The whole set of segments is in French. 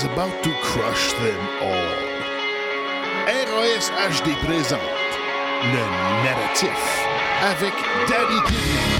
is about to crush them all. RAS HD présente le narratif avec Danny Killian.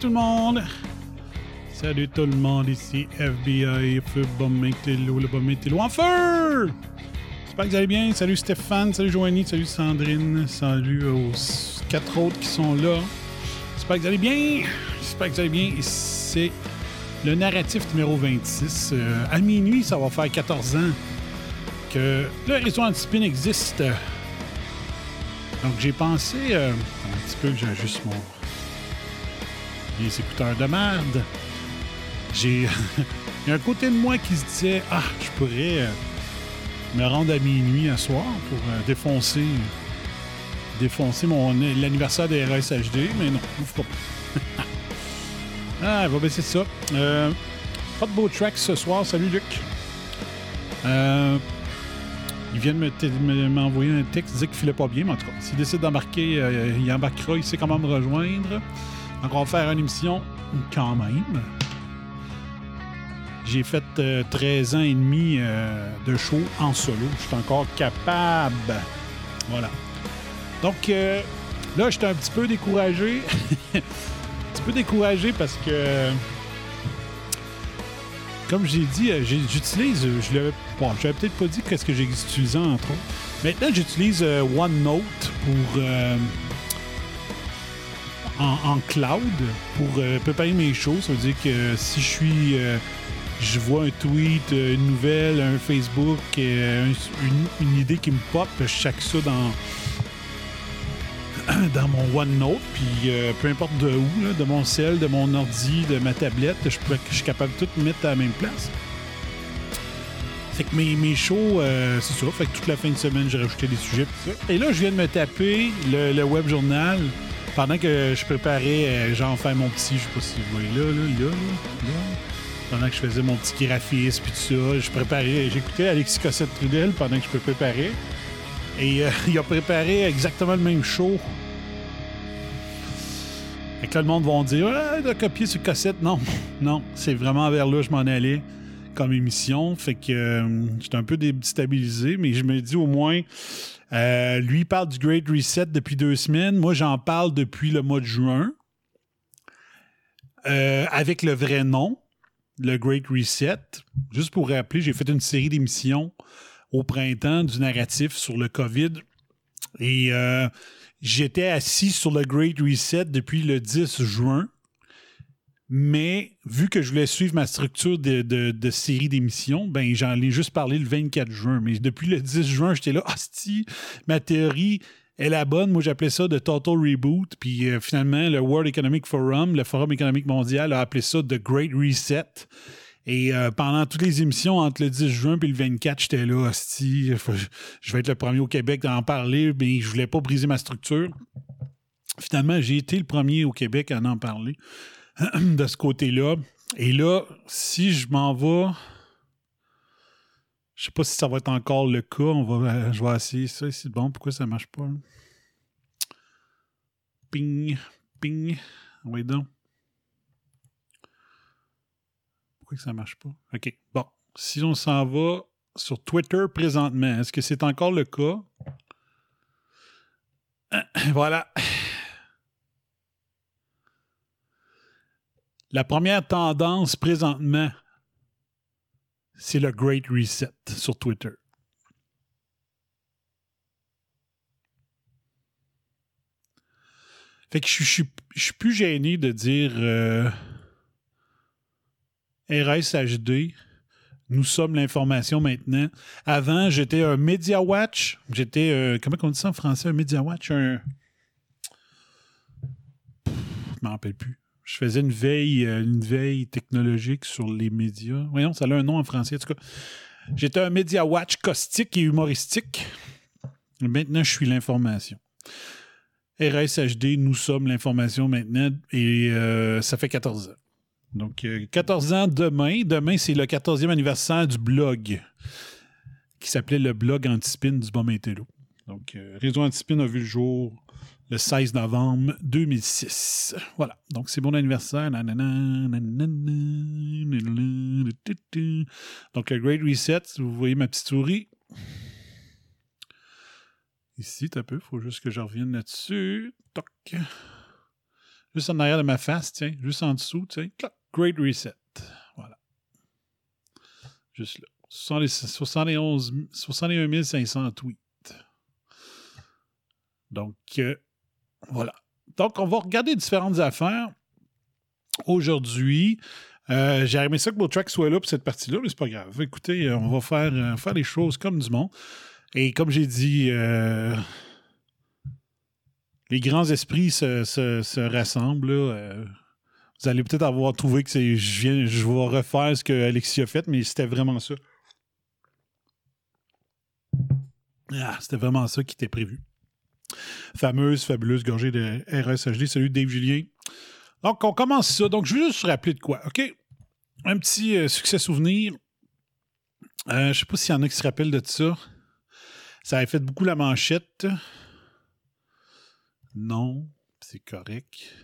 Tout le monde! Salut tout le monde, ici FBI, Feu Bomb le Bomb en feu! J'espère que vous allez bien. Salut Stéphane, salut Joanie, salut Sandrine, salut aux quatre autres qui sont là. J'espère que vous allez bien. J'espère que vous allez bien. C'est le narratif numéro 26. Euh, à minuit, ça va faire 14 ans que le réseau anti-spin existe. Donc j'ai pensé euh, un petit peu que j'ajuste mon les écouteurs de merde. J'ai. Il y a un côté de moi qui se disait Ah, je pourrais euh, me rendre à minuit un soir pour euh, défoncer. Défoncer mon l'anniversaire des RSHD, mais non, ouf pas. ah, elle va baisser ça. Euh, pas de beau track ce soir. Salut Luc. Euh, il vient de m'envoyer un texte, il disait qu'il filait pas bien, mais en tout cas, s'il décide d'embarquer, il embarquera, il sait comment me rejoindre. Donc, on va faire une émission quand même. J'ai fait 13 euh, ans et demi euh, de show en solo. Je suis encore capable. Voilà. Donc, euh, là, j'étais un petit peu découragé. un petit peu découragé parce que, comme j'ai dit, j'utilise, je l'avais peut-être pas dit qu'est-ce que j'ai utilisé entre autres. Maintenant, j'utilise OneNote pour en, cloud pour euh, préparer mes choses. Ça veut dire que si je suis. Euh, je vois un tweet, euh, une nouvelle, un Facebook, une, idée qui me pop, je chaque ça dans, dans mon OneNote, puis peu importe de où, de mon cell, de mon ordi, de ma tablette, je, je suis capable de tout mettre à la même place. Fait que mes, mes shows, c'est ça. Fait que toute la fin de semaine, j'ai rajouté des sujets. Et là, je viens de me taper le web journal pendant que je préparais, euh, genre, faire mon petit, je sais pas si vous voyez là, là, là, là, pendant que je faisais mon petit graphisme puis tout ça, je préparais, j'écoutais Alexis Cossette-Trudel pendant que je préparais. Et euh, il a préparé exactement le même show. Et que là, le monde va dire Ah, il a copié sur cassette. Non, non, c'est vraiment vers là que je m'en allais comme émission. Fait que euh, j'étais un peu déstabilisé, mais je me dis au moins, euh, lui parle du Great Reset depuis deux semaines. Moi, j'en parle depuis le mois de juin. Euh, avec le vrai nom, le Great Reset. Juste pour rappeler, j'ai fait une série d'émissions au printemps du narratif sur le COVID. Et euh, j'étais assis sur le Great Reset depuis le 10 juin. Mais vu que je voulais suivre ma structure de, série d'émissions, ben j'en ai juste parlé le 24 juin. Mais depuis le 10 juin, j'étais là, hostie, ma théorie est la bonne. Moi, j'appelais ça de Total Reboot. Puis euh, finalement, le World Economic Forum, le Forum économique mondial, a appelé ça The Great Reset. Et euh, pendant toutes les émissions, entre le 10 juin et le 24, j'étais là, hostie, je vais être le premier au Québec à en parler, mais je voulais pas briser ma structure. Finalement, j'ai été le premier au Québec à en parler. de ce côté-là. Et là, si je m'en vais. Je sais pas si ça va être encore le cas. On va, euh, je vais essayer ça. C'est bon. Pourquoi ça marche pas? Ping, ping. Oui, donc. Pourquoi que ça marche pas? OK. Bon. Si on s'en va sur Twitter présentement, est-ce que c'est encore le cas? Voilà. La première tendance présentement, c'est le Great Reset sur Twitter. Fait que je suis, plus gêné de dire euh, RSHD. Nous sommes l'information maintenant. Avant, j'étais un Media Watch. J'étais, euh, comment on dit ça en français, un Media Watch? Un. M'en rappelle plus. Je faisais une veille, euh, une veille technologique sur les médias. Voyons, ça a un nom en français. En tout cas, j'étais un Media Watch caustique et humoristique. Maintenant, je suis l'information. RSHD, nous sommes l'information maintenant et euh, ça fait 14 ans. Donc, euh, 14 ans demain. Demain, c'est le 14e anniversaire du blog qui s'appelait le blog Antispin du Bon Métello. Donc, euh, Réseau Antispin a vu le jour le 16 novembre 2006. Voilà. Donc, c'est mon anniversaire. Donc, le Great Reset, vous voyez ma petite souris? Ici, un peu. Faut juste que je revienne là-dessus. Toc. Juste en arrière de ma face, tiens. Juste en dessous, tiens. Great Reset. Voilà. Juste là. 71, 61 500 tweets. Donc, euh, voilà. Donc, on va regarder différentes affaires. Aujourd'hui, euh, j'ai aimé ça que track soit là pour cette partie-là, mais c'est pas grave. Écoutez, euh, on va faire, euh, faire les choses comme du monde. Et comme j'ai dit, les grands esprits se, se, se rassemblent. Vous allez peut-être avoir trouvé que je, viens, je vais refaire ce que Alexis a fait, mais c'était vraiment ça. Ah, c'était vraiment ça qui était prévu. Fameuse, fabuleuse gorgée de RSHD. Salut Dave Julien. Donc, on commence ça. Donc, je veux juste rappeler de quoi. OK? Un petit euh, succès souvenir. Euh, je sais pas s'il y en a qui se rappellent de ça. Ça avait fait beaucoup la manchette. Non, c'est correct.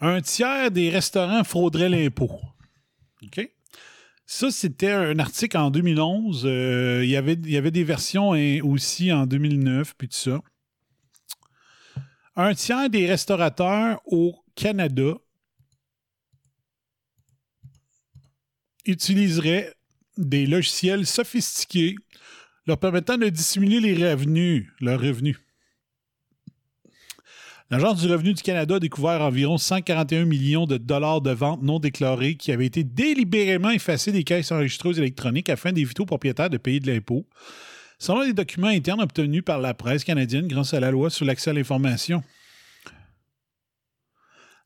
Un tiers des restaurants frauderaient l'impôt. OK? Ça, c'était un article en 2011. Euh, il, y avait, il y avait des versions aussi en 2009, puis tout ça. Un tiers des restaurateurs au Canada utiliseraient des logiciels sophistiqués leur permettant de dissimuler les revenus, leurs revenus. L'Agence du revenu du Canada a découvert environ 141 millions de dollars de ventes non déclarées qui avaient été délibérément effacées des caisses enregistreuses électroniques afin d'éviter aux propriétaires de payer de l'impôt, selon les documents internes obtenus par la presse canadienne grâce à la loi sur l'accès à l'information.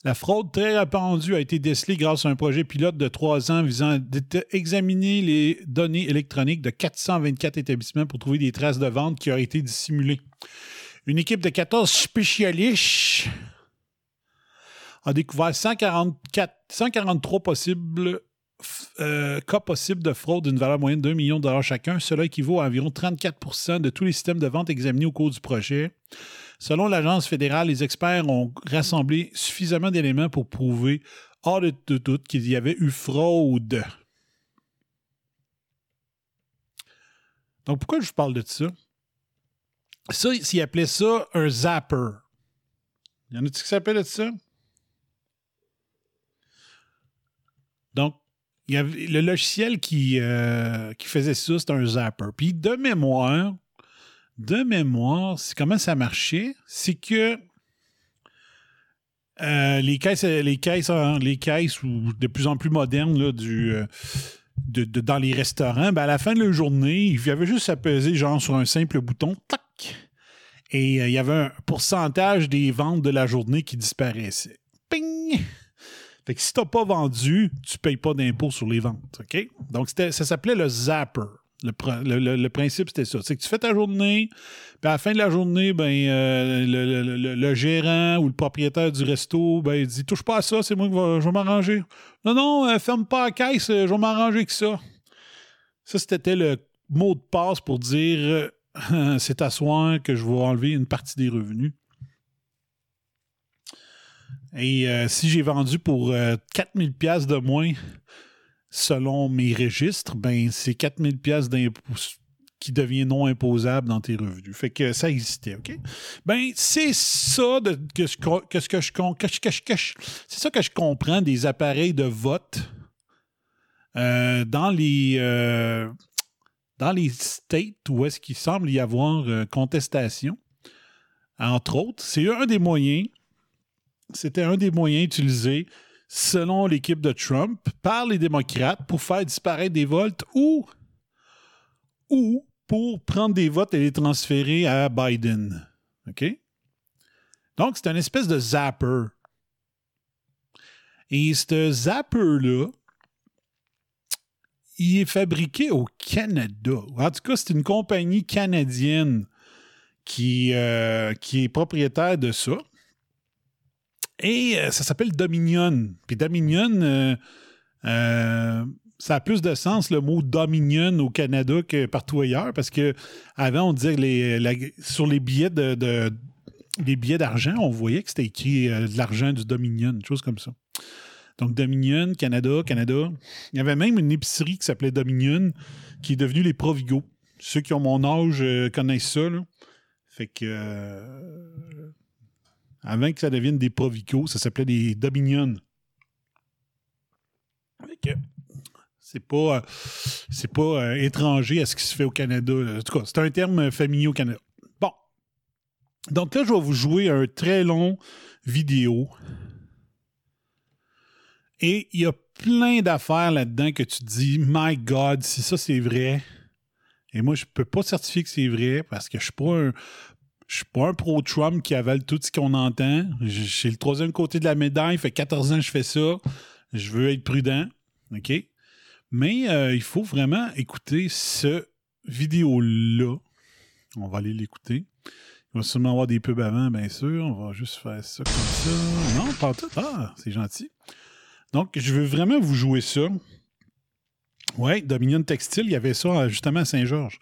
La fraude très répandue a été décelée grâce à un projet pilote de trois ans visant à examiner les données électroniques de 424 établissements pour trouver des traces de vente qui auraient été dissimulées. Une équipe de 14 spécialistes a découvert 144, 143 possibles, euh, cas possibles de fraude d'une valeur moyenne d'un million de dollars chacun. Cela équivaut à environ 34% de tous les systèmes de vente examinés au cours du projet. Selon l'agence fédérale, les experts ont rassemblé suffisamment d'éléments pour prouver, hors de doute, qu'il y avait eu fraude. Donc, pourquoi je vous parle de ça? Ça, s'ils appelaient ça un zapper. Y en a-t-il qui s'appelle ça? Donc, il y avait le logiciel qui, euh, qui faisait ça, c'était un zapper. Puis de mémoire, de mémoire, c'est comment ça marchait, c'est que euh, les caisses, les caisses, les caisses ou de plus en plus modernes là, du, euh, de, de, dans les restaurants, ben à la fin de la journée, il y avait juste à peser genre sur un simple bouton, tac, et euh, il y avait un pourcentage des ventes de la journée qui disparaissait. Ping! Fait que si t'as pas vendu, tu payes pas d'impôt sur les ventes. OK? Donc, ça s'appelait le zapper. Le, le, le principe, c'était ça. C'est que tu fais ta journée, puis à la fin de la journée, ben, euh, le, gérant ou le propriétaire du resto, ben, il dit Touche pas à ça, c'est moi qui va, je vais m'arranger. Non, non, euh, ferme pas la caisse, je vais m'arranger avec ça. Ça, c'était le mot de passe pour dire c'est à soir que je vais enlever une partie des revenus. Et euh, si j'ai vendu pour 4000 pièces de moins selon mes registres, ben c'est 4000 pièces qui devient non imposable dans tes revenus. Fait que ça existait, OK? Ben, c'est ça de, que, ce que, je, c'est ça que je comprends des appareils de vote euh, dans les euh, dans les states où est-ce qu'il semble y avoir euh, contestation. Entre autres, c'est un des moyens, c'était un des moyens utilisés selon l'équipe de Trump par les démocrates pour faire disparaître des votes ou ou pour prendre des votes et les transférer à Biden. OK? Donc, c'est une espèce de zapper. Et ce zapper-là, il est fabriqué au Canada. En tout cas, c'est une compagnie canadienne qui, euh, qui est propriétaire de ça. Et euh, ça s'appelle Dominion. Puis Dominion, euh, ça a plus de sens le mot Dominion au Canada que partout ailleurs parce que avant on disait les, sur les billets de, les billets d'argent, on voyait que c'était écrit de l'argent du Dominion, une chose comme ça. Donc Dominion, Canada, Canada. Il y avait même une épicerie qui s'appelait Dominion qui est devenue les Provigo. Ceux qui ont mon âge euh, connaissent ça. Fait que euh, avant que ça devienne des Provigo, ça s'appelait des Dominion. Fait que c'est pas, euh, c'est pas étranger à ce qui se fait au Canada. En tout cas, c'est un terme familier au Canada. Bon. Donc là, je vais vous jouer un très long vidéo. Et il y a plein d'affaires là-dedans que tu dis, My God, si ça c'est vrai. Et moi, je peux pas certifier que c'est vrai parce que je suis pas un. Je suis pas un pro-Trump qui avale tout ce qu'on entend. J'ai le troisième côté de la médaille. fait 14 ans que je fais ça. Je veux être prudent. OK? Mais euh, il faut vraiment écouter ce vidéo-là. On va aller l'écouter. Il va sûrement avoir des pubs avant, bien sûr. On va juste faire ça comme ça. Non, pas tout. Ah, c'est gentil. Donc, je veux vraiment vous jouer ça. Oui, Dominion Textile, il y avait ça euh, justement à Saint-Georges,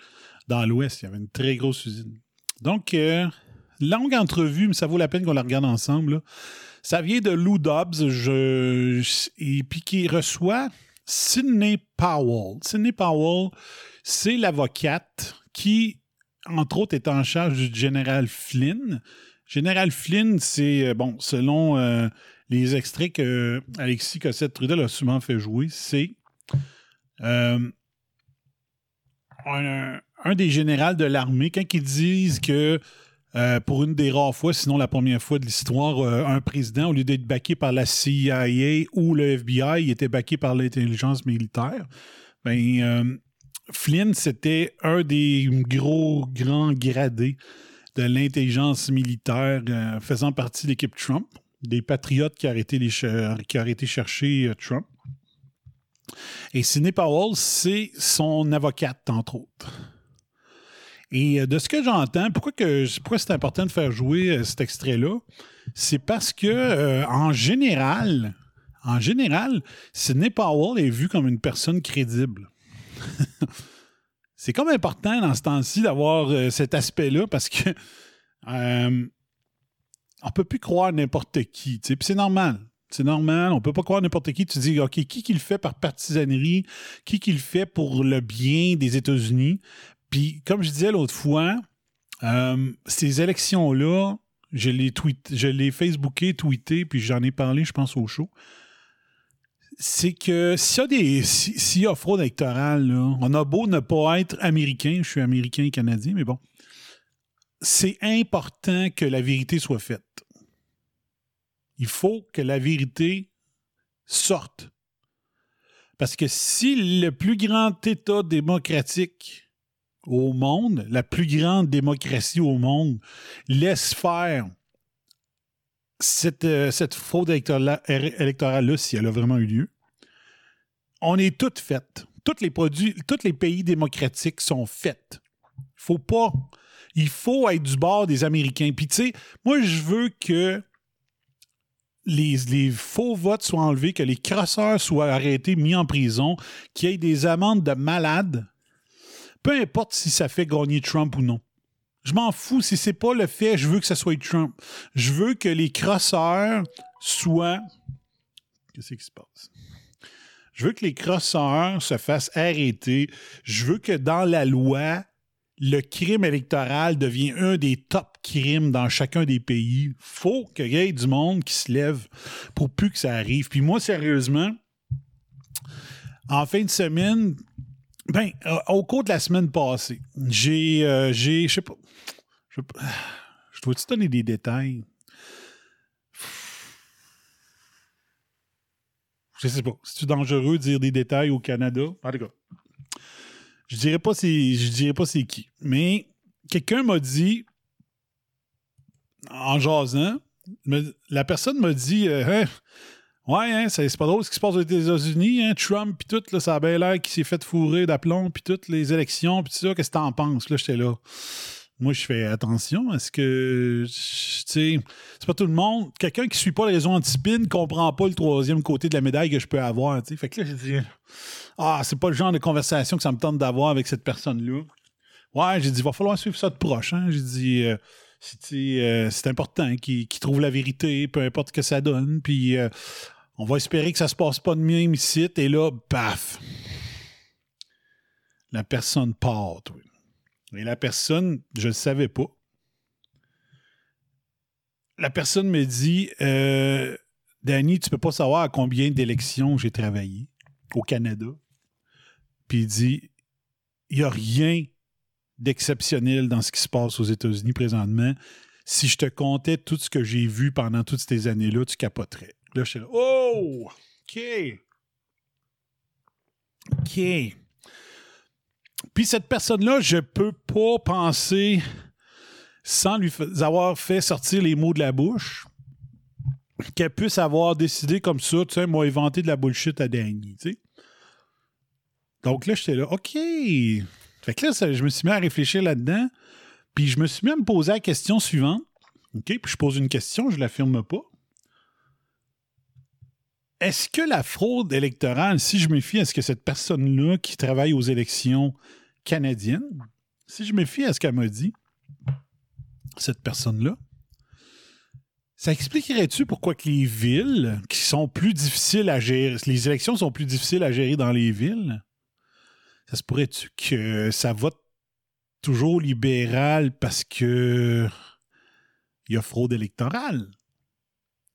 dans l'Ouest. Il y avait une très grosse usine. Donc, euh, longue entrevue, mais ça vaut la peine qu'on la regarde ensemble. Ça vient de Lou Dobbs, je, et puis qui reçoit Sidney Powell. Sidney Powell, c'est l'avocate qui, entre autres, est en charge du général Flynn. Général Flynn, c'est, euh, bon, selon les extraits que Alexis Cossette-Trudel a souvent fait jouer, c'est euh, un, des généraux de l'armée, quand ils disent que euh, pour une des rares fois, sinon la première fois de l'histoire, euh, un président, au lieu d'être baqué par la CIA ou le FBI, il était baqué par l'intelligence militaire. Ben, euh, Flynn, c'était un des gros, grands gradés de l'intelligence militaire faisant partie de l'équipe Trump, des patriotes qui auraient été, chercher Trump. Et Sidney Powell, c'est son avocate, entre autres. Et euh, de ce que j'entends, pourquoi, c'est important de faire jouer euh, cet extrait-là? C'est parce que, euh, en général, en général, Sidney Powell est vu comme une personne crédible. c'est comme important dans ce temps-ci d'avoir cet aspect-là parce que euh, on peut plus croire n'importe qui. Puis c'est normal. C'est normal, on peut pas croire n'importe qui. Tu dis, OK, qui qui le fait par partisanerie, qui qui fait pour le bien des États-Unis? Puis, comme je disais l'autre fois, euh, ces élections-là, je les tweet, je les Facebooké, tweeté, puis j'en ai parlé, je pense, au show. C'est que s'il y a des. S'il y a fraude électorale, on a beau ne pas être américain, je suis américain et canadien, mais bon. C'est important que la vérité soit faite. Il faut que la vérité sorte. Parce que si le plus grand État démocratique au monde, la plus grande démocratie au monde, laisse faire cette, euh, cette fraude électorale-là, si elle a vraiment eu lieu, on est toutes faites. Tous les produits, tous les pays démocratiques sont faits. Faut pas. Il faut être du bord des Américains. Puis, tu sais, moi, je veux que les, faux votes soient enlevés, que les crasseurs soient arrêtés, mis en prison, qu'il y ait des amendes de malades peu importe si ça fait gagner Trump ou non. Je m'en fous si c'est pas le fait, je veux que ça soit Trump. Je veux que les crosseurs soient. Qu'est-ce qui se passe? Je veux que les crosseurs se fassent arrêter. Je veux que dans la loi, le crime électoral devienne un des top crimes dans chacun des pays. Faut qu'il y ait du monde qui se lève pour plus que ça arrive. Puis moi, sérieusement, en fin de semaine, ben, euh, au cours de la semaine passée, j'ai, euh, j'ai, je sais pas, je, je dois te donner des détails? Je sais pas. C'est dangereux de dire des détails au Canada? En je dirais pas c'est, je dirais pas c'est qui. Mais quelqu'un m'a dit, en jasant, la personne m'a dit, euh, Hein, ouais, hein, c'est, c'est pas drôle ce qui se passe aux États-Unis, hein, Trump puis tout, là, ça a bien l'air qui s'est fait fourrer d'aplomb puis toutes les élections puis tout ça. Qu'est-ce que t'en penses? Là, j'étais là. Moi, je fais attention. Est-ce que, tu sais, c'est pas tout le monde. Quelqu'un qui suit pas les raisons anti-spin comprend pas le troisième côté de la médaille que je peux avoir. tu sais. Fait que là, j'ai dit, ah, c'est pas le genre de conversation que ça me tente d'avoir avec cette personne-là. Ouais, j'ai dit, va falloir suivre ça de proche. hein. J'ai dit, euh, euh, c'est important qu'il qu'il trouve la vérité, peu importe ce que ça donne. Puis, euh, on va espérer que ça se passe pas de même ici. Et là, paf! La personne part, oui. Et la personne, je ne savais pas. La personne me dit euh, Danny, tu peux pas savoir à combien d'élections j'ai travaillé au Canada. Puis il dit il n'y a rien d'exceptionnel dans ce qui se passe aux États-Unis présentement. Si je te comptais tout ce que j'ai vu pendant toutes ces années-là, tu capoterais. Là, je suis là. Oh! OK. OK. Puis cette personne-là, je peux pas penser, sans lui avoir fait sortir les mots de la bouche, qu'elle puisse avoir décidé comme ça, tu sais, m'a inventé de la bullshit à Danny, tu sais. Donc là, j'étais là, OK. Fait que là, je me suis mis à réfléchir là-dedans, puis je me suis mis à me poser la question suivante. OK, puis je pose une question, je l'affirme pas. Est-ce que la fraude électorale, si je me fie à ce que cette personne-là qui travaille aux élections canadiennes, si je me fie à ce qu'elle m'a dit, cette personne-là, ça expliquerait-tu pourquoi que les villes qui sont plus difficiles à gérer, les élections sont plus difficiles à gérer dans les villes? Ça se pourrait-tu que ça vote toujours libéral parce que il y a fraude électorale?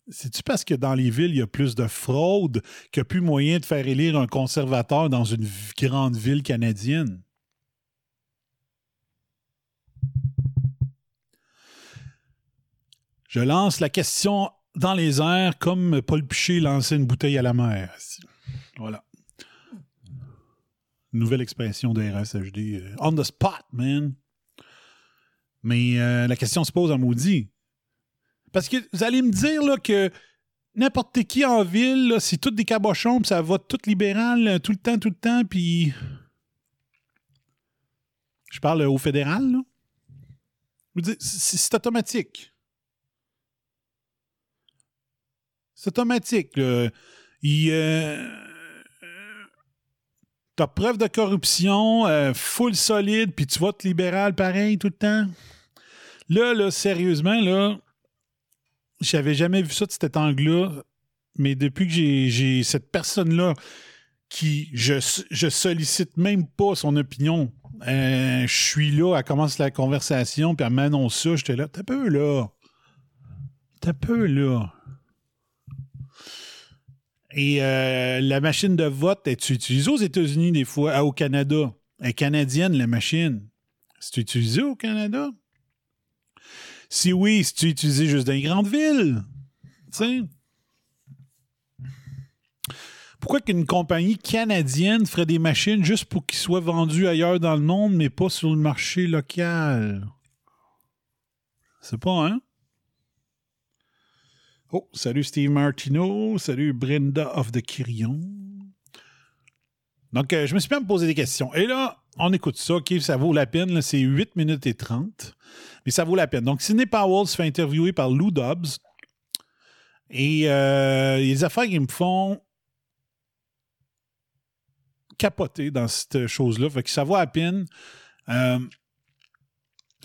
C'est-tu parce que dans les villes, il y a plus de fraude qu'il n'y a plus moyen de faire élire un conservateur dans une grande ville canadienne? Je lance la question dans les airs comme Paul Piché lançait une bouteille à la mer. Voilà. Nouvelle expression de RSHD. euh, On the spot, man. Mais euh, la question se pose en maudit. Parce que vous allez me dire là, que n'importe qui en ville, c'est tout des cabochons, puis ça vote tout libéral là, tout le temps, tout le temps, puis. Je parle euh, au fédéral, là. C'est automatique. C'est automatique. Il. euh, T'as preuve de corruption, euh, full solide, puis tu votes libéral pareil tout le temps. Là, là, sérieusement, là, j'avais jamais vu ça de cet angle-là, mais depuis que j'ai- cette personne-là qui, je, je sollicite même pas son opinion, euh, je suis là, elle commence la conversation, puis elle m'annonce ça, j'étais là, t'as peu là. T'as peu là. Et euh, la machine de vote est utilisée aux États-Unis des fois, au Canada? Elle est canadienne, la machine. C'est utilisé au Canada? Si oui, c'est utilisé juste dans les grandes villes. Tu sais? Pourquoi qu'une compagnie canadienne ferait des machines juste pour qu'ils soient vendus ailleurs dans le monde, mais pas sur le marché local? C'est pas, hein? Oh, salut Steve Martineau. Salut Brenda of the Kirion. Donc, euh, je me suis même posé des questions. Et là, on écoute ça. OK, ça vaut la peine. C'est 8 minutes et 30. Mais ça vaut la peine. Donc, Sidney Powell se fait interviewer par Lou Dobbs. Et euh, des affaires qui me font capoter dans cette chose-là. Fait que ça vaut la peine. Euh,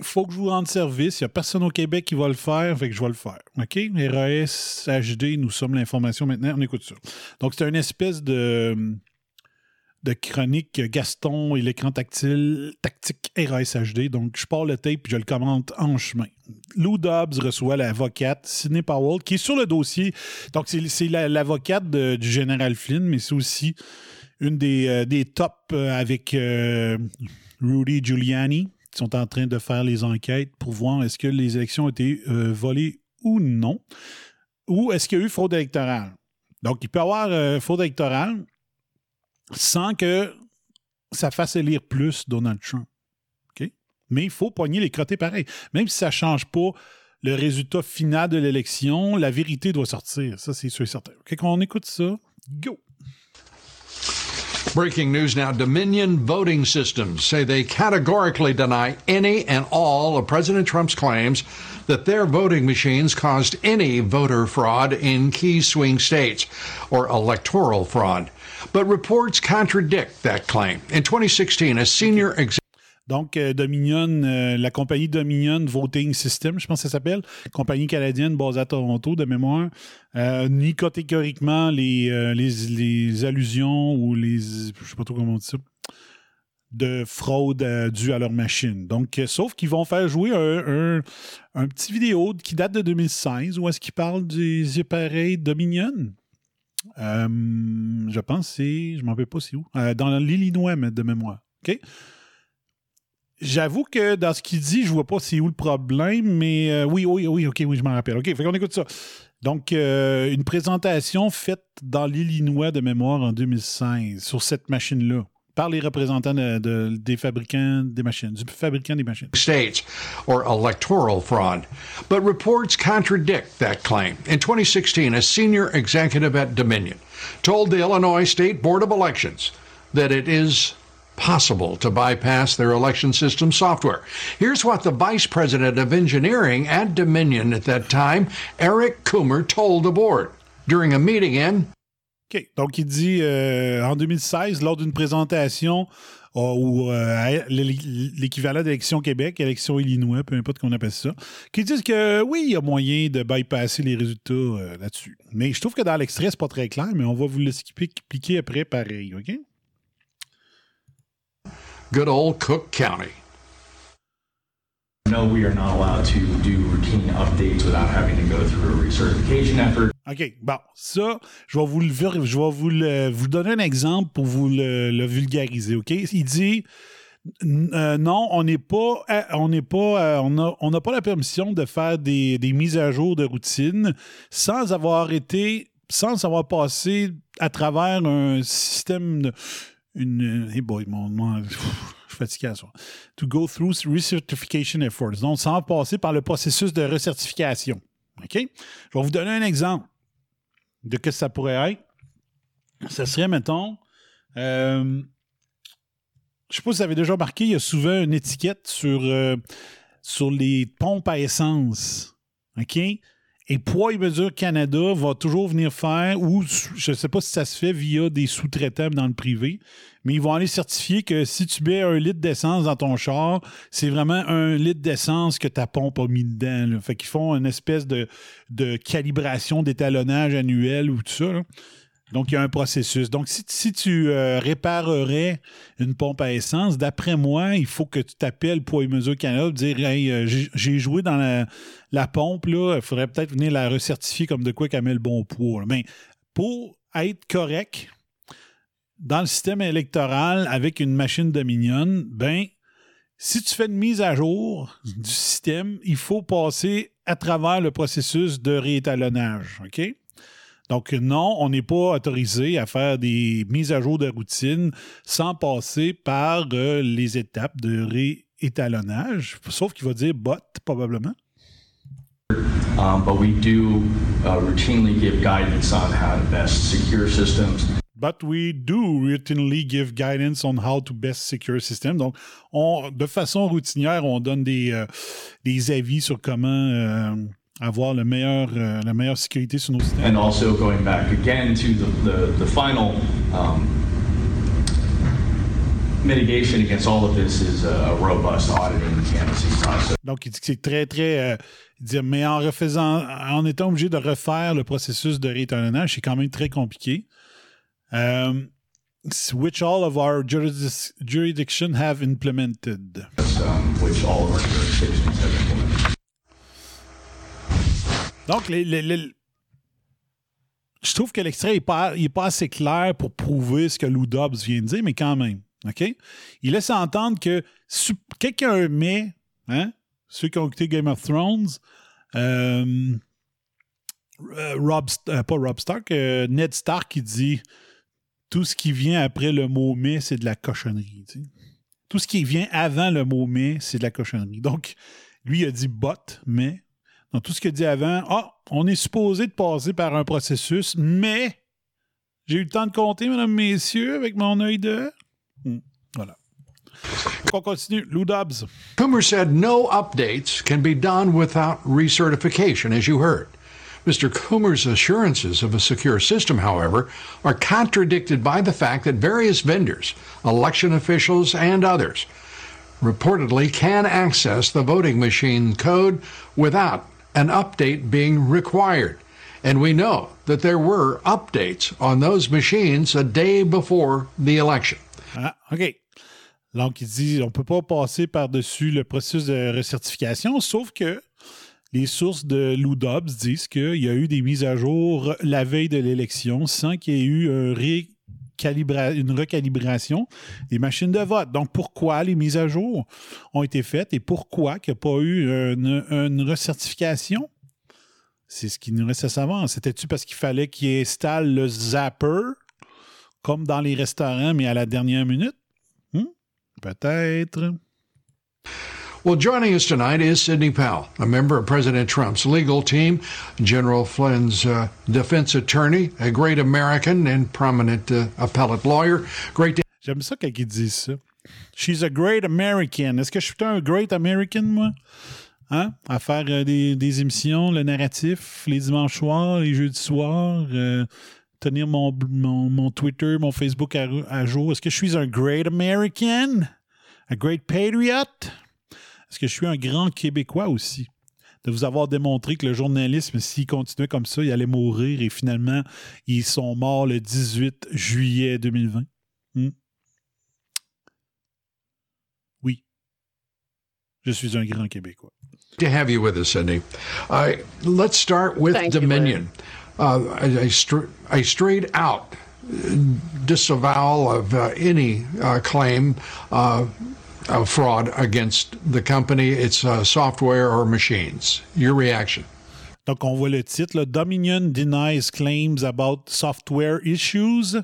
faut que je vous rende service. Il n'y a personne au Québec qui va le faire, fait que je vais le faire. OK? RAS HD, nous sommes l'information maintenant. On écoute ça. Donc, c'est une espèce de, chronique Gaston et l'écran tactile tactique RAS HD. Donc, je pars le tape et je le commente en chemin. Lou Dobbs reçoit l'avocate Sidney Powell, qui est sur le dossier. Donc, c'est l'avocate du général Flynn, mais c'est aussi une des, euh, des tops euh, avec euh, Rudy Giuliani qui sont en train de faire les enquêtes pour voir est-ce que les élections ont été volées ou non, ou est-ce qu'il y a eu fraude électorale. Donc, il peut y avoir fraude électorale sans que ça fasse élire plus Donald Trump. OK? Mais il faut pogner les crottés pareil. Même si ça ne change pas le résultat final de l'élection, la vérité doit sortir. Ça, c'est sûr et certain. OK, quand on écoute ça, go! Breaking news now Dominion voting systems say they categorically deny any and all of President Trump's claims that their voting machines caused any voter fraud in key swing states or electoral fraud. But reports contradict that claim. In 2016, a senior executive Donc, euh, Dominion, euh, la compagnie Dominion Voting System, je pense que ça s'appelle, compagnie canadienne basée à Toronto, de mémoire, euh, nie catégoriquement les, euh, les, les, allusions ou les. Je sais pas trop comment on dit ça de fraude due à leur machine. Donc, sauf qu'ils vont faire jouer un, un, un, petit vidéo qui date de 2016 où est-ce qu'ils parlent des appareils Dominion. Je pense c'est, je m'en rappelle pas c'est où, dans l'Illinois de mémoire. OK? J'avoue que dans ce qu'il dit, je vois pas c'est où le problème, mais euh, oui, oui, oui, ok, oui, je m'en rappelle. OK, fait qu'on écoute ça. Donc, euh, une présentation faite dans l'Illinois de mémoire en 2016 sur cette machine-là par les représentants de, de, des fabricants des machines, du fabricant des machines. States or electoral fraud. But reports contradict that claim. In 2016, a senior executive at Dominion told the Illinois State Board of Elections that it is possible to bypass their election system software. Here's what the vice president of engineering at Dominion at that time, Eric Coomer, told the board during a meeting in. OK. Donc, il dit euh, en 2016, lors d'une présentation euh, ou euh, l'équivalent d'élection Québec, élection Illinois, peu importe qu'on appelle ça, qui disent que oui, il y a moyen de bypasser les résultats là-dessus. Mais je trouve que dans l'extrait, c'est pas très clair, mais on va vous l'expliquer après pareil, OK? good old Cook County. No, we are not allowed to do routine updates without having to go through a recertification effort. OK. Bon, ça, je vais vous le, je vais vous, le, vous donner un exemple pour vous le, le vulgariser, OK? Il dit euh, non, on n'est pas, euh, on n'est pas, euh, on n'a pas la permission de faire des, des, mises à jour de routine sans avoir été, sans avoir passé à travers un système de une. Hey boy, mon, mon, fatigué à ça. To go through recertification efforts. Donc, sans passer par le processus de recertification. OK? Je vais vous donner un exemple de ce que ça pourrait être. Ce serait, mettons, euh, je ne sais pas si vous avez déjà remarqué, il y a souvent une étiquette sur, euh, sur les pompes à essence. OK? Et Poids et Mesure Canada va toujours venir faire, ou je ne sais pas si ça se fait via des sous-traitants dans le privé, mais ils vont aller certifier que si tu mets un litre d'essence dans ton char, c'est vraiment un litre d'essence que ta pompe a mis dedans. Fait qu'ils font une espèce de, calibration d'étalonnage annuel ou tout ça. Donc, il y a un processus. Donc, si, tu euh, réparerais une pompe à essence, d'après moi, il faut que tu t'appelles Poids et Mesure Canada dire Hey, euh, j'ai joué dans la, pompe, il faudrait peut-être venir la recertifier comme de quoi qu'elle met le bon poids. Mais pour être correct dans le système électoral avec une machine Dominion, ben, si tu fais une mise à jour du système, il faut passer à travers le processus de réétalonnage. OK? Donc, non, on n'est pas autorisé à faire des mises à jour de routine sans passer par euh, les étapes de réétalonnage, sauf qu'il va dire bot, probablement. Um, but we do uh, routinely give guidance on how to best secure systems. But we do routinely give guidance on how to best secure systems. Donc, on, de façon routinière, on donne des, euh, des avis sur comment euh, avoir le meilleur, euh, la meilleure sécurité sur nos systèmes. And also going back again to the, the, the final um, mitigation against all of this is a, robust auditing and canvassing process. Donc, il dit que c'est très, très. euh, il dit, mais en refaisant, en étant obligé de refaire le processus de réétalonnage, c'est quand même très compliqué. Euh, which all of our jurisdic- jurisdiction have implemented. um, which all of our jurisdictions have implemented. Donc, je trouve que l'extrait n'est pas, pas assez clair pour prouver ce que Lou Dobbs vient de dire, mais quand même. OK? Il laisse entendre que quelqu'un met, hein, ceux qui ont écouté Game of Thrones, euh, euh, Rob, euh, pas Rob Stark, Ned Stark qui dit tout ce qui vient après le mot mais, c'est de la cochonnerie. Tout ce qui vient avant le mot mais, c'est de la cochonnerie. Donc, lui, il a dit but, mais. Donc, tout ce qu'il dit avant, ah, on est supposé de passer par un processus, mais j'ai eu le temps de compter, mesdames, messieurs, avec mon œil de. Hmm, voilà. On continue. Lou Dobbs. Coomer said no updates can be done without recertification, as you heard. Mr. Coomer's assurances of a secure system, however, are contradicted by the fact that various vendors, election officials, and others reportedly can access the voting machine code without an update being required. And we know that there were updates on those machines a day before the election. Ah, OK. Donc, il dit on ne peut pas passer par-dessus le processus de recertification, sauf que les sources de Lou Dobbs disent qu'il y a eu des mises à jour la veille de l'élection sans qu'il y ait eu un une recalibration des machines de vote. Donc, pourquoi les mises à jour ont été faites et pourquoi il n'y a pas eu une, recertification? C'est ce qui nous reste à savoir. C'était-tu parce qu'il fallait qu'il installe le zapper, comme dans les restaurants, mais à la dernière minute? Hmm? Peut-être. Well, joining us tonight is Sidney Powell, a member of President Trump's legal team, General Flynn's uh, defense attorney, a great American and prominent uh, appellate lawyer. Great to J'aime ça quand ils disent ça. She's a great American. Est-ce que je suis un great American, moi? Hein? À faire euh, des, des émissions, le narratif, les dimanches soirs, les jeudis soirs, euh, tenir mon, mon, mon Twitter, mon Facebook à, à jour. Est-ce que je suis un great American? A great patriot? Est-ce que je suis un grand Québécois aussi? De vous avoir démontré que le journalisme, s'il continuait comme ça, il allait mourir et finalement, ils sont morts le 18 juillet 2020. Hmm? Oui. Je suis un grand Québécois. to have you with us, Sidney. Uh, let's start with Thank you, Dominion. uh, a, a, str- a straight out uh, disavowal of uh, any uh, claim of fraud against the company, its software or machines. Your reaction? Donc, on voit le titre. Dominion denies claims about software issues.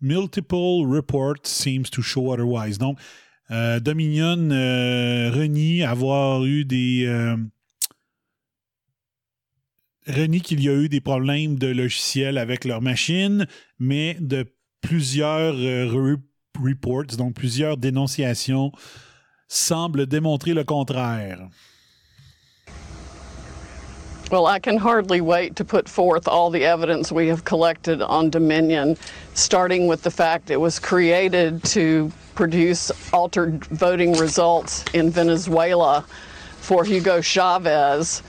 Multiple reports seems to show otherwise. Donc, euh, Dominion euh, renie avoir eu des... euh, renie qu'il y a eu des problèmes de logiciels avec leur machine, mais de plusieurs re- reports, donc plusieurs dénonciations, semblent démontrer le contraire. Well, I can hardly wait to put forth all the evidence we have collected on Dominion, starting with the fact it was created to produce altered voting results in Venezuela for Hugo Chavez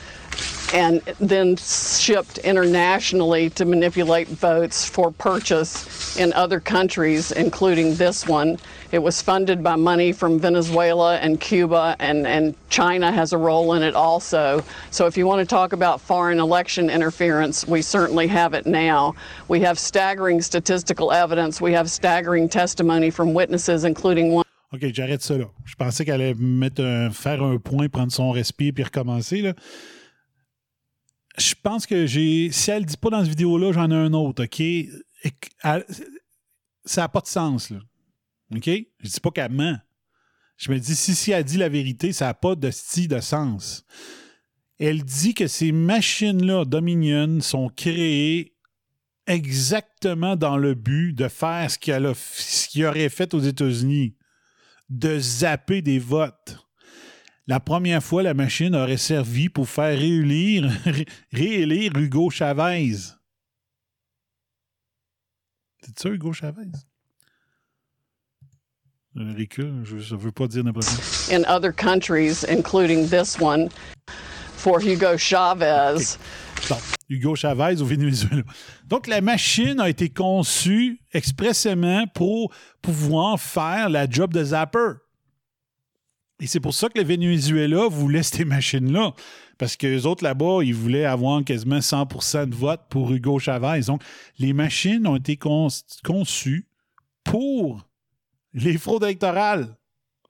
and then shipped internationally to manipulate votes for purchase in other countries, including this one. It was funded by money from Venezuela and Cuba, and, and China has a role in it also. So, if you want to talk about foreign election interference, we certainly have it now. We have staggering statistical evidence, we have staggering testimony from witnesses, including one. OK, j'arrête ça là. Je pensais qu'elle allait mettre un- faire un point, prendre son respire puis recommencer. Là. Je pense que j'ai. Si elle ne dit pas dans cette vidéo-là, j'en ai un autre, OK? Ça n'a pas de sens, là. OK? Je dis pas qu'elle ment. Je me dis, si, si elle dit la vérité, ça n'a pas de style de sens. Elle dit que ces machines-là, Dominion, sont créées exactement dans le but de faire ce qu'elle qu'il aurait fait aux États-Unis de zapper des votes. La première fois, la machine aurait servi pour faire réélire, réélire Hugo Chavez. C'est ça, Hugo Chavez? Recul, je ne veux pas dire n'importe quoi. in other countries, including this one, for Hugo Chavez. Bon, Hugo Chavez au Venezuela. Donc, la machine a été conçue expressément pour pouvoir faire la job de zapper. Et c'est pour ça que le Venezuela voulait ces machines-là. Parce que les autres là-bas, ils voulaient avoir quasiment 100% de vote pour Hugo Chavez. Donc, les machines ont été con- conçues pour les fraudes électorales.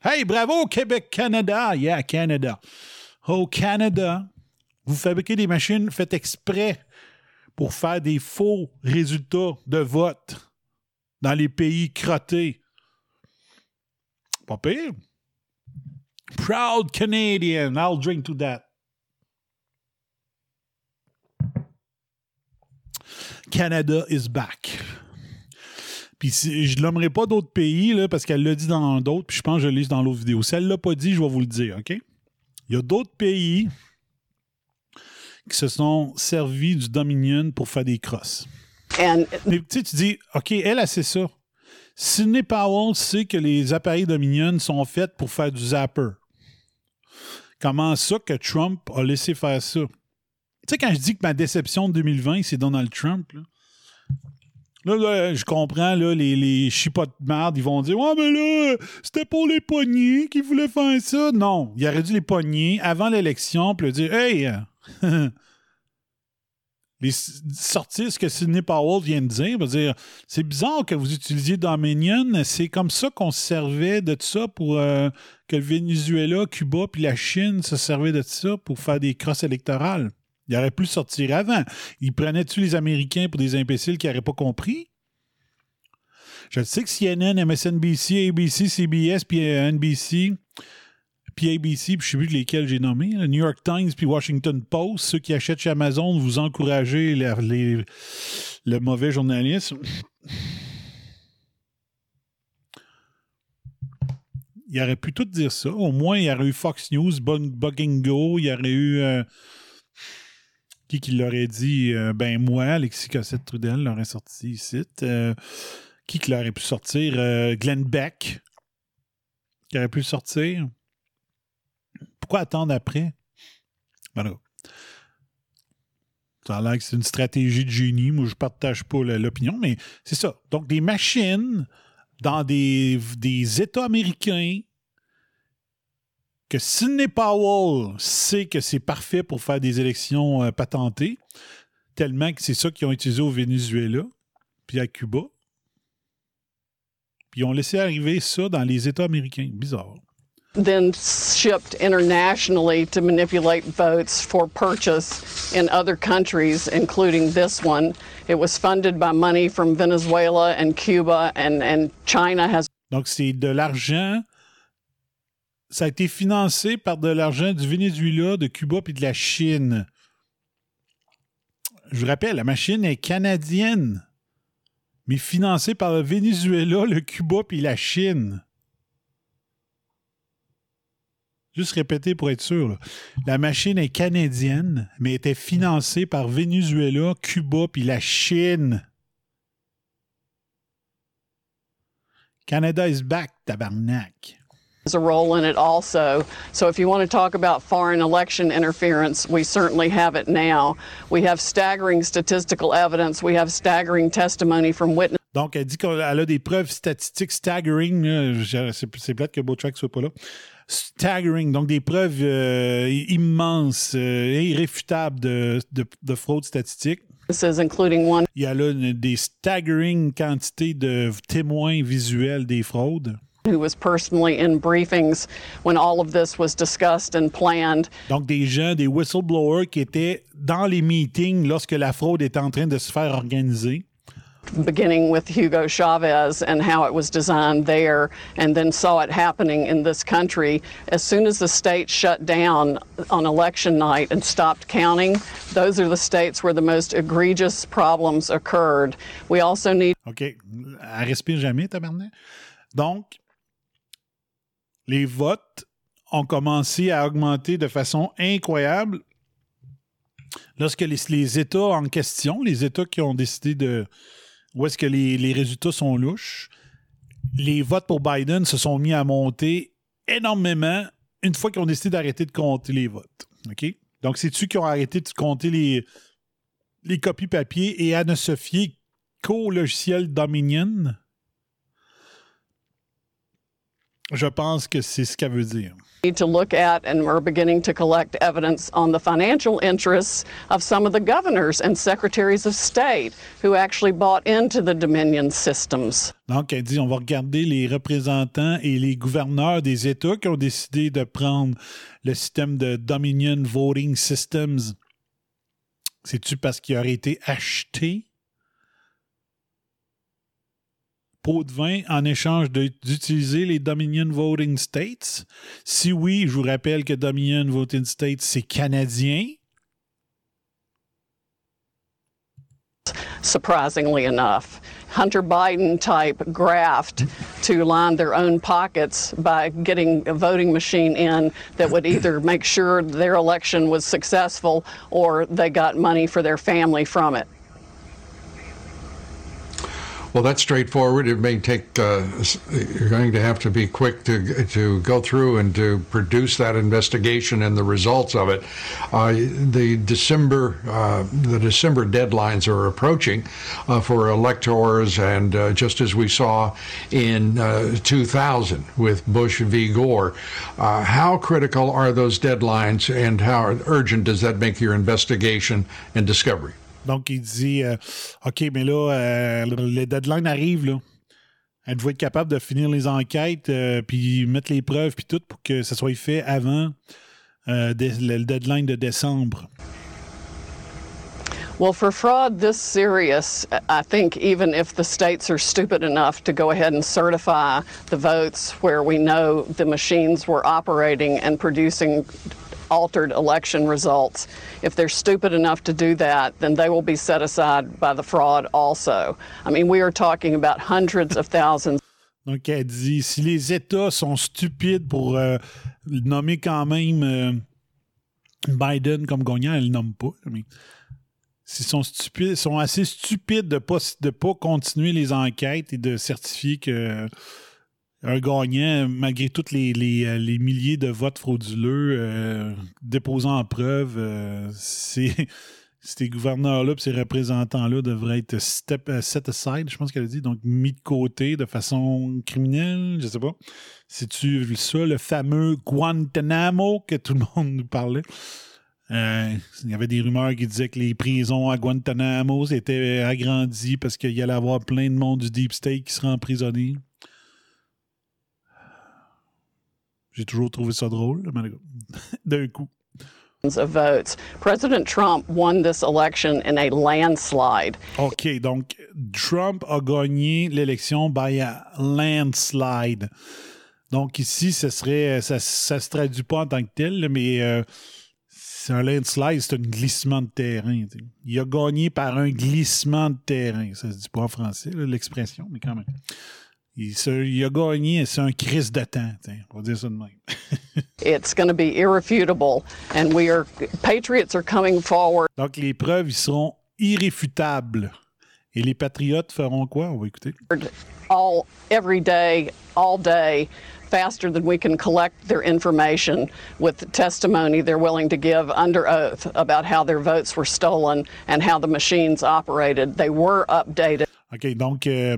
Hey, bravo, Québec-Canada! Yeah, Canada. Au Canada, vous fabriquez des machines faites exprès pour faire des faux résultats de vote dans les pays crottés. Pas pire. Proud Canadian, I'll drink to that. Canada is back. Puis si- je nommerai pas d'autres pays là, parce qu'elle l'a dit dans d'autres, puis je pense que je l'ai dans l'autre vidéo. Si elle l'a pas dit, je vais vous le dire, OK? Il y a d'autres pays qui se sont servis du Dominion pour faire des crosses. And Mais tu dis, OK, elle, elle sait ça. Sidney Powell sait que les appareils Dominion sont faits pour faire du zapper. Comment ça que Trump a laissé faire ça? Tu sais, quand je dis que ma déception de 2020, c'est Donald Trump, là, là, je comprends, là, les, les chipots de merde, ils vont dire Ouais, mais là, c'était pour les poignets qui voulaient faire ça. Non, il aurait dû les pogner avant l'élection, puis dire Hey, euh, les, sortir ce que Sidney Powell vient de dire, dire c'est bizarre que vous utilisiez Dominion, c'est comme ça qu'on se servait de ça pour euh, que le Venezuela, Cuba puis la Chine se servaient de ça pour faire des crosses électorales. Il aurait pu sortir avant. Il prenait-tu les Américains pour des imbéciles qui n'auraient pas compris? Je sais que CNN, MSNBC, ABC, CBS, puis euh, NBC, puis ABC, puis je sais plus lesquels j'ai nommés, le New York Times, puis Washington Post, ceux qui achètent chez Amazon, vous encouragez les- le mauvais journalisme. Il aurait pu tout dire ça. Au moins, il y aurait eu Fox News, Bug- Bugingo, il y aurait eu. euh, qui qui l'aurait dit? Euh, Ben, moi, Alexis Cossette-Trudel l'aurait sorti ici. Euh, qui qui l'aurait pu sortir? Glenn Beck, qui aurait pu sortir? Pourquoi attendre après? Voilà. Ça a l'air que c'est une stratégie de génie. Moi, je partage pas l'opinion, mais c'est ça. Donc, des machines dans des, des États américains que Sidney Powell sait que c'est parfait pour faire des élections euh, patentées, tellement que c'est ça qu'ils ont utilisé au Venezuela, puis à Cuba. Puis ils ont laissé arriver ça dans les États américains. Bizarre. Then shipped internationally to manipulate votes for purchase in other countries, including this one. It was funded by money from Venezuela and Cuba, and, China has Donc, c'est de l'argent. Ça a été financé par de l'argent du Venezuela, de Cuba puis de la Chine. Je vous rappelle, la machine est canadienne, mais financée par le Venezuela, le Cuba puis la Chine. Juste répéter pour être sûr. là. La machine est canadienne, mais était financée par Venezuela, Cuba puis la Chine. Canada is back, tabarnak. a role in it also. So if you want to talk about foreign election interference, we certainly have it now. We have staggering statistical evidence. We have staggering testimony from witnesses. Donc, elle dit qu'elle a des preuves statistiques staggering. C'est plate que Botrack soit pas là. Staggering, donc des preuves euh, immenses, euh, irréfutables de, de, de fraude statistique. including one Il y a là une- des staggering quantités de témoins visuels des fraudes. who was personally in briefings when all of this was discussed and planned. Donc, des gens, des whistleblowers qui étaient dans les meetings lorsque la fraude était en train de se faire organiser. Beginning with Hugo Chavez and how it was designed there, and then saw it happening in this country. As soon as the states shut down on election night and stopped counting, those are the states where the most egregious problems occurred. We also need OK. Elle respire jamais, tabarnak. Donc, les votes ont commencé à augmenter de façon incroyable lorsque les, les États en question, les États qui ont décidé de où est-ce que les, les résultats sont louches, les votes pour Biden se sont mis à monter énormément une fois qu'ils ont décidé d'arrêter de compter les votes. Donc, c'est-tu qui ont arrêté de compter les, les copies papier et à ne se fier qu'au logiciel Dominion? Je pense que c'est ce qu'elle veut dire. To look at, and we're beginning to collect evidence on the financial interests of some of the governors and secretaries of state who actually bought into the Dominion systems. Donc, elle dit on va regarder les représentants et les gouverneurs des États qui ont décidé de prendre le système de Dominion Voting Systems. C'est-tu parce qu'il aurait été acheté? De vin en échange d'utiliser les Dominion Voting States? Si oui, je vous rappelle que Dominion Voting States, c'est canadien. surprisingly enough. Hunter Biden type graft to line their own pockets by getting a voting machine in that would either make sure their election was successful or they got money for their family from it. Well, that's straightforward. It may take, uh, you're going to have to be quick to, to go through and to produce that investigation and the results of it. Uh, the December, uh, the December deadlines are approaching uh, for electors, and uh, just as we saw in uh, 2000 with Bush v. Gore, how critical are those deadlines and how urgent does that make your investigation and discovery? Donc, il dit euh, OK, mais là, euh, le deadline arrive, là. Êtes-vous être capable de finir les enquêtes, euh, puis mettre les preuves, puis tout, pour que ça soit fait avant euh, le deadline de décembre? Well, for fraud this serious, I think even if the states are stupid enough to go ahead and certify the votes where we know the machines were operating and producing altered election results, if they're stupid enough to do that, then they will be set aside by the fraud also. I mean, we are talking about hundreds of thousands Donc, elle dit si les États sont stupides pour euh, nommer quand même euh, Biden comme gagnant, elle ne nomme pas. Mais s'ils sont stupides, sont assez stupides de ne pas, de pas continuer les enquêtes et de certifier que un gagnant, malgré tous les, euh, milliers de votes frauduleux euh, déposés en preuve, euh. Ces gouverneurs-là ces représentants-là devraient être set aside, je pense qu'elle a dit, donc mis de côté de façon criminelle, je sais pas. C'est-tu ça, le fameux Guantanamo que tout le monde nous parlait? Il y avait des rumeurs qui disaient que les prisons à Guantanamo étaient agrandies parce qu'il y allait avoir plein de monde du Deep State qui serait emprisonné. J'ai toujours trouvé ça drôle, mais d'un coup. of votes. President Trump won this election in a landslide. OK, donc Trump a gagné l'élection by a landslide. Donc ici, ce serait, ça ne se traduit pas en tant que tel, mais euh, c'est un landslide, c'est un glissement de terrain. Il a gagné par un glissement de terrain. Ça se dit pas en français, l'expression, mais quand même. Il, se- il a gagné, c'est un crise de temps. On va dire ça de même. It's going to be irrefutable, and we are patriots are coming forward. Donc les preuves, ils seront irréfutables. Et les patriotes feront quoi? On va écouter. all every day, all day, faster than we can collect their information with the testimony they're willing to give under oath about how their votes were stolen and how the machines operated. They were updated. OK, donc euh,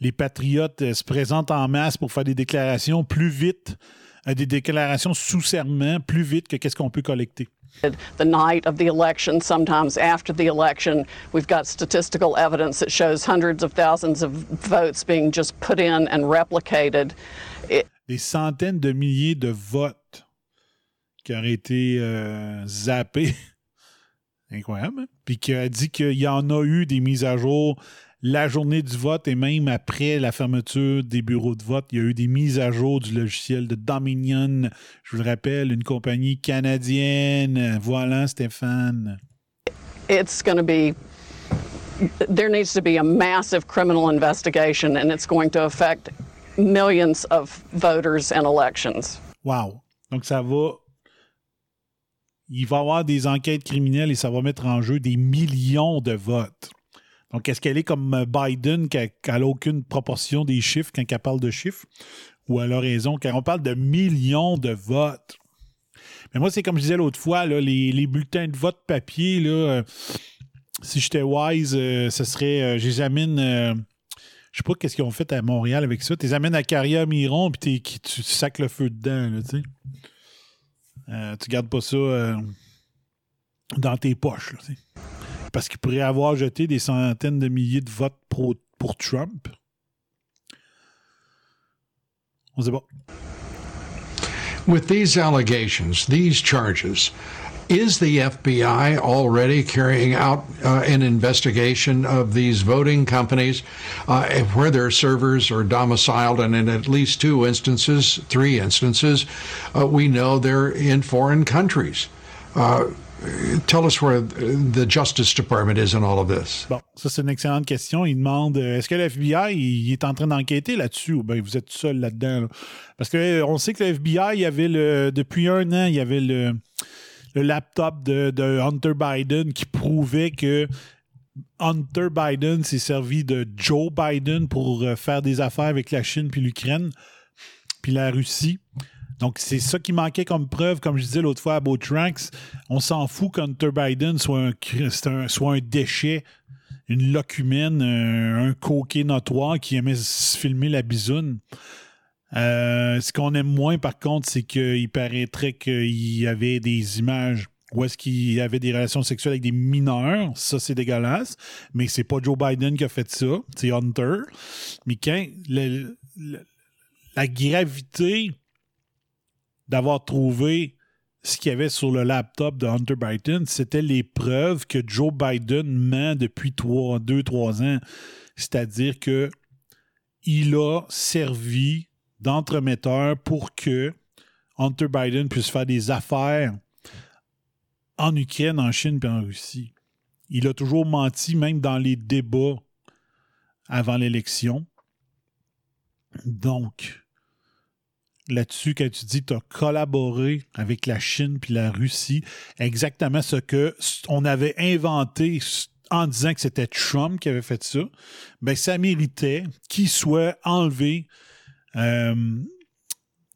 les patriotes euh, se présentent en masse pour faire des déclarations plus vite, euh, des déclarations sous serment plus vite que qu'est-ce qu'on peut collecter. The night of the election, sometimes after the election, we've got statistical evidence that shows hundreds of thousands of votes being just put in and replicated. It, Des centaines de milliers de votes qui auraient été euh, zappés. Incroyable. hein? Puis qui a dit qu'il y en a eu des mises à jour la journée du vote et même après la fermeture des bureaux de vote, il y a eu des mises à jour du logiciel de Dominion. Je vous le rappelle, une compagnie canadienne. Voilà, Stéphane. it's going to be there needs to be a massive criminal investigation and it's going to affect millions of voters and elections. Wow. Donc, ça va. Il va y avoir des enquêtes criminelles et ça va mettre en jeu des millions de votes. Donc, est-ce qu'elle est comme Biden, qui n'a aucune proportion des chiffres quand elle parle de chiffres? Ou elle a raison quand on parle de millions de votes? Mais moi, c'est comme je disais l'autre fois, les, bulletins de vote papier, là, euh, si j'étais wise, euh, ce serait, euh, je euh, sais pas qu'est-ce qu'ils ont fait à Montréal avec ça, tu les amènes à Carrière Miron, puis tu sacs le feu dedans, là, tu sais. Euh, tu gardes pas ça euh, dans tes poches, tu. Parce qu'il pourrait avoir jeté des centaines de milliers de votes pour, pour Trump. On. With these allegations, these charges, is the FBI already carrying out uh, an investigation of these voting companies uh, where their servers are domiciled? And in at least two instances, three instances, uh, we know they're in foreign countries. Uh, tell us where the Justice Department is in all of this. Bon, ça c'est une excellente question. Il demande euh, est-ce que le FBI est en train d'enquêter là-dessus ou bien vous êtes seul là-dedans? Là? Parce que euh, on sait que le FBI, il avait le depuis un an, il y avait le, le laptop de, de Hunter Biden qui prouvait que Hunter Biden s'est servi de Joe Biden pour euh, faire des affaires avec la Chine puis l'Ukraine puis la Russie. Donc, c'est ça qui manquait comme preuve, comme je disais l'autre fois à Botranks. On s'en fout qu'Hunter Biden soit un, soit un déchet, une locumène, un, un coquet notoire qui aimait se filmer la bisoune. Euh, ce qu'on aime moins, par contre, c'est qu'il paraîtrait qu'il y avait des images où est-ce qu'il y avait des relations sexuelles avec des mineurs. Ça, c'est dégueulasse. Mais c'est pas Joe Biden qui a fait ça. C'est Hunter. Mais quand la gravité d'avoir trouvé ce qu'il y avait sur le laptop de Hunter Biden, c'était les preuves que Joe Biden ment depuis trois, deux, trois ans. C'est-à-dire que il a servi d'entremetteur pour que Hunter Biden puisse faire des affaires en Ukraine, en Chine et en Russie. Il a toujours menti, même dans les débats avant l'élection. Donc, là-dessus, quand tu dis tu as collaboré avec la Chine puis la Russie, exactement ce que on avait inventé en disant que c'était Trump qui avait fait ça, ben ça méritait qu'il soit enlevé euh,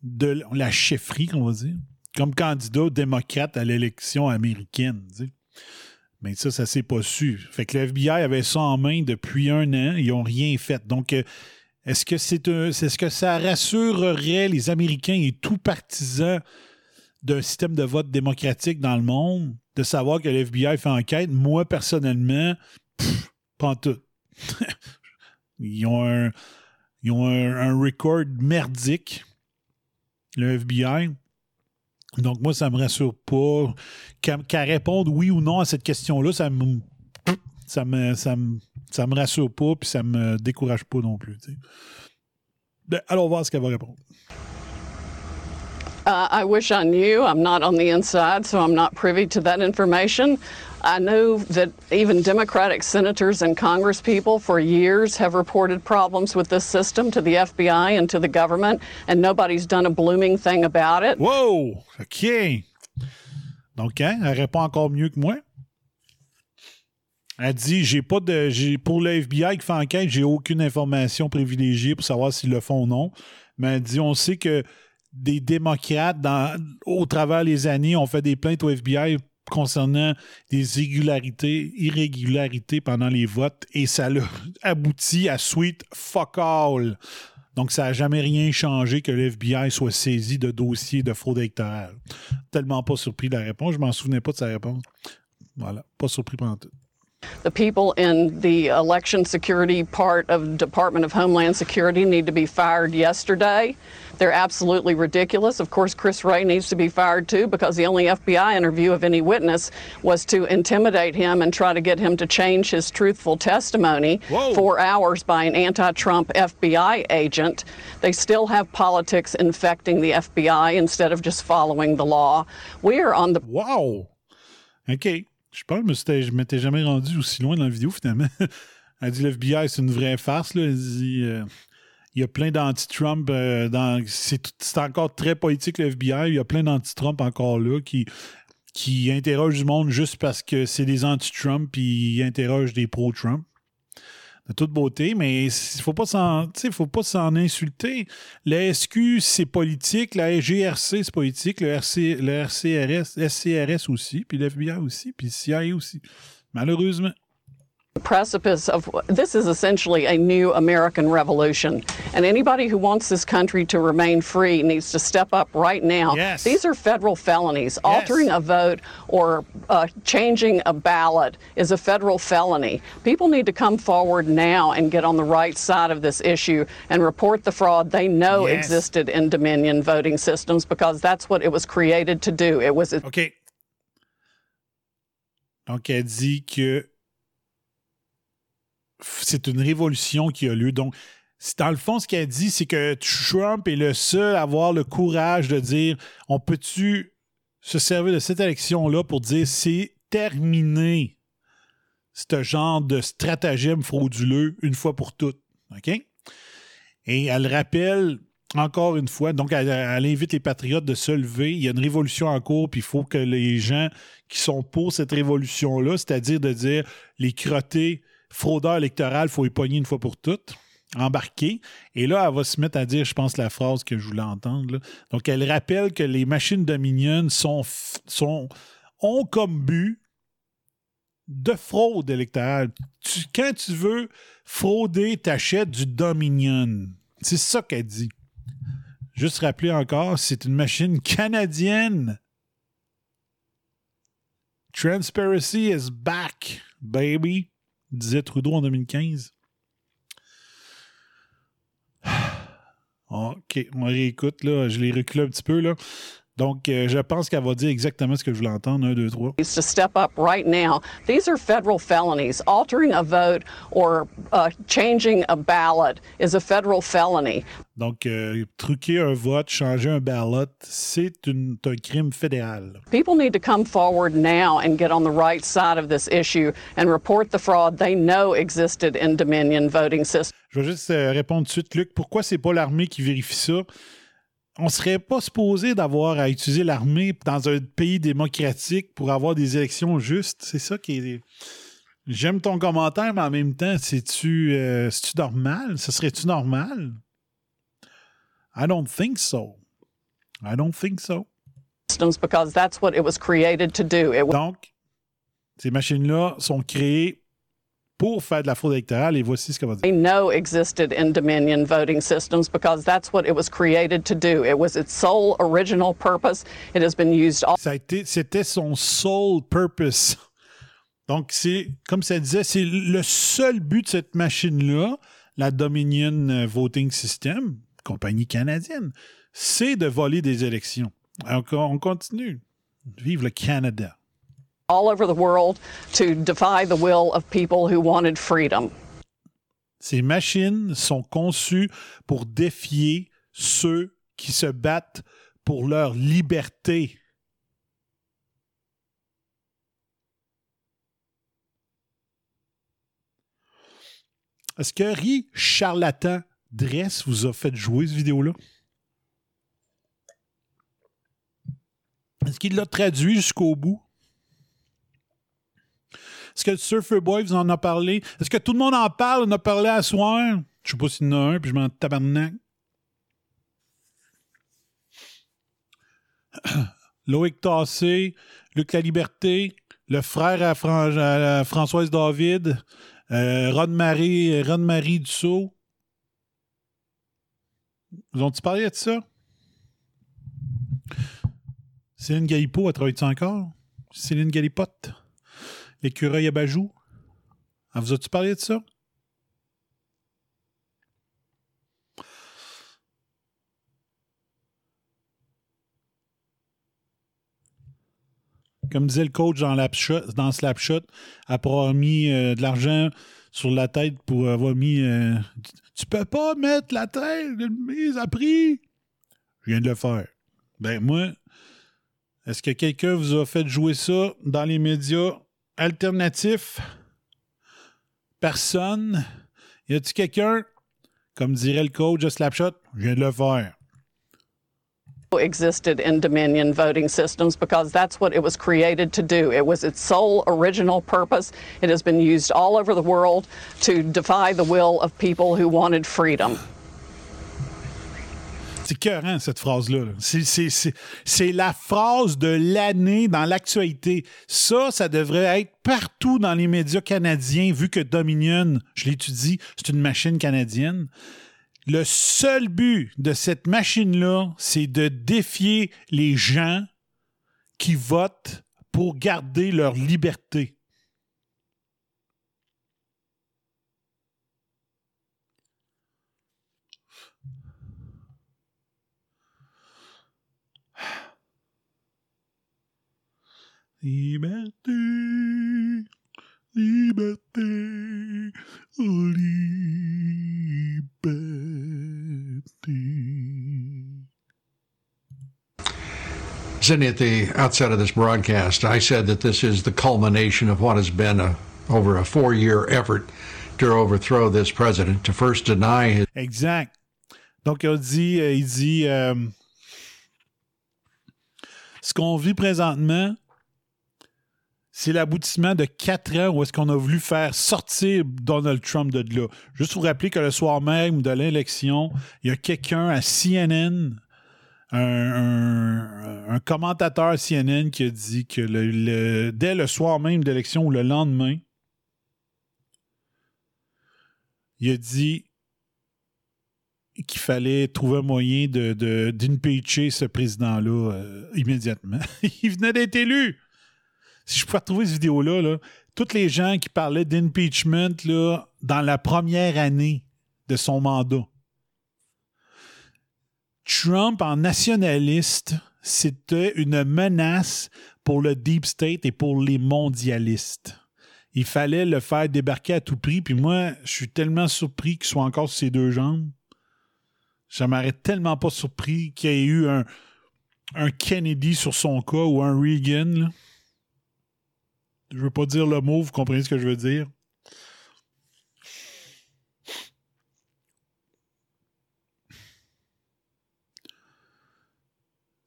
de la chefferie, on va dire, comme candidat démocrate à l'élection américaine. Tu sais. Mais ça, ça s'est pas su. Fait que le FBI avait ça en main depuis un an, ils n'ont rien fait. Donc, euh, est-ce que c'est un, est-ce que ça rassurerait les Américains et tout partisans d'un système de vote démocratique dans le monde de savoir que le FBI fait enquête? Moi, personnellement, pas tout. ils ont un, ils ont un, record merdique, le FBI. Donc, moi, ça me rassure pas. Qu'à qu répondre oui ou non à cette question-là, ça me, ça me, ça me, ça me rassure pas, puis ça me décourage pas non plus. Ben, allons voir ce qu'elle va répondre. Uh, I wish I knew. I'm not on the inside, so I'm not privy to that information. I know that even Democratic senators and congresspeople for years have reported problems with this system to the FBI and to the government, and nobody's done a blooming thing about it. Wow! OK. Donc, hein, elle répond encore mieux que moi. Elle dit j'ai pas de. Pour le FBI qui fait enquête, j'ai aucune information privilégiée pour savoir s'ils le font ou non. Mais elle dit on sait que des démocrates, au travers les années, ont fait des plaintes au FBI concernant des irrégularités, pendant les votes et ça l'a abouti à sweet fuck all. Donc, ça n'a jamais rien changé que le FBI soit saisi de dossiers de fraude électorale. Tellement pas surpris de la réponse. Je m'en souvenais pas de sa réponse. Voilà. Pas surpris pendant tout. The people in the election security part of the Department of Homeland Security need to be fired yesterday. They're absolutely ridiculous. Of course, Chris Wray needs to be fired too because the only FBI interview of any witness was to intimidate him and try to get him to change his truthful testimony Whoa. four hours by an anti Trump FBI agent. They still have politics infecting the FBI instead of just following the law. We are on the. Wow! OK. Je pense que je m'étais jamais rendu aussi loin dans la vidéo, finalement. Elle dit le FBI, c'est une vraie farce. Là. Elle dit euh, il y a plein d'anti-Trump. Euh, dans, c'est, encore très politique, le FBI. Il y a plein d'anti-Trump encore là qui, qui interrogent du monde juste parce que c'est des anti-Trump puis ils interrogent des pro-Trump. De toute beauté, mais il faut pas s'en, faut pas s'en insulter. La SQ, c'est politique, la GRC, c'est politique, le, RC, le RCRS, SCRS aussi, puis l'FBI aussi, puis le CIA aussi. Malheureusement. Precipice of this is essentially a new American revolution. And anybody who wants this country to remain free needs to step up right now. Yes. These are federal felonies. Altering a vote or uh, changing a ballot is a federal felony. People need to come forward now and get on the right side of this issue and report the fraud they know Yes. existed in Dominion voting systems because that's what it was created to do. It was A- OK. Donc, elle dit que c'est une révolution qui a lieu. Donc, dans le fond, ce qu'elle dit, c'est que Trump est le seul à avoir le courage de dire on peut-tu se servir de cette élection-là pour dire c'est terminé, ce genre de stratagème frauduleux une fois pour toutes. OK? Et elle rappelle encore une fois, donc elle, elle invite les patriotes de se lever. Il y a une révolution en cours, puis il faut que les gens qui sont pour cette révolution-là, c'est-à-dire de dire les crottés fraudeurs électoraux, il faut les pogner une fois pour toutes, embarquer. Et là, elle va se mettre à dire, je pense, la phrase que je voulais entendre. Donc, elle rappelle que les machines Dominion sont, sont, ont comme but de fraude électorale. Quand tu veux frauder, t'achètes du Dominion. C'est ça qu'elle dit. Juste rappeler encore, c'est une machine canadienne. Transparency is back, baby, disait Trudeau en 2015. OK, on réécoute, là. Je l'ai reculé un petit peu, là. Donc, euh, je pense qu'elle va dire exactement ce que je voulais entendre. Un, deux, trois. to step up right now. These are federal felonies. Altering a vote or uh, changing a ballot is a federal felony. Donc, euh, truquer un vote, changer un ballot, c'est une- un crime fédéral. People need to come forward now and get on the right side of this issue and report the fraud they know existed in Dominion voting systems. Je vais juste euh, répondre tout de suite, Luc. Pourquoi c'est pas l'armée qui vérifie ça? On serait pas supposé d'avoir à utiliser l'armée dans un pays démocratique pour avoir des élections justes. C'est ça qui est. J'aime ton commentaire, mais en même temps, c'est-tu euh, normal? Ce serait-tu normal? I don't think so. I don't think so. because that's what it was created to do. It was Donc, ces machines-là sont créées pour faire de la fraude électorale et voici ce qu'elle va dire. they know existed in Dominion voting systems because that's what it was created to do. It was its sole original purpose. It has been used all Ça a été, c'était son sole purpose. Donc, c'est, comme ça disait, c'est le seul but de cette machine-là, la Dominion euh, Voting System, compagnie canadienne, c'est de voler des élections. Donc, on continue. Vive le Canada. All over the world to defy the will of people who wanted freedom. Ces machines sont conçues pour défier ceux qui se battent pour leur liberté. Est-ce que Ri Charlatan Dress vous a fait jouer cette vidéo-là? Est-ce qu'il l'a traduit jusqu'au bout? Est-ce que le Surfer Boy vous en a parlé? Est-ce que tout le monde en parle? On a parlé à soir? Je sais pas s'il y en a un, puis je m'en tabarnak. Loïc Tassé, Luc La Liberté, le frère à, Fran- à Françoise David, euh, Ron-Marie Ron-Marie Dussault. Vous ont-ils parlé de ça? Céline Galipo, elle travaille encore? Céline Galipote? L'écureuil à Bajou? Elle vous a-tu parlé de ça? Comme disait le coach dans, Lapshot- dans Slapshot, après avoir mis euh, de l'argent sur la tête pour avoir mis. euh, tu peux pas mettre la tête de mise à prix. Je viens de le faire. Ben, moi, est-ce que quelqu'un vous a fait jouer ça dans les médias? Alternatifs? Personne. Y a-t-il quelqu'un, comme dirait le coach de Slapshot? Je viens de le faire. existed in Dominion voting systems because that's what it was created to do. It was its sole original purpose. It has been used all over the world to defy the will of people who wanted freedom. C'est cohérent, cette phrase-là. là. C'est- c'est- C'est c'est la phrase de l'année dans l'actualité. Ça, ça devrait être partout dans les médias canadiens, vu que Dominion, je l'étudie, c'est une machine canadienne. Le seul but de cette machine-là, c'est de défier les gens qui votent pour garder leur liberté. Liberté, liberté, liberté. Sydney, at the outset of this broadcast, I said that this is the culmination of what has been a, over a four year effort to overthrow this president, to first deny his Exact. Donc, il dit, euh, il dit euh, ce qu'on vit présentement, c'est l'aboutissement de quatre ans où est-ce qu'on a voulu faire sortir Donald Trump de là. Juste vous rappeler que le soir même de l'élection, il y a quelqu'un à CNN, un, commentateur CNN qui a dit que dès le soir même de l'élection ou le lendemain, il a dit qu'il fallait trouver un moyen de, de- d'impeacher ce président-là euh, immédiatement. il venait d'être élu. Si je pouvais retrouver cette vidéo-là, là, tous les gens qui parlaient d'impeachment dans la première année de son mandat. Trump, en nationaliste, c'était une menace pour le deep state et pour les mondialistes. Il fallait le faire débarquer à tout prix. Puis moi, je suis tellement surpris qu'il soit encore sur ses deux jambes. Ça m'aurait tellement pas surpris qu'il y ait eu un, Kennedy sur son cas ou un Reagan. Je veux pas dire le mot, vous comprenez ce que je veux dire?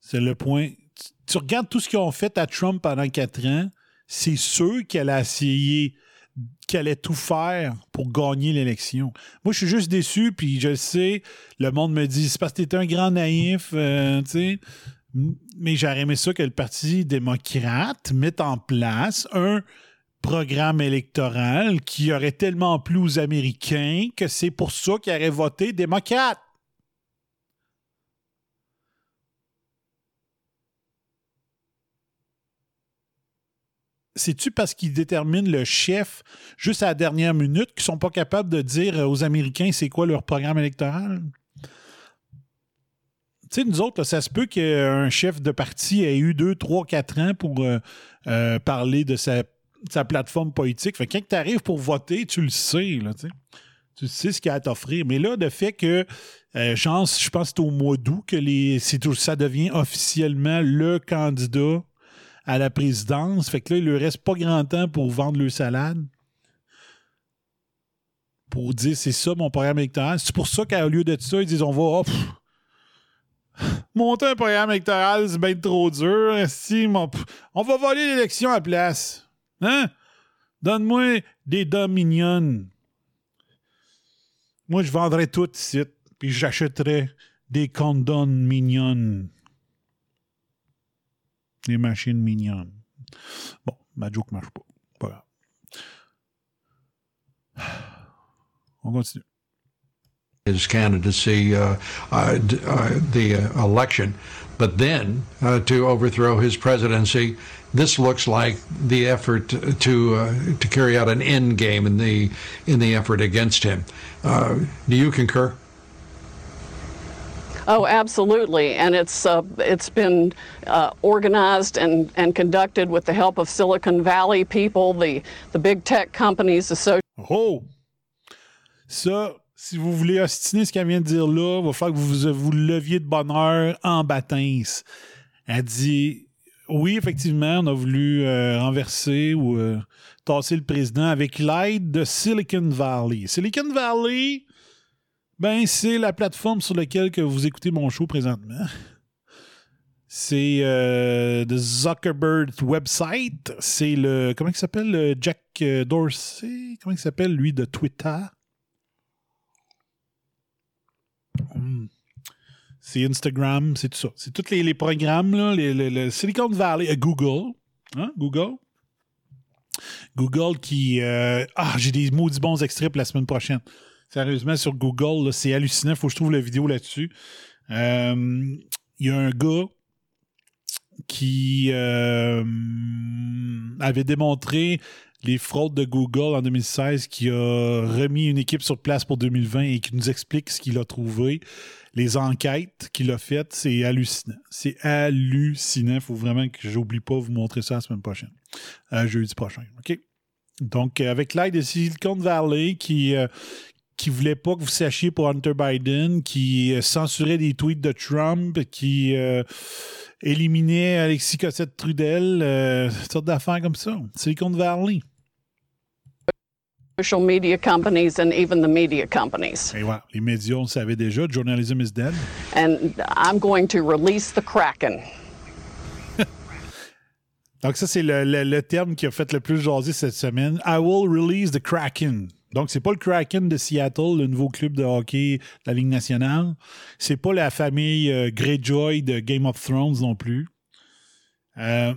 C'est le point. Tu, regardes tout ce qu'ils ont fait à Trump pendant quatre ans, c'est sûr qu'elle a essayé qu'elle allait tout faire pour gagner l'élection. Moi, je suis juste déçu, puis je le sais, le monde me dit, c'est parce que t'es un grand naïf, euh, tu sais. Mais j'aurais aimé ça que le Parti démocrate mette en place un programme électoral qui aurait tellement plu aux Américains que c'est pour ça qu'ils auraient voté démocrate. C'est-tu parce qu'ils déterminent le chef juste à la dernière minute qu'ils sont pas capables de dire aux Américains c'est quoi leur programme électoral? Tu sais, nous autres, ça se peut qu'un chef de parti ait eu deux, trois, quatre ans pour euh, euh, parler de sa, sa plateforme politique. Fait que quand tu arrives pour voter, tu le sais, là, tu sais. Tu sais ce qu'il y a à t'offrir. Mais là, le fait que, euh, je pense que c'est au mois d'août que les, tout- ça devient officiellement le candidat à la présidence. Fait que là, il ne lui reste pas grand temps pour vendre le salade. Pour dire c'est ça mon programme électoral. C'est pour ça qu'au lieu de ça, ils disent on va. oh, monter un programme électoral, c'est bien trop dur. Si, on va voler l'élection à la place. Hein? Donne-moi des dominions. Moi, je vendrais tout ici, puis j'achèterais des condoms mignonnes. Des machines mignonnes. Bon, ma joke marche pas. Pas. On continue. His candidacy, uh, uh, d- uh, the uh, election, but then uh, to overthrow his presidency. This looks like the effort to uh, to carry out an end game in the in the effort against him. Uh, do you concur? Oh, absolutely, and it's uh, it's been uh, organized and, and conducted with the help of Silicon Valley people, the the big tech companies associated. Oh! Ça, si vous voulez ostiner ce qu'elle vient de dire là, il va falloir que vous vous leviez de bonheur en baptême. Elle dit oui, effectivement, on a voulu euh, renverser ou euh, tasser le président avec l'aide de Silicon Valley. Silicon Valley, ben, c'est la plateforme sur laquelle que vous écoutez mon show présentement. C'est euh, The Zuckerberg website. C'est le. Comment il s'appelle le Jack euh, Dorsey? Comment il s'appelle lui de Twitter? C'est Instagram, c'est tout ça. C'est tous les, programmes, le Silicon Valley, euh, Google. Hein, Google? Google qui. euh, ah, j'ai des maudits bons extraits pour la semaine prochaine. Sérieusement, sur Google, c'est hallucinant. Faut que je trouve la vidéo là-dessus. Euh, Il y a un gars qui euh, avait démontré les fraudes de Google en 2016, qui a remis une équipe sur place pour 2020 et qui nous explique ce qu'il a trouvé. Les enquêtes qu'il a faites, c'est hallucinant. C'est hallucinant. Il faut vraiment que j'oublie pas de vous montrer ça la semaine prochaine. Euh, jeudi prochain. OK? Donc, euh, avec l'aide de Silicon Valley qui, euh, voulait pas que vous sachiez pour Hunter Biden, qui euh, censurait des tweets de Trump, qui euh, éliminait Alexis Cossette-Trudel, euh, toutes sortes d'affaires comme ça. Silicon Valley. Social media companies and even the media companies. Et voilà, les médias, on le savait déjà. Journalism is dead. And I'm going to release the Kraken. Donc, ça, c'est le, le- le terme qui a fait le plus jaser cette semaine. I will release the Kraken. Donc, c'est pas le Kraken de Seattle, le nouveau club de hockey de la Ligue nationale. C'est pas la famille euh, Greyjoy de Game of Thrones non plus. Euh,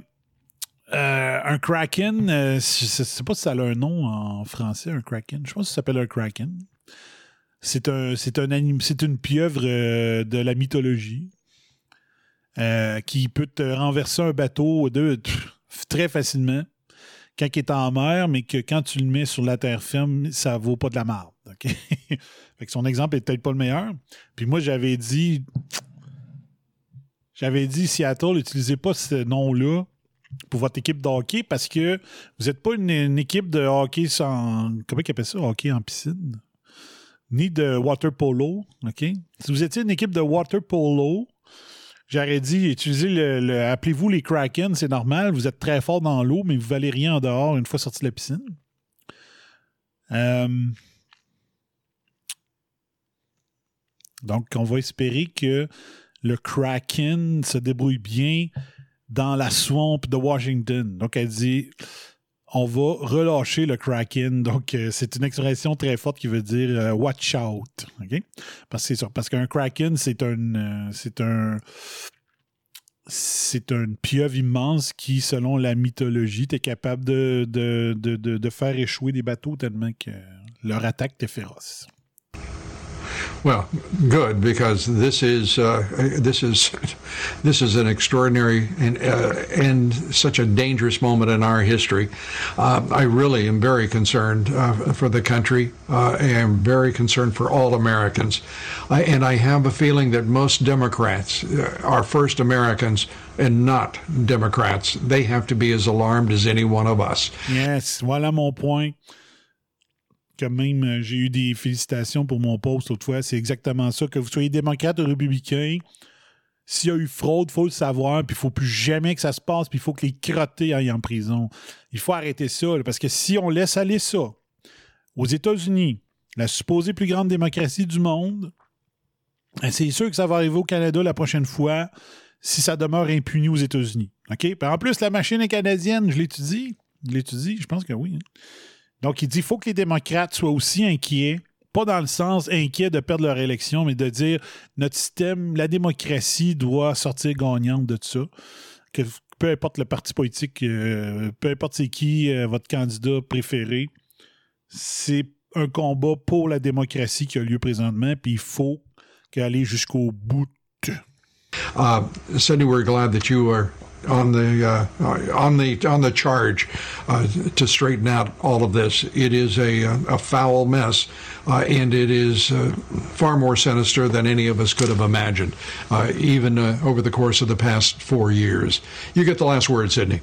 euh, un Kraken, euh, je je sais pas si ça a un nom en français, un Kraken. Je pense que ça s'appelle un Kraken. C'est un, une pieuvre euh, de la mythologie qui peut te renverser un bateau de, pff, très facilement quand il est en mer, mais que quand tu le mets sur la terre ferme, ça vaut pas de la marde. Son exemple est peut-être pas le meilleur. Puis moi, j'avais dit. J'avais dit Seattle, n'utilisez pas ce nom-là pour votre équipe de hockey parce que vous n'êtes pas une, équipe de hockey sans. Comment ils appellent ça? Hockey en piscine? Ni de water polo. Si vous étiez une équipe de water polo, J'aurais dit, utilisez le, le- appelez-vous les Kraken, c'est normal. Vous êtes très fort dans l'eau, mais vous valez rien en dehors une fois sorti de la piscine. Euh, donc, on va espérer que le Kraken se débrouille bien dans la swamp de Washington. Donc, elle dit, on va relâcher le Kraken. Donc, euh, c'est une expression très forte qui veut dire euh, watch out. Parce que c'est qu'un Kraken, c'est un. euh, c'est un. C'est une pieuvre immense qui, selon la mythologie, est capable de, de, de, de, de faire échouer des bateaux tellement que leur attaque est féroce. Well, good because this is uh, this is this is an extraordinary and uh, and such a dangerous moment in our history. Uh, I really am very concerned uh, for the country. Uh, I am very concerned for all Americans, I, and I have a feeling that most Democrats uh, are first Americans and not Democrats. They have to be as alarmed as any one of us. Yes, voilà mon point. Même euh, j'ai eu des félicitations pour mon post l'autre fois. C'est exactement ça. Que vous soyez démocrate ou républicain, s'il y a eu fraude, il faut le savoir, puis il faut plus jamais que ça se passe, puis il faut que les crottés aillent en prison. Il faut arrêter ça, parce que si on laisse aller ça aux États-Unis, la supposée plus grande démocratie du monde, ben, c'est sûr que ça va arriver au Canada la prochaine fois si ça demeure impuni aux États-Unis. OK? Puis en plus, la machine est canadienne, je l'étudie. Je l'étudie, je pense que oui. hein. Donc, il dit qu'il faut que les démocrates soient aussi inquiets, pas dans le sens inquiet de perdre leur élection, mais de dire notre système, la démocratie doit sortir gagnante de ça. Que peu importe le parti politique, euh, peu importe c'est qui euh, votre candidat préféré, c'est un combat pour la démocratie qui a lieu présentement, puis il faut aller jusqu'au bout. Uh, Cindy, we're glad that you are on the uh, on the on the charge uh, to straighten out all of this. It is a a foul mess, uh, and it is uh, far more sinister than any of us could have imagined, uh, even uh, over the course of the past four years. You get the last word, Sydney.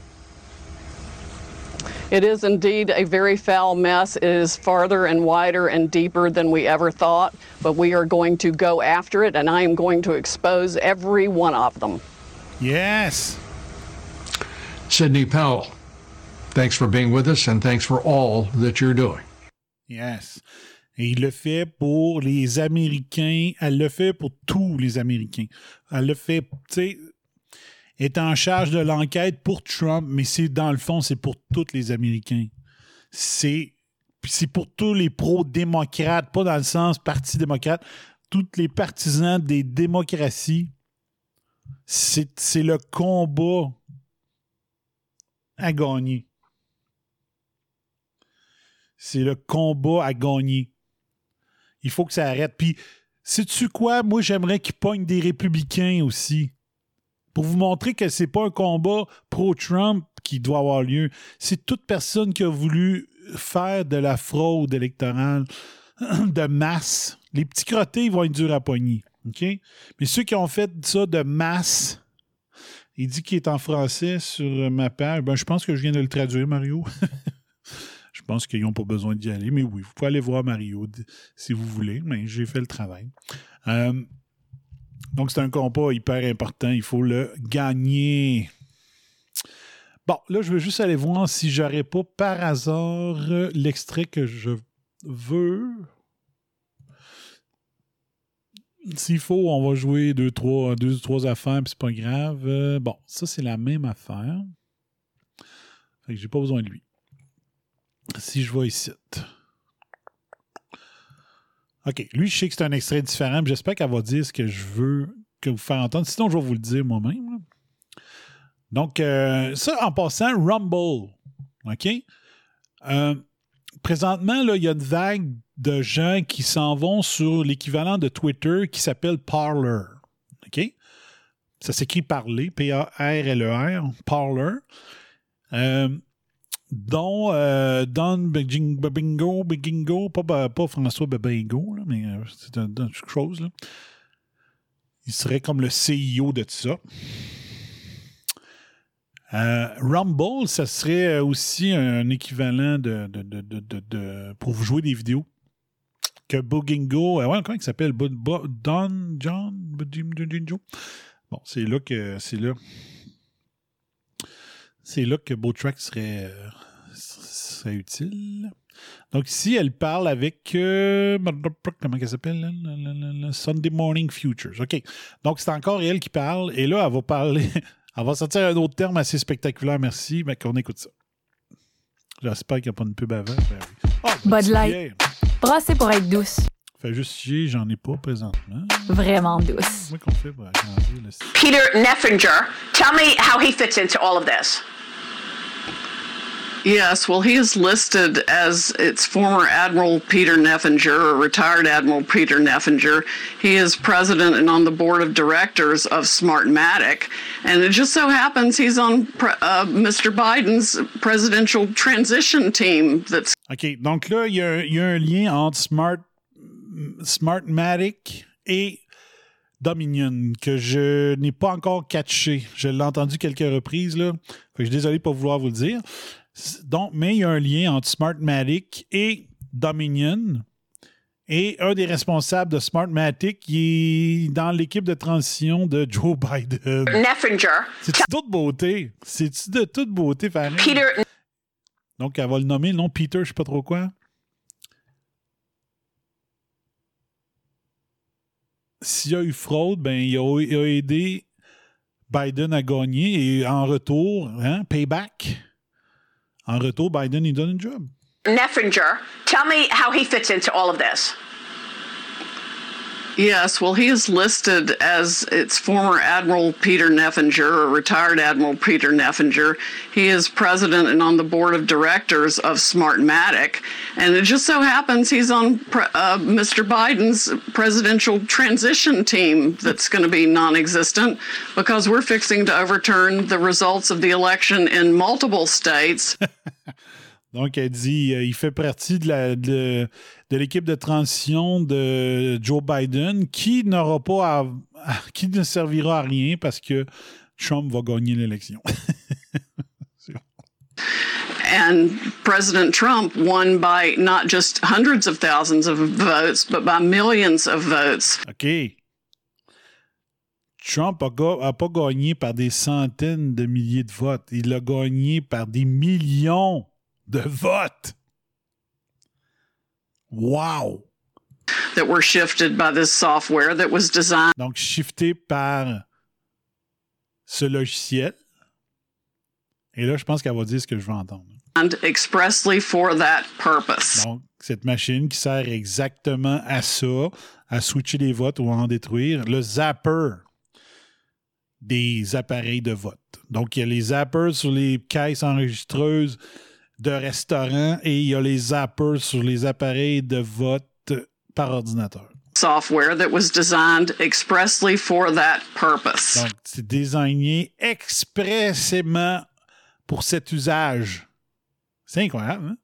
It is indeed a very foul mess. It is farther and wider and deeper than we ever thought, but we are going to go after it, and I am going to expose every one of them. Yes! Sydney Powell, thanks for being with us, and thanks for all that you're doing. Yes. Et il le fait pour les Américains. Elle le fait pour tous les Américains. Elle le fait, tu sais, est en charge de l'enquête pour Trump, mais c'est dans le fond, c'est pour tous les Américains. C'est c'est pour tous les pro-démocrates, pas dans le sens parti démocrate, tous les partisans des démocraties. C'est le combat à gagner. C'est le combat à gagner. Il faut que ça arrête. Puis, sais-tu quoi? Moi, j'aimerais qu'ils pognent des républicains aussi. Pour vous montrer que c'est pas un combat pro-Trump qui doit avoir lieu. C'est toute personne qui a voulu faire de la fraude électorale de masse. Les petits crottés, ils vont être durs à pogner. Mais ceux qui ont fait ça de masse, il dit qu'il est en français sur ma page. Ben, je pense que je viens de le traduire, Mario. je pense qu'ils n'ont pas besoin d'y aller. Mais oui, vous pouvez aller voir Mario si vous voulez. Mais j'ai fait le travail. Euh, donc, c'est un combat hyper important. Il faut le gagner. Bon, là, je veux juste aller voir si j'aurais pas par hasard l'extrait que je veux. S'il faut, on va jouer deux, trois, deux, trois affaires, puis c'est pas grave. Euh, bon, ça, c'est la même affaire. Fait que j'ai pas besoin de lui. Si je vois ici. OK. Lui, je sais que c'est un extrait différent, j'espère qu'elle va dire ce que je veux que vous faire entendre. Sinon, je vais vous le dire moi-même. Donc, euh, ça, en passant, Rumble. OK? Euh, présentement, là, il y a une vague de gens qui s'en vont sur l'équivalent de Twitter qui s'appelle Parler. OK? Ça s'écrit parler, P-A-R-L-E-R, e Parler. Euh, dont euh, Don Bingo, Bingo, pas, pas François Babingo, mais euh, c'est un, quelque chose. Là. Il serait comme le CEO de tout ça. Euh, Rumble, ça serait aussi un équivalent de, de, de, de, pour vous jouer des vidéos. Que Bogingo, euh, ouais, comment il s'appelle? Don John Bon, c'est là que c'est là. C'est là que Bowtrack serait, euh, serait utile. Donc ici, elle parle avec euh, comment elle s'appelle? Sunday Morning Futures. OK. Donc c'est encore elle qui parle et là elle va parler Elle va sortir un autre terme assez spectaculaire, merci, mais qu'on écoute ça. J'espère qu'il n'y a pas de pub avant. Ben oh, Bud Light. Brassé pour être douce. Fait juste chier, j'en ai pas présentement. Vraiment douce. Comment qu'on fait pour agrandir le Peter Neffinger, tell me how he fits into all of this. Yes, well, he is listed as its former Admiral Peter Neffinger, or retired Admiral Peter Neffinger. He is president and on the board of directors of Smartmatic, and it just so happens he's on uh, Mr. Biden's presidential transition team. That's OK, donc là, il y, a, y a un lien entre Smart, Smartmatic et Dominion que je n'ai pas encore catché. Je l'ai entendu quelques reprises, là. Fait que je suis désolé de pas vouloir vous le dire. Donc, mais il y a un lien entre Smartmatic et Dominion. Et un des responsables de Smartmatic qui est dans l'équipe de transition de Joe Biden. Neffinger. C'est-tu toute beauté? C'est-tu de toute beauté, Fanny? Peter. Donc, elle va le nommer, non? Peter, je sais pas trop quoi. S'il y a eu fraude, ben, il a, il a aidé Biden à gagner et en retour, hein, payback. En retour, Biden, il donne un job. Neffinger, tell me how he fits into all of this. Yes, well, he is listed as its former Admiral Peter Neffinger, or retired Admiral Peter Neffinger. He is president and on the board of directors of Smartmatic. And it just so happens he's on uh, Mr. Biden's presidential transition team that's going to be non existent because we're fixing to overturn the results of the election in multiple states. Donc, elle dit, euh, il fait partie de la, de, de l'équipe de transition de Joe Biden qui n'aura pas à, qui ne servira à rien parce que Trump va gagner l'élection. and President Trump won by not just hundreds of thousands of votes, but by millions of votes. OK. Trump n'a pas gagné par des centaines de milliers de votes. Il a gagné par des millions de votes. Wow! That were shifted by this software that was designed. Donc, shifté par ce logiciel. Et là, je pense qu'elle va dire ce que je veux entendre. And expressly for that purpose. Donc, cette machine qui sert exactement à ça, à switcher les votes ou à en détruire, le zapper des appareils de vote. Donc, il y a les zappers sur les caisses enregistreuses de restaurants et il y a les zappers sur les appareils de vote par ordinateur. Software that was designed expressly for that purpose. Donc, c'est désigné expressément pour cet usage. C'est incroyable, hein?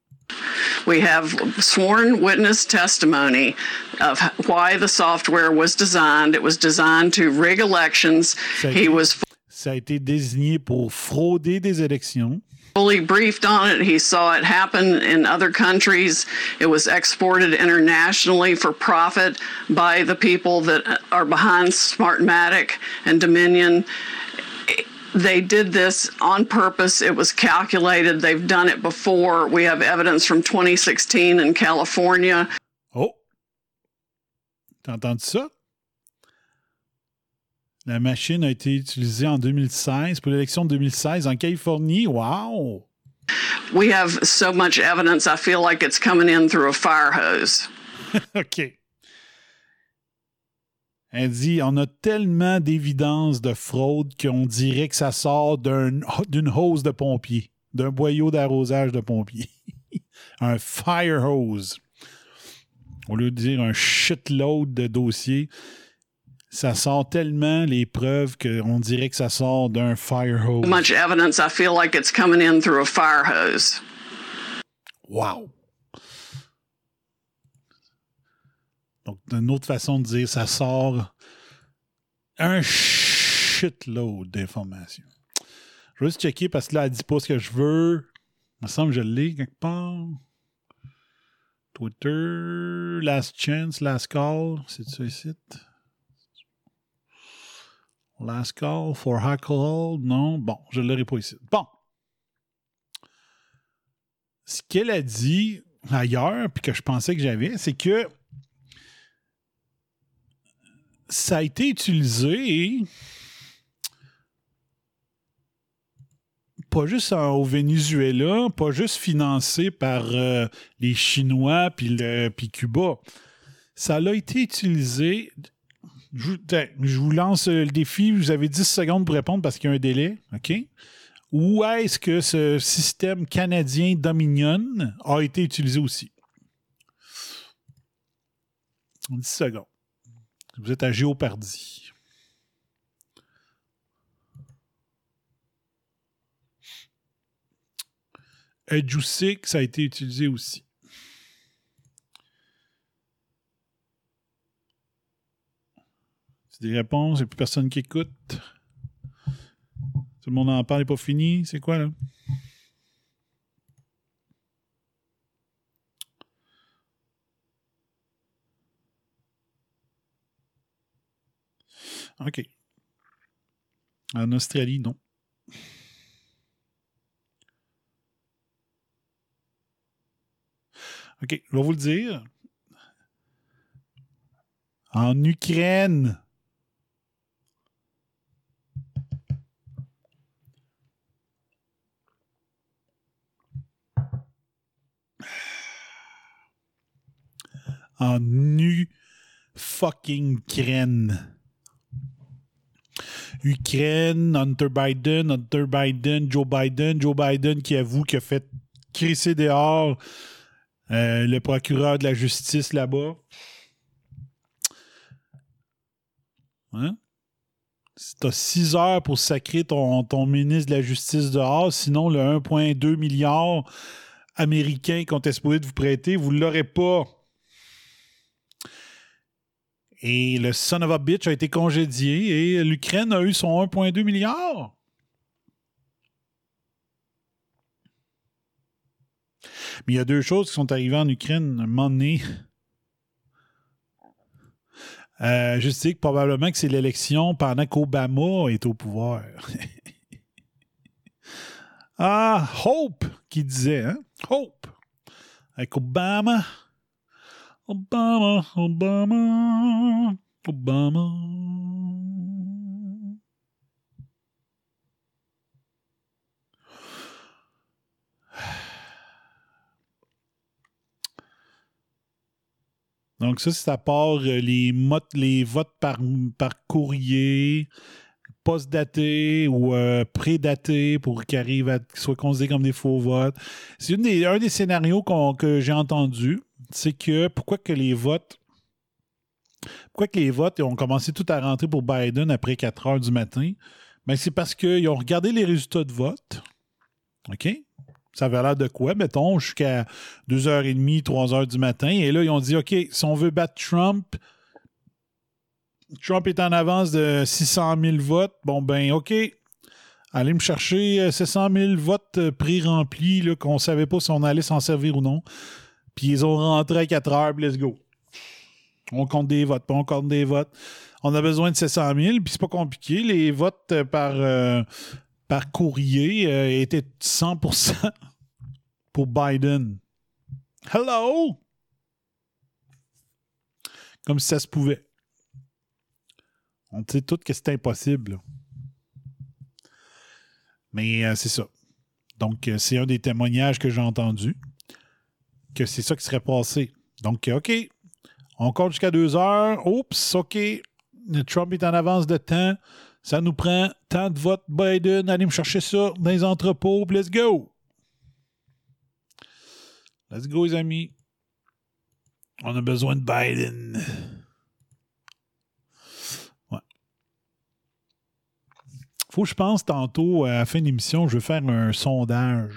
We have sworn witness testimony of why the software was designed. It was designed to rig elections. Ça a, He été, was ça a été désigné pour frauder des élections. Fully briefed on it. He saw it happen in other countries. It was exported internationally for profit by the people that are behind Smartmatic and Dominion. They did this on purpose. It was calculated. They've done it before. We have evidence from 2016 in California. Oh! T'as entendu ça? La machine a été utilisée en 2016 pour l'élection de 2016 en Californie. Wow! We have so much evidence, I feel like it's coming in through a fire hose. OK. Elle dit on a tellement d'évidence de fraude qu'on dirait que ça sort d'un- d'une hose de pompier, d'un boyau d'arrosage de pompier. un fire hose. Au lieu de dire un shitload de dossiers, ça sort tellement les preuves qu'on dirait que ça sort d'un fire hose. Much evidence, I feel like it's coming in through a fire hose. Wow! Donc, d'une autre façon de dire, ça sort un shitload d'informations. Je vais juste checker parce que là, elle dit pas ce que je veux. Il me semble que je l'ai quelque part. Twitter, Last Chance, Last Call, c'est ça ici? Last Call for Alcohol, non. Bon, je ne l'aurai pas ici. Bon. Ce qu'elle a dit ailleurs, puis que je pensais que j'avais, c'est que ça a été utilisé pas juste au Venezuela, pas juste financé par euh, les Chinois puis Cuba. Ça a été utilisé. Je, vous- lance euh, le défi. Vous avez 10 secondes pour répondre parce qu'il y a un délai. OK? Où est-ce que ce système canadien Dominion a été utilisé aussi? 10 secondes. Vous êtes à Géopardie. Edjusic, ça a été utilisé aussi. C'est des réponses, il n'y a plus personne qui écoute. Tout le monde en parle, n'est pas fini. C'est quoi, là? OK. En Australie, non. OK, je vais vous le dire. En Ukraine. En nu fucking Ukraine. Ukraine, Hunter Biden, Hunter Biden, Joe Biden, Joe Biden qui avoue qu'il a fait crisser dehors euh, le procureur de la justice là-bas. Hein? T'as 6 heures pour sacrer ton, ministre de la Justice dehors, sinon le 1,2 milliard américain qu'on était supposé de vous prêter, vous l'aurez pas. Et le son of a bitch a été congédié et l'Ukraine a eu son 1,2 milliard. Mais il y a deux choses qui sont arrivées en Ukraine un moment donné. Euh, je sais que probablement que c'est l'élection pendant qu'Obama est au pouvoir. ah, Hope qui disait, hein? Hope. Avec Obama. Obama, Obama, Obama. Donc ça, c'est à part euh, les, les votes par, courrier, post-datés ou euh, prédatés pour qu'ils soient considérés comme des faux votes. C'est un des scénarios que j'ai entendu. C'est que pourquoi que les votes. Pourquoi que les votes ont commencé tout à rentrer pour Biden après 4 heures du matin? Ben, c'est parce qu'ils ont regardé les résultats de vote. OK? Ça avait l'air de quoi, mettons, jusqu'à 2h30, 3h du matin. Et là, ils ont dit, OK, si on veut battre Trump, Trump est en avance de 600 000 votes. Bon, ben, OK. Allez me chercher euh, 600 000 votes euh, pré-remplis, qu'on savait pas si on allait s'en servir ou non. Puis ils ont rentré à 4 heures, puis let's go. On compte des votes, puis on compte des votes. On a besoin de 700 000, puis c'est pas compliqué. Les votes euh, par, euh, par courrier euh, étaient 100% pour Biden. Hello! Comme si ça se pouvait. On sait tous que c'est impossible. Mais c'est ça. Donc, c'est un des témoignages que j'ai entendu. Que c'est ça qui serait passé. Donc, OK. On compte jusqu'à deux heures. Oups, OK. Trump est en avance de temps. Ça nous prend tant de votes Biden. Allez me chercher ça dans les entrepôts. Let's go. Let's go, les amis. On a besoin de Biden. Ouais. Faut que je pense tantôt, à la fin de l'émission, je vais faire un sondage.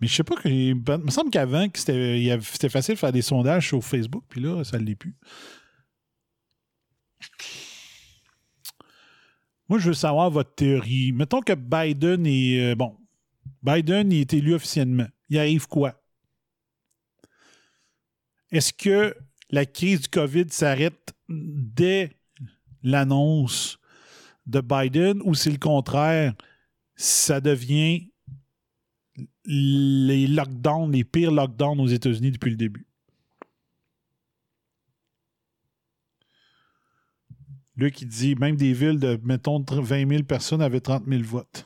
Mais je sais pas que. Il me semble qu'avant, c'était facile de faire des sondages sur Facebook, puis là, ça ne l'est plus. Moi, je veux savoir votre théorie. Mettons que Biden est. euh, bon. Biden il est élu officiellement. Il arrive quoi? Est-ce que la crise du COVID s'arrête dès l'annonce de Biden ou c'est le contraire? Ça devient les lockdowns, les pires lockdowns aux États-Unis depuis le début. Lui qui dit même des villes de, mettons, 20 000 personnes avaient 30 000 votes.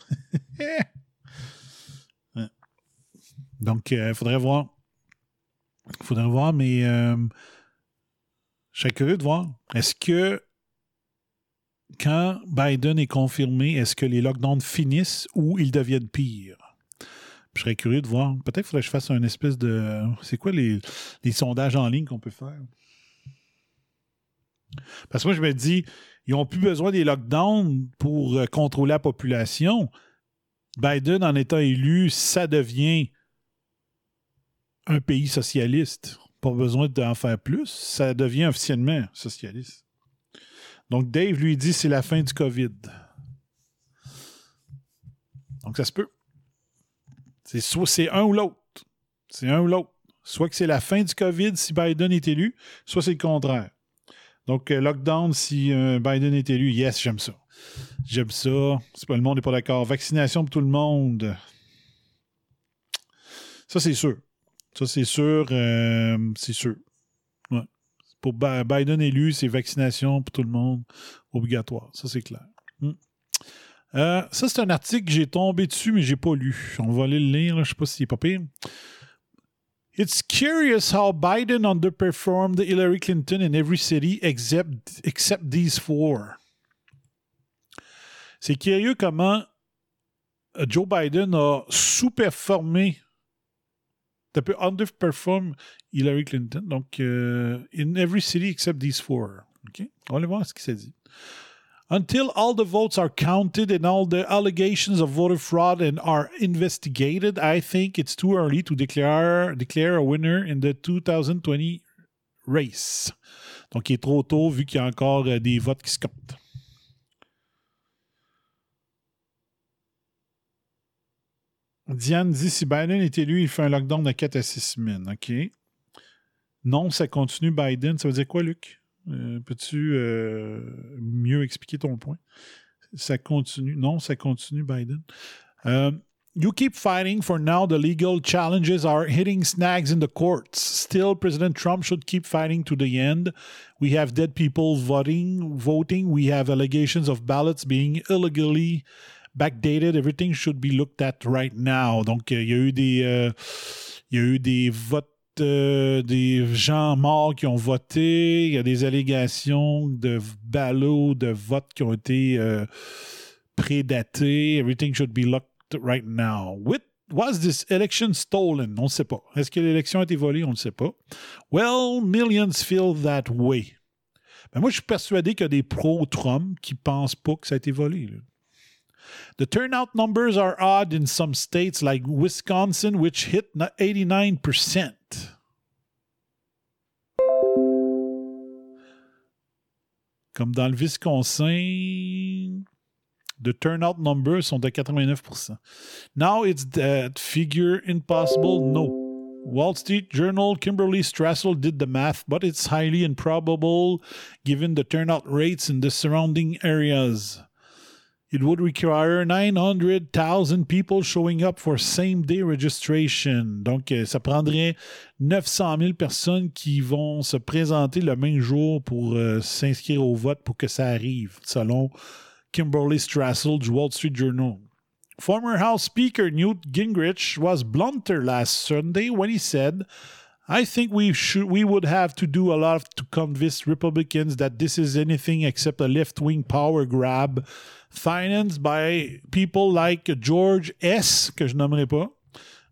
Donc, il faudrait voir. Il faudrait voir, mais euh, je serais curieux de voir. Est-ce que quand Biden est confirmé, est-ce que les lockdowns finissent ou ils deviennent pires? Je serais curieux de voir. Peut-être faudrait que je fasse un espèce de. C'est quoi les, les sondages en ligne qu'on peut faire? Parce que moi, je me dis, ils n'ont plus besoin des lockdowns pour euh, contrôler la population. Biden, en étant élu, ça devient un pays socialiste. Pas besoin d'en faire plus. Ça devient officiellement socialiste. Donc, Dave lui dit c'est la fin du COVID. Donc, ça se peut. C'est soit c'est un ou l'autre. C'est un ou l'autre. Soit que c'est la fin du COVID si Biden est élu, soit c'est le contraire. Donc, euh, lockdown si euh, Biden est élu, yes, j'aime ça. J'aime ça. C'est pas le monde n'est pas d'accord. Vaccination pour tout le monde. Ça, c'est sûr. Ça, c'est sûr. euh, c'est sûr. Pour Biden élu, c'est vaccination pour tout le monde obligatoire. Ça, c'est clair. Hmm. Euh, ça, c'est un article que j'ai tombé dessus, mais j'ai pas lu. On va aller le lire. Je sais pas s'il est pas pire. It's curious how Biden underperformed Hillary Clinton in every city except, except these four. C'est curieux comment euh, Joe Biden a sous-performé, un peu underperform Hillary Clinton. Donc, euh, in every city except these four. OK? On va aller voir ce qu'il s'est dit. Until all the votes are counted and all the allegations of voter fraud and are investigated, I think it's too early to declare, declare a winner in the 2020 race. Donc, il est trop tôt vu qu'il y a encore euh, des votes qui se comptent. Diane dit si Biden est élu, il fait un lockdown de 4 à 6 semaines. OK. Non, ça continue Biden. Ça veut dire quoi, Luc? Euh, Peux-tu euh, mieux expliquer ton point? Ça continue. Non, ça continue Biden. Euh, you keep fighting for now. The legal challenges are hitting snags in the courts. Still, President Trump should keep fighting to the end. We have dead people voting. Voting. We have allegations of ballots being illegally backdated. Everything should be looked at right now. Donc, il y a eu des, il y a eu des votes euh, des gens morts qui ont voté. Il y a des allégations de ballots de votes qui ont été euh, prédatés. Everything should be looked right now. Was this election stolen? On ne sait pas. Est-ce que l'élection a été volée? On ne sait pas. Well, millions feel that way. Ben moi, je suis persuadé qu'il y a des pro-Trump qui pensent pas que ça a été volé. The turnout numbers are odd in some states like Wisconsin, which hit 89%. Comme dans le Wisconsin, the turnout numbers sont de 89%. Now it's that figure impossible? No. Wall Street Journal, Kimberly Strassel did the math, but it's highly improbable given the turnout rates in the surrounding areas. It would require 900,000 people showing up for same day registration. Donc, euh, ça prendrait 900 000 personnes qui vont se présenter le même jour pour euh, s'inscrire au vote pour que ça arrive, selon Kimberly Strassel du Wall Street Journal. Former House Speaker Newt Gingrich was blunter last Sunday when he said, I think we should we would have to do a lot to convince Republicans that this is anything except a left-wing power grab financed by people like George S, que je nommerai pas.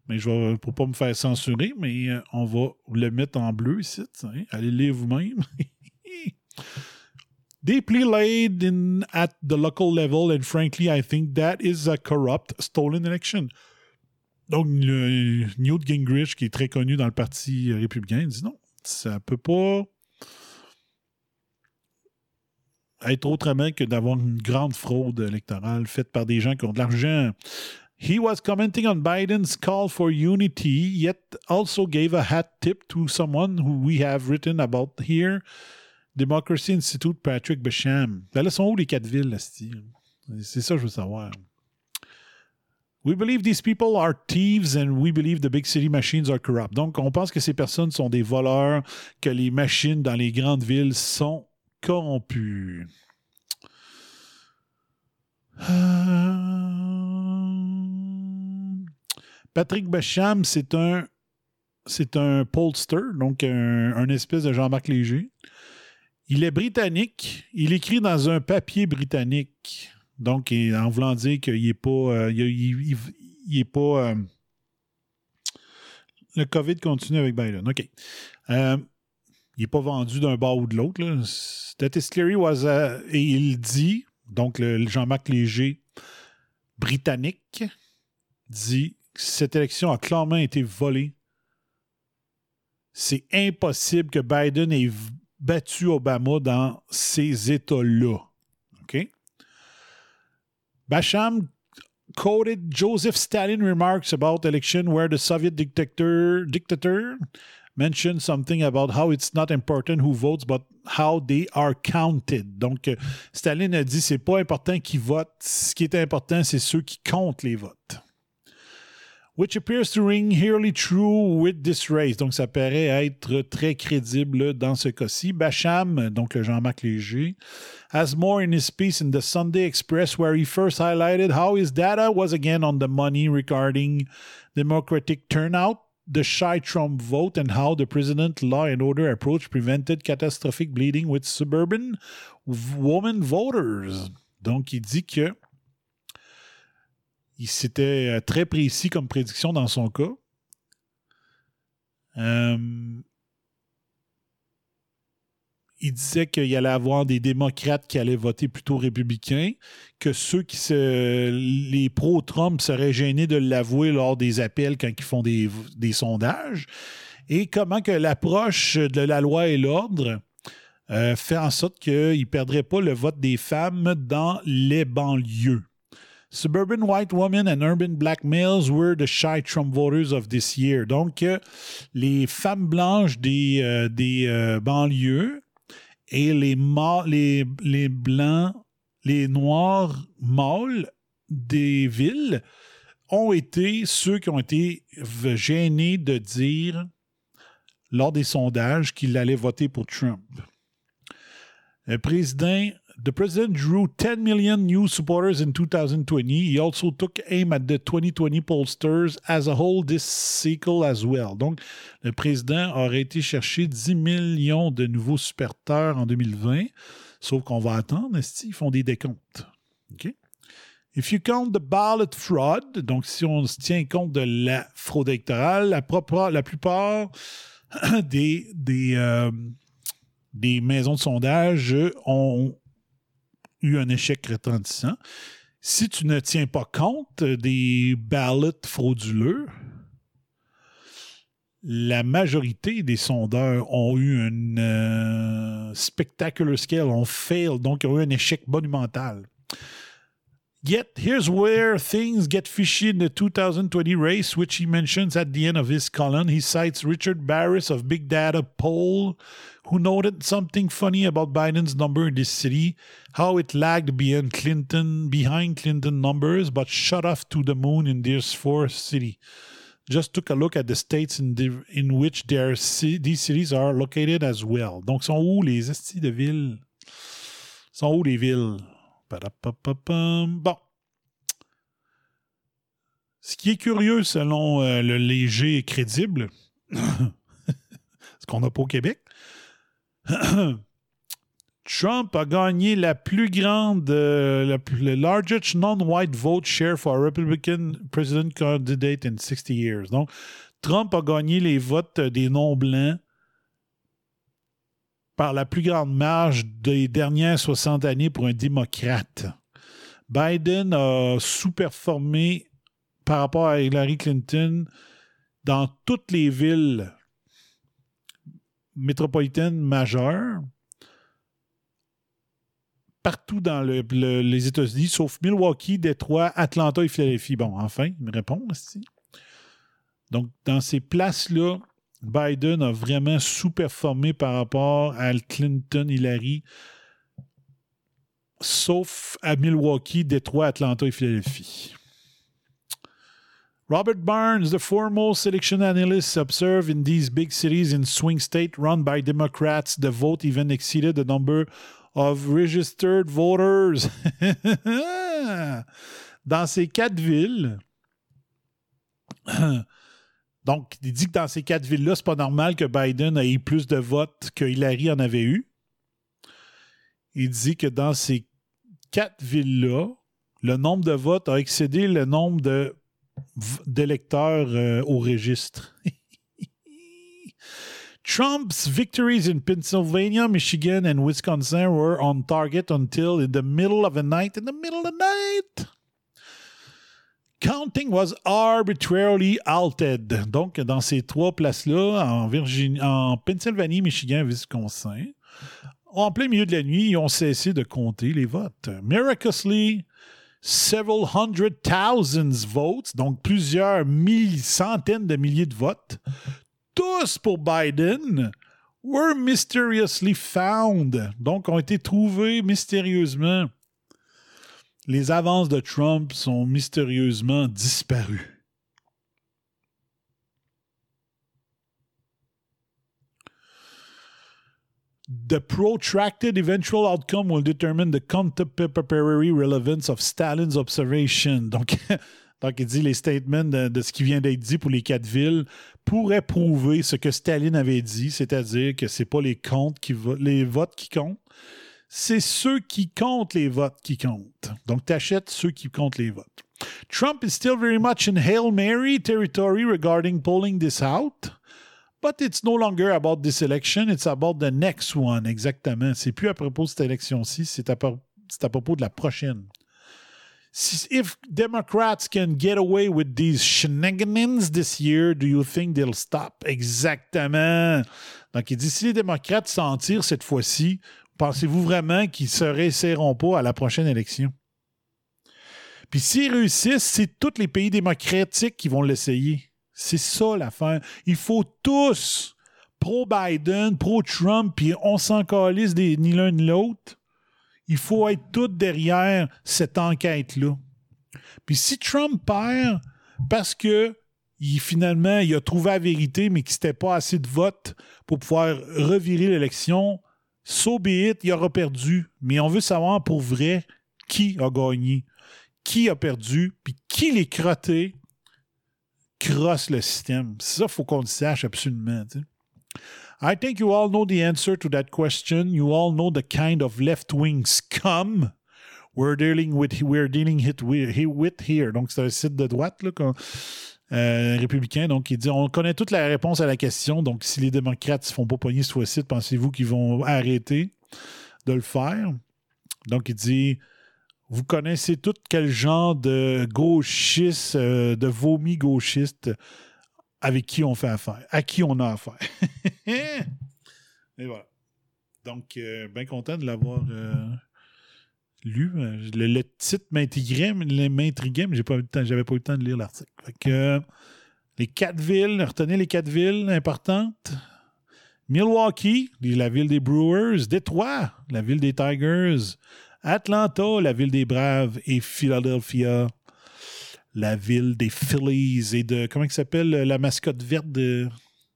Mais je vais, pour pas me faire censurer, mais euh, on va le mettre en bleu ici. Allez lire vous-même. Deeply laid in at the local level, and frankly, I think that is a corrupt, stolen election. Donc, le, Newt Gingrich, qui est très connu dans le Parti républicain, dit non, ça peut pas être autrement que d'avoir une grande fraude électorale faite par des gens qui ont de l'argent. He was commenting on Biden's call for unity, yet also gave a hat tip to someone who we have written about here, Democracy Institute Patrick Basham. Ben là, sont où les quatre villes, là, C'est ça que je veux savoir. We believe these people are thieves and we believe the big city machines are corrupt. Donc, on pense que ces personnes sont des voleurs, que les machines dans les grandes villes sont corrompues. Patrick Basham, c'est un c'est un pollster, donc un, espèce de Jean-Marc Léger. Il est britannique. Il écrit dans un papier britannique. Donc, en voulant dire qu'il n'est pas. Euh, il, pas. Euh, le COVID continue avec Biden. OK. Euh, il n'est pas vendu d'un bord ou de l'autre. Statistically was. et il dit, donc le, Jean-Marc Léger britannique, dit cette élection a clairement été volée. C'est impossible que Biden ait battu Obama dans ces États-là. OK? Basham quoted Joseph Stalin remarks about election where the Soviet dictator dictator mentioned something about how it's not important who votes but how they are counted. Donc Staline a dit c'est pas important qui votent, ce qui est important c'est ceux qui comptent les votes which appears to ring nearly true with this race. Donc, ça paraît être très crédible dans ce cas-ci. Basham, donc le Jean-Marc Léger, has more in his piece in the Sunday Express where he first highlighted how his data was again on the money regarding Democratic turnout, the shy Trump vote, and how the president law and order approach prevented catastrophic bleeding with suburban woman voters. Donc, il dit que il s'était euh, très précis comme prédiction dans son cas. Euh, il disait qu'il allait avoir des démocrates qui allaient voter plutôt républicains, que ceux qui se. les pro-Trump seraient gênés de l'avouer lors des appels quand ils font des, sondages. Et comment que l'approche de la loi et l'ordre euh, fait en sorte qu'ils ne perdraient pas le vote des femmes dans les banlieues. Suburban white women and urban black males were the shy Trump voters of this year. Donc, euh, les femmes blanches des, des euh, banlieues et les, les, les blancs, les noirs mâles des villes ont été ceux qui ont été gênés de dire lors des sondages qu'ils allaient voter pour Trump. Le président The president drew 10 million new supporters in 2020. He also took aim at the 2020 pollsters as a whole this cycle as well. Donc, le président aurait été chercher 10 millions de nouveaux supporters en 2020. Sauf qu'on va attendre, ils font des décomptes? OK? If you count the ballot fraud, donc si on se tient compte de la fraude électorale, la, plupart des, des, euh, des maisons de sondage ont eu un échec retentissant. Si tu ne tiens pas compte des ballots frauduleux, la majorité des sondeurs ont eu un euh, spectacular scale, ont fail, donc ont eu un échec monumental. Yet, here's where things get fishy in the 2020 race, which he mentions at the end of his column. He cites Richard Barris of Big Data Poll, who noted something funny about Biden's number in this city, how it lagged behind Clinton, behind Clinton numbers, but shot off to the moon in this fourth city. Just took a look at the states in, the, in which their, these cities are located as well. Donc, sont où les de villes? Sont où les villes? Ce qui est curieux selon euh, le léger et crédible, ce qu'on n'a pas au Québec, Trump a gagné la plus grande, euh, la, le largest non-white vote share for a Republican president candidate in 60 years. Donc, Trump a gagné les votes des non-blancs par la plus grande marge des dernières 60 années pour un démocrate. Biden a sous-performé par rapport à Hillary Clinton dans toutes les villes métropolitaines majeures, partout dans les États-Unis, sauf Milwaukee, Détroit, Atlanta et Philadelphie. Bon, enfin, il me répond aussi. Donc, dans ces places-là, Biden a vraiment sous-performé par rapport à Clinton, Hillary, sauf à Milwaukee, Détroit, Atlanta et Philadelphie. Robert Barnes, the foremost election analyst, observed in these big cities in swing states run by Democrats, the vote even exceeded the number of registered voters. Dans ces quatre villes, Donc, il dit que dans ces quatre villes-là, c'est pas normal que Biden ait eu plus de votes que Hillary en avait eu. Il dit que dans ces quatre villes-là, le nombre de votes a excédé le nombre d'électeurs euh, au registre. Trump's victories in Pennsylvania, Michigan, and Wisconsin were on target until in the middle of the night. In the middle of the night, Counting was arbitrarily altered. Donc, dans ces trois places-là, en, Virginie, en Pennsylvanie, Michigan, Wisconsin, en plein milieu de la nuit, ils ont cessé de compter les votes. Miraculously, several hundred thousands votes, donc plusieurs centaines de milliers de votes, tous pour Biden, were mysteriously found. Donc, ont été trouvés mystérieusement les avances de Trump sont mystérieusement disparues. The protracted eventual outcome will determine the contemporary relevance of Stalin's observation. Donc, donc il dit les statements de, ce qui vient d'être dit pour les quatre villes pourraient prouver ce que Staline avait dit, c'est-à-dire que ce n'est pas les, comptes qui les votes qui comptent, c'est ceux qui comptent les votes qui comptent. Donc, tu ceux qui comptent les votes. Trump is still very much in Hail Mary territory regarding pulling this out. But it's no longer about this election, it's about the next one, exactement. C'est plus à propos de cette élection-ci, c'est à, à, propos de la prochaine. If Democrats can get away with these shenanigans this year, do you think they'll stop? Exactement. Donc, il dit si les démocrates s'en tirent cette fois-ci, pensez-vous vraiment qu'ils se réessaieront pas à la prochaine élection? Puis s'ils réussissent, c'est tous les pays démocratiques qui vont l'essayer. C'est ça l'affaire. Il faut tous, pro-Biden, pro-Trump, puis on s'en ni l'un ni l'autre. Il faut être tous derrière cette enquête-là. Puis si Trump perd parce que il, finalement, il a trouvé la vérité, mais qu'il n'était pas assez de votes pour pouvoir revirer l'élection, So be it, il aura perdu. Mais on veut savoir pour vrai qui a gagné, qui a perdu, puis qui les crottés crosse le système. Ça, il faut qu'on le sache absolument. I think you all know the answer to that question. You all know the kind of left-wing scum we're dealing with, we're dealing it with, here. Donc, c'est un site de droite, euh, républicain. Donc, il dit on connaît toute la réponse à la question. Donc, si les démocrates ne se font pas pogner ce fois-ci, pensez-vous qu'ils vont arrêter de le faire? Donc, il dit vous connaissez tout quel genre de gauchiste, euh, de vomi gauchiste avec qui on fait affaire, à qui on a affaire. Et voilà. Donc, euh, bien content de l'avoir lu. Le, titre m'intriguait, mais j'ai pas eu le temps- j'avais pas eu le temps de lire l'article. Les quatre villes, retenez les quatre villes importantes. Milwaukee, la ville des Brewers. Détroit, la ville des Tigers. Atlanta, la ville des Braves. Et Philadelphia, la ville des Phillies. Et de, comment il s'appelle la mascotte verte de-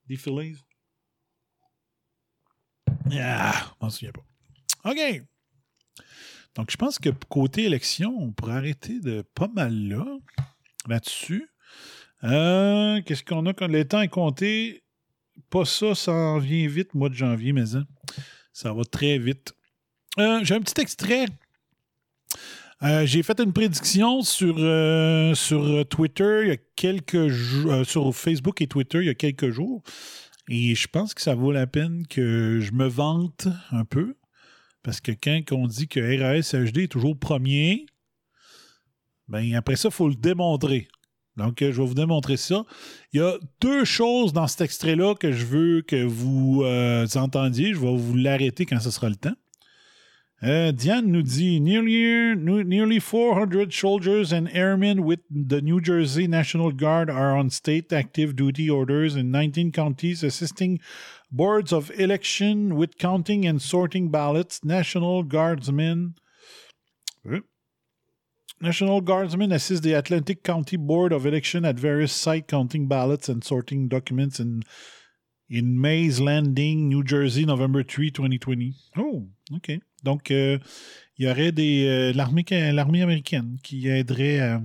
des Phillies? Ah, je m'en souviens pas. OK. Donc, je pense que côté élection, on pourrait arrêter de pas mal là, là-dessus. Euh, Qu'est-ce qu'on a quand le temps est compté? Pas ça, ça en vient vite, mois de janvier, mais hein, ça va très vite. Euh, J'ai un petit extrait. Euh, J'ai fait une prédiction sur, sur Twitter il y a quelques jours, sur Facebook et Twitter il y a quelques jours. Et je pense que ça vaut la peine que je me vante un peu. Parce que quand on dit que RAS HD est toujours premier, ben après ça, il faut le démontrer. Donc, euh, je vais vous démontrer ça. Il y a deux choses dans cet extrait-là que je veux que vous euh, entendiez. Je vais vous l'arrêter quand ce sera le temps. Euh, Diane nous dit nearly, nearly 400 soldiers and airmen with the New Jersey National Guard are on state active duty orders in 19 counties assisting boards of election with counting and sorting ballots. National Guardsmen. National Guardsmen assist the Atlantic County Board of Election at various sites counting ballots and sorting documents in, in Mays Landing, New Jersey, November 3, 2020. Oh, OK. Donc, euh, il y aurait euh, l'armée, l'armée américaine qui aiderait à.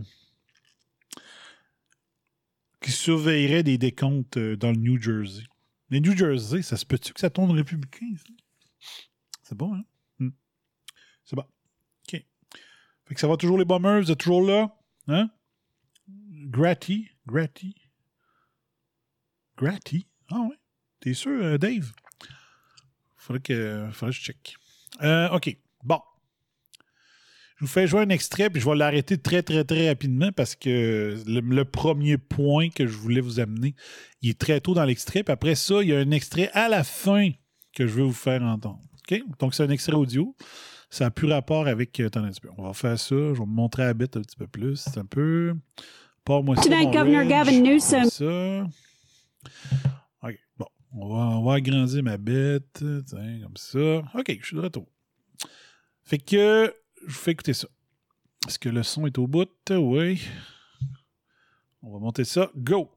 qui surveillerait des décomptes euh, dans le New Jersey. New Jersey, ça se peut-tu que ça tourne républicain? C'est bon, hein? Hmm. C'est bon. OK. Fait que ça va toujours les bombers, vous êtes toujours là? Hein? Gratty. Gratty. Gratty? Ah ouais. T'es sûr, euh, Dave? Faudrait que, faudrait que je check. Euh, OK. Je vous fais jouer un extrait, puis je vais l'arrêter très, très, très rapidement parce que le, le premier point que je voulais vous amener, il est très tôt dans l'extrait. Puis après ça, il y a un extrait à la fin que je vais vous faire entendre. Donc, c'est un extrait audio. Ça n'a plus rapport avec. euh, attendez un petit peu. On va faire ça. Je vais vous montrer la bête un petit peu plus. C'est un peu. Pas moi ça. Tonight, Governor Reg. Gavin Newsom. Ça. OK. Bon. On va, on va agrandir ma bête. Tiens, comme ça. OK, je suis de retour. Fait que je vous fais écouter ça. Est-ce que le son est au bout? Oui. On va monter ça. Go!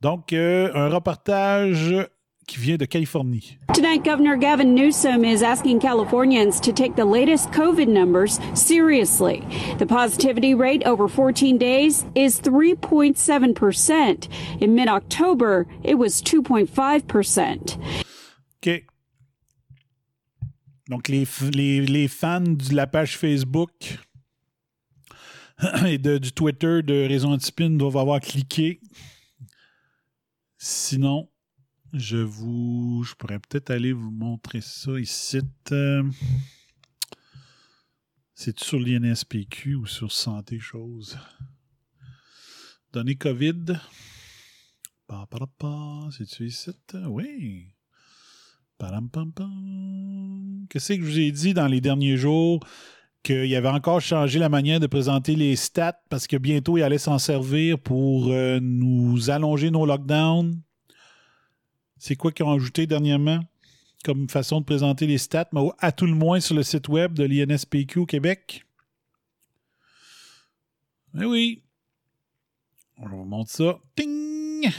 Donc, euh, un reportage qui vient de Californie. Tonight, Governor Gavin Newsom is asking Californians to take the latest COVID numbers seriously. The positivity rate over 14 days is 3.7%. In mid October, it was 2.5%. OK. Donc, les, fans de la page Facebook et de, du Twitter de Raison Antispin doivent avoir cliqué. Sinon, je vous. Je pourrais peut-être aller vous montrer ça ici. C'est sur l'INSPQ ou sur Santé Chose? Données COVID. C'est-tu ici? Oui. Qu'est-ce que je vous ai dit dans les derniers jours? Qu'il avait encore changé la manière de présenter les stats parce que bientôt, il allait s'en servir pour euh, nous allonger nos lockdowns. C'est quoi qu'ils ont ajouté dernièrement comme façon de présenter les stats, mais à tout le moins sur le site web de l'INSPQ Québec? Eh oui. On vous montre ça. Ting!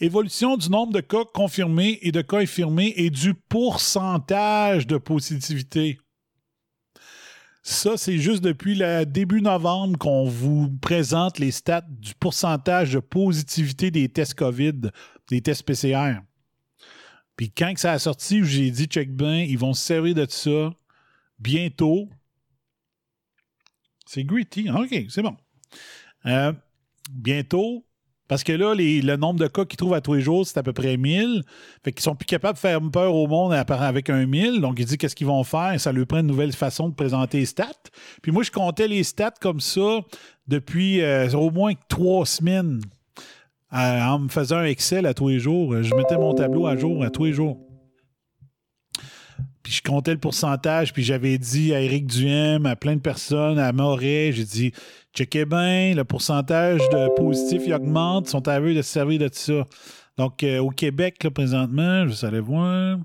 Évolution du nombre de cas confirmés et de cas infirmés et du pourcentage de positivité. Ça, c'est juste depuis le début novembre qu'on vous présente les stats du pourcentage de positivité des tests COVID, des tests PCR. Puis quand ça a sorti, j'ai dit, check bien, ils vont se servir de ça bientôt. C'est gritty. OK, c'est bon. Euh, bientôt, parce que là, le nombre de cas qu'ils trouvent à tous les jours, c'est à peu près 1000. Fait qu'ils sont plus capables de faire peur au monde avec un 1000. Donc, ils disent qu'est-ce qu'ils vont faire? Ça leur prend une nouvelle façon de présenter les stats. Puis moi, je comptais les stats comme ça depuis euh, au moins trois semaines. Euh, en me faisant un Excel à tous les jours. Je mettais mon tableau à jour à tous les jours. Puis je comptais le pourcentage, puis j'avais dit à Eric Duhem, à plein de personnes, à Moret, j'ai dit checkez bien, le pourcentage de positifs augmente, ils sont à eux de se servir de ça. Donc euh, au Québec, présentement, je vais voir.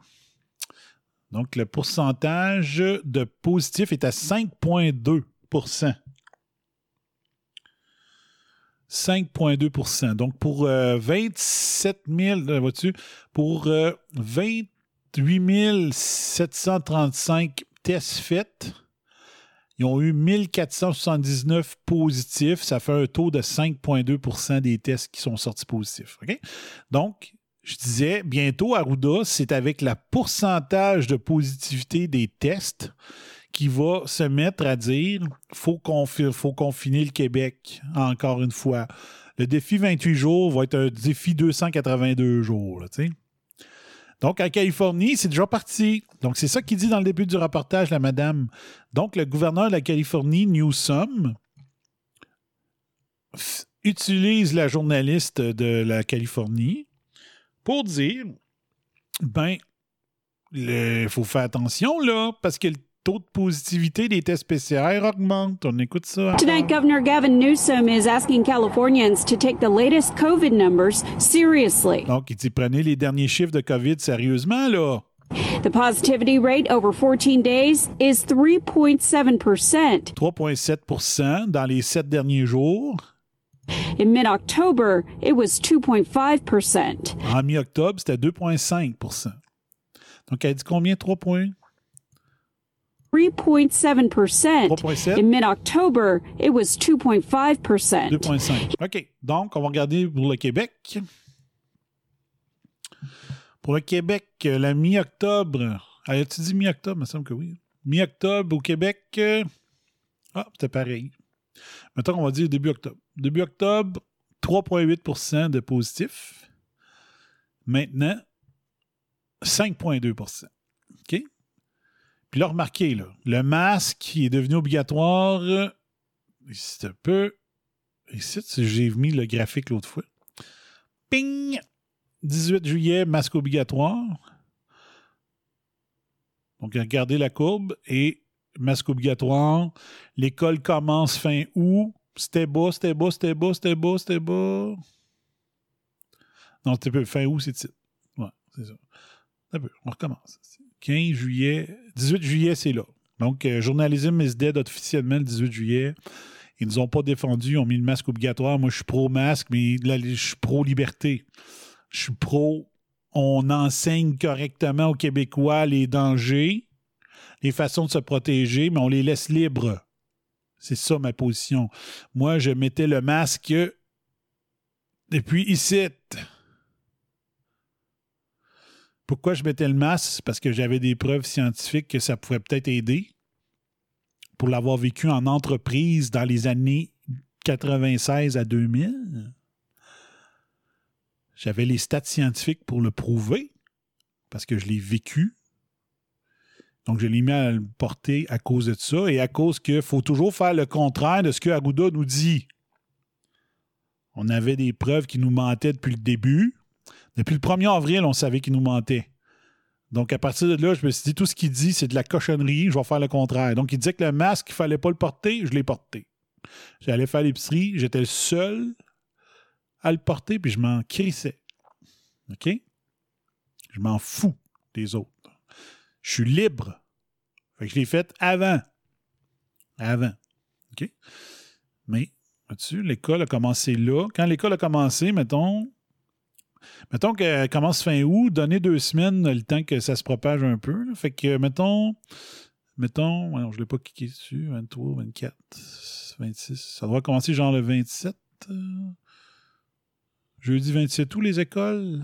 Donc le pourcentage de positifs est à 5,2% 5,2% Donc, pour 27 000, vois-tu, pour 28 735 tests faits, ils ont eu 1479 positifs. Ça fait un taux de 5,2% des tests qui sont sortis positifs. Donc, je disais, bientôt, Arruda, c'est avec le pourcentage de positivité des tests qui va se mettre à dire faut faut confiner le Québec encore une fois. Le défi 28 jours va être un défi 282 jours. Donc, en Californie, c'est déjà parti. Donc, c'est ça qu'il dit dans le début du reportage, la madame. Donc, le gouverneur de la Californie, Newsom, utilise la journaliste de la Californie pour dire ben, il faut faire attention, là, parce que taux de positivité des tests PCR augmente. On écoute ça. Tonight, Governor Gavin Newsom is asking Californians to take the latest COVID numbers seriously. Donc, il dit prenez les derniers chiffres de COVID sérieusement, là. The positivity rate over 14 days is 3.7 3,7 dans les sept derniers jours. In mid-October, it was 2.5 En mi-octobre, c'était 2,5 Donc, elle dit combien? 3 points? 3.7% In mid-October, it was 2.5% 2.5 OK. Donc, on va regarder pour le Québec. Pour le Québec, la mi-octobre. As-tu dit mi-octobre? Il me semble que oui. Mi-octobre au Québec. Ah, c'était pareil. Maintenant, on va dire début octobre. Début octobre, 3,8% de positifs. Maintenant, 5,2 OK? Puis là, remarquez, là, le masque est devenu obligatoire. C'est un peu. Ici, j'ai mis le graphique l'autre fois. Ping! 18 juillet, masque obligatoire. Donc, regardez la courbe et masque obligatoire. L'école commence fin août. C'était bas, c'était bas, c'était bas, c'était bas, c'était bas. Non, c'était fin août, c'est Ouais, c'est ça. Un peu, on recommence. 15 juillet, 18 juillet, c'est là. Donc, euh, Journalism is dead officiellement le 18 juillet. Ils ne nous ont pas défendus, ils ont mis le masque obligatoire. Moi, je suis pro-masque, mais je suis pro-liberté. Je suis pro. On enseigne correctement aux Québécois les dangers, les façons de se protéger, mais on les laisse libres. C'est ça ma position. Moi, je mettais le masque depuis ici. Pourquoi je mettais le masque? Parce que j'avais des preuves scientifiques que ça pouvait peut-être aider. Pour l'avoir vécu en entreprise dans les années 96 à 2000. J'avais les stats scientifiques pour le prouver, parce que je l'ai vécu. Donc, je l'ai mis à le porter à cause de ça et à cause qu'il faut toujours faire le contraire de ce que Arruda nous dit. On avait des preuves qui nous mentaient depuis le début. Depuis le 1er avril, on savait qu'il nous mentait. Donc, à partir de là, je me suis dit, tout ce qu'il dit, c'est de la cochonnerie, je vais faire le contraire. Donc, il disait que le masque, il ne fallait pas le porter, je l'ai porté. J'allais faire l'épicerie, j'étais le seul à le porter, puis je m'en crissais. OK? Je m'en fous des autres. Je suis libre. Fait que je l'ai fait avant. Avant. OK? Mais, vois-tu, l'école a commencé là. Quand l'école a commencé, mettons, Mettons qu'elle commence fin août, donner deux semaines, le temps que ça se propage un peu. Fait que, mettons, mettons, je ne l'ai pas cliqué dessus, 23, 24, 26. Ça doit commencer genre le 27. euh, jeudi 27 août, les écoles?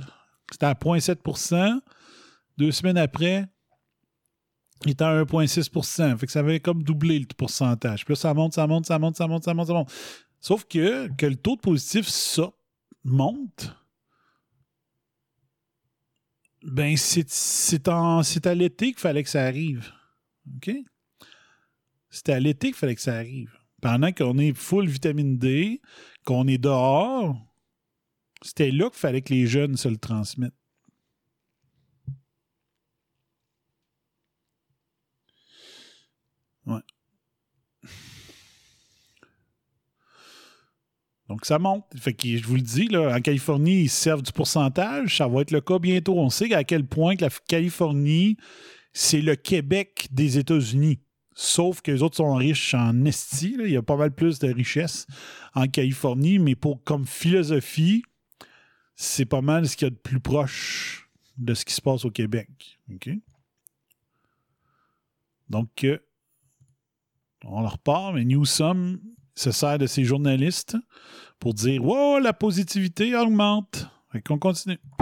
C'était à 0,7% Deux semaines après, il était à 1,6% Fait que ça avait comme doublé le pourcentage. Puis là, ça monte, ça monte, ça monte, ça monte, ça monte, ça monte. Sauf que, que le taux de positif, ça, monte, ben, c'est à l'été qu'il fallait que ça arrive. OK? C'était à l'été qu'il fallait que ça arrive. Pendant qu'on est full vitamine D, qu'on est dehors, c'était là qu'il fallait que les jeunes se le transmettent. Ouais. Donc, ça monte. Je vous le dis, en Californie, ils se servent du pourcentage. Ça va être le cas bientôt. On sait à quel point que la Californie, c'est le Québec des États-Unis. Sauf que les autres sont riches en esti. Il y a pas mal plus de richesse en Californie, mais pour comme philosophie, c'est pas mal ce qu'il y a de plus proche de ce qui se passe au Québec. Donc, euh, on leur repart, mais Newsom se sert de ses journalistes pour dire Wow, la positivité augmente.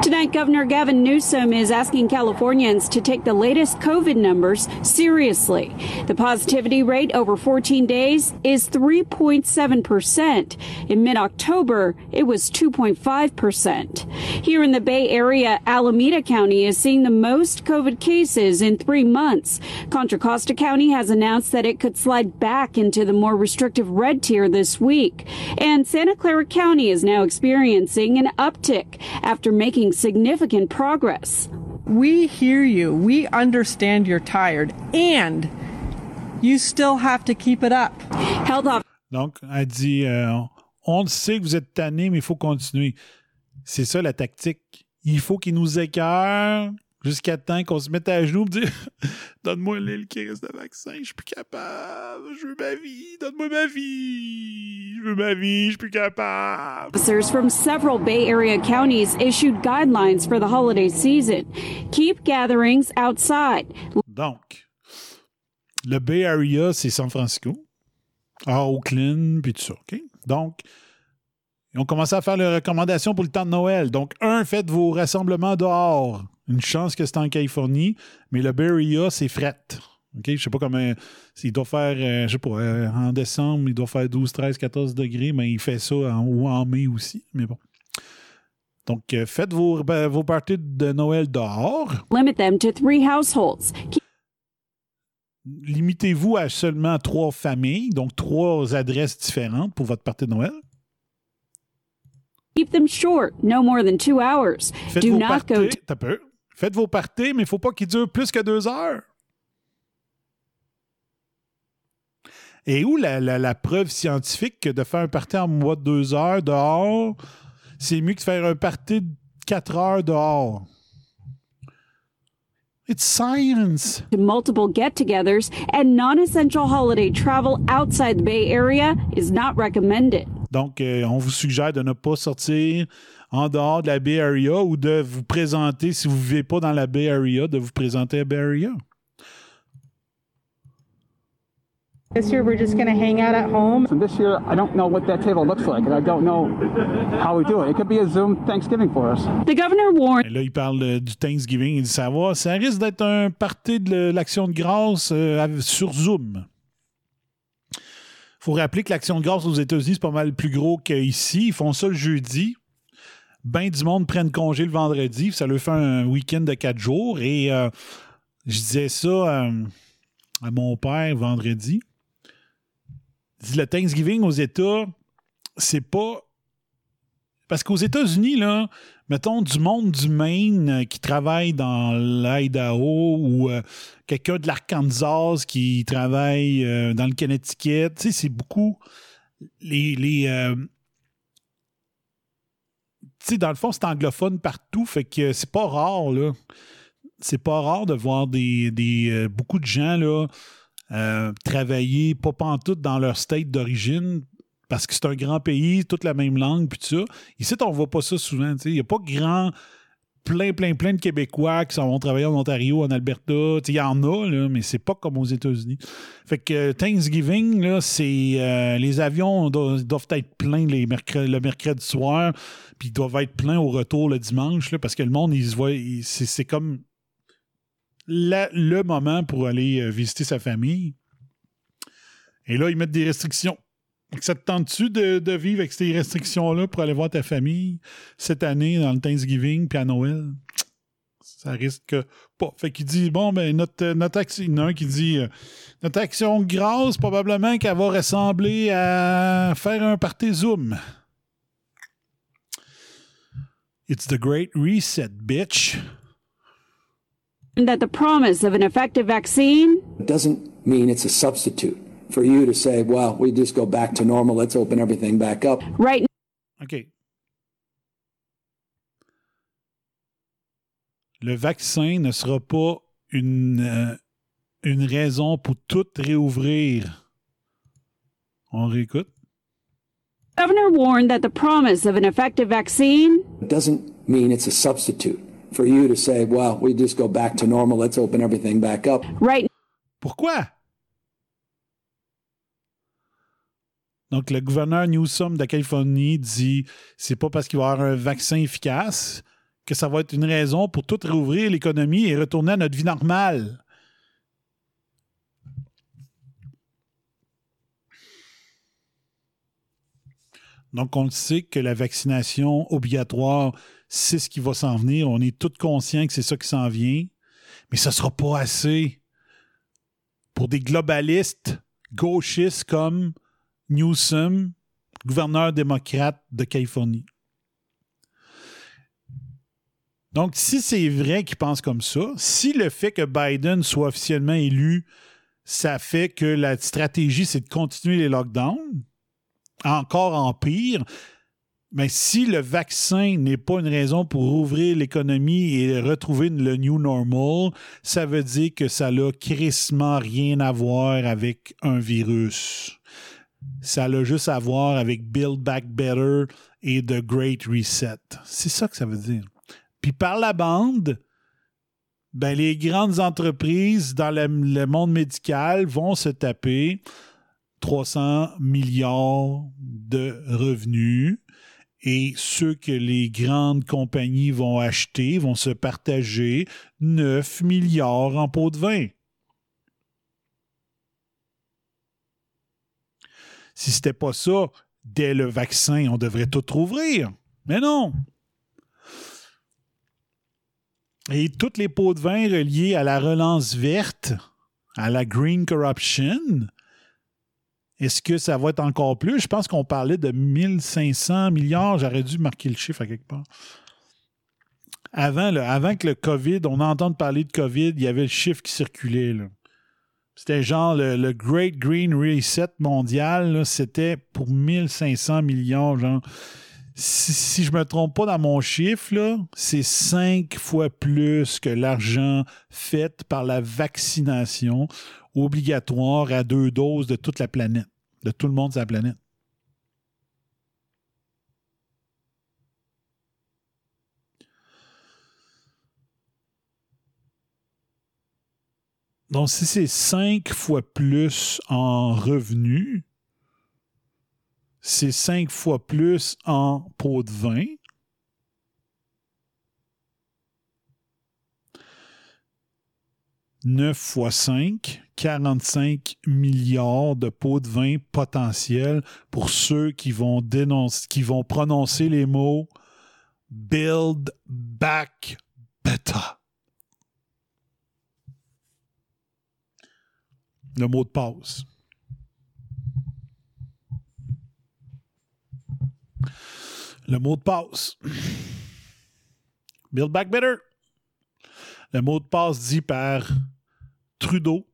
Tonight, Governor Gavin Newsom is asking Californians to take the latest COVID numbers seriously. The positivity rate over 14 days is 3.7%. In mid October, it was 2.5%. Here in the Bay Area, Alameda County is seeing the most COVID cases in three months. Contra Costa County has announced that it could slide back into the more restrictive red tier this week. And Santa Clara County is now experiencing an uptick after making significant progress. We hear you. We understand you're tired. And you still have to keep it up. Health officer Donc, elle dit euh, On le sait que vous êtes tanné, mais il faut continuer. C'est ça la tactique. Il faut qu'ils nous écœurent jusqu'à temps qu'on se mette à genoux et dire Donne-moi l'île qui reste de vaccin, je suis plus capable, je veux ma vie, donne-moi ma vie, je veux ma vie, je suis plus capable. Officers from several Bay Area counties issued guidelines for the holiday season. Keep gatherings outside. Donc, le Bay Area, c'est San Francisco, à Oakland, puis tout ça. OK? Donc, ils ont commencé à faire les recommandations pour le temps de Noël. Donc, un, faites vos rassemblements dehors. Une chance que c'est en Californie, mais le Area, c'est fret. OK? Je sais pas comment. Il doit faire, euh, je sais pas, euh, en décembre, il doit faire 12, 13, 14 degrés, mais il fait ça en, ou en mai aussi. Mais bon. Donc, euh, faites vos, ben, vos parties de Noël dehors. Limit them to three households. Limitez-vous à seulement trois familles, donc trois adresses différentes pour votre partie de Noël. Keep them short, no more than two hours. Faites Do vos not parties, go. Faites vos parties, mais il ne faut pas qu'ils durent plus que deux heures. Et où la, la- la preuve scientifique que de faire un party en mois de deux heures dehors, c'est mieux que de faire un party de quatre heures dehors? It's science. multiple get togethers, and non essential holiday travel outside the Bay Area is not recommended. Donc, euh, on vous suggère de ne pas sortir en dehors de la Bay Area ou de vous présenter, si vous ne vivez pas dans la Bay Area, de vous présenter à Bay Area? This year, we're just going to hang out at home. And this year, I don't know what that table looks like, and I don't know how we do it. It could be a Zoom Thanksgiving for us. The governor warned. Et là, il parle euh, du Thanksgiving. Il dit ça va, ça risque d'être un party de l'action de grâce euh, sur Zoom. faut rappeler que l'action de grâce aux États-Unis, c'est pas mal plus gros qu'ici. Ils font ça le jeudi. Ben du monde prennent congé le vendredi. Ça leur fait un week-end de quatre jours. Et euh, je disais ça euh, à mon père vendredi. Le Thanksgiving aux États, c'est pas parce qu'aux États-Unis, là, mettons du monde du Maine euh, qui travaille dans l'Idaho ou quelqu'un de l'Arkansas qui travaille dans le Connecticut, tu sais, c'est beaucoup les. les sais, dans le fond, c'est anglophone partout, fait que c'est pas rare, là. C'est pas rare de voir des, des, euh, beaucoup de gens, là, euh, travailler pas pantoute dans leur state d'origine parce que c'est un grand pays, toute la même langue, puis tout ça. Ici, on voit pas ça souvent. Il n'y a pas grand plein, plein, plein de Québécois qui s'en vont travailler en Ontario, en Alberta. Il y en a, là, mais c'est pas comme aux États-Unis. Fait que euh, Thanksgiving, là, c'est euh, les avions doivent, être pleins les le mercredi soir, puis ils doivent être pleins au retour le dimanche, là, parce que le monde, il se c'est c'est comme la- le moment pour aller euh, visiter sa famille. Et là, ils mettent des restrictions. Ça te tente-tu de, de vivre avec ces restrictions-là pour aller voir ta famille cette année dans le Thanksgiving puis à Noël? Ça risque pas. Fait qu'il dit, bon, ben, notre, notre action, il y en a un qui dit, euh, notre action grâce, probablement qu'elle va ressembler à faire un party Zoom. It's the great reset, bitch. That the promise of an effective vaccine doesn't mean it's a substitute for you to say, well, we just go back to normal, let's open everything back up. right OK. Le vaccin ne sera pas une, euh, une raison pour tout réouvrir. On réécoute. Governor warned that the promise of an effective vaccine It doesn't mean it's a substitute for you to say, well, we just go back to normal, let's open everything back up. right Pourquoi? Donc, le gouverneur Newsom de Californie dit c'est pas parce qu'il va y avoir un vaccin efficace que ça va être une raison pour tout réouvrir l'économie et retourner à notre vie normale. Donc, on le sait que la vaccination obligatoire, c'est ce qui va s'en venir. On est tous conscients que c'est ça qui s'en vient. Mais ce ne sera pas assez pour des globalistes gauchistes comme Newsom, gouverneur démocrate de Californie. Donc, si c'est vrai qu'ils pensent comme ça, si le fait que Biden soit officiellement élu, ça fait que la stratégie, c'est de continuer les lockdowns, encore en pire, mais si le vaccin n'est pas une raison pour ouvrir l'économie et retrouver le new normal, ça veut dire que ça n'a crissement rien à voir avec un virus. Ça a juste à voir avec Build Back Better et The Great Reset. C'est ça que ça veut dire. Puis par la bande, ben, les grandes entreprises dans le, monde médical vont se taper 300 milliards de revenus et ceux que les grandes compagnies vont acheter vont se partager 9 milliards en pots de vin. Si c'était pas ça, dès le vaccin, on devrait tout rouvrir. Mais non. Et toutes les pots de vin reliés à la relance verte, à la green corruption, est-ce que ça va être encore plus? Je pense qu'on parlait de 1500 milliards. J'aurais dû marquer le chiffre à quelque part. Avant, que le COVID, on entende parler de COVID, il y avait le chiffre qui circulait. C'était genre le, Great Green Reset mondial, c'était pour 1500 millions. Genre. Si, si je me trompe pas dans mon chiffre, c'est cinq fois plus que l'argent fait par la vaccination obligatoire à deux doses de toute la planète, de tout le monde sur la planète. Donc, si c'est cinq fois plus en revenus, c'est cinq fois plus en pot de vin. Neuf fois 5, 45 milliards de pots de vin potentiels pour ceux qui vont dénoncer, qui vont prononcer les mots Build Back Better. Le mot de passe. Le mot de passe. Build Back Better. Le mot de passe dit par Trudeau.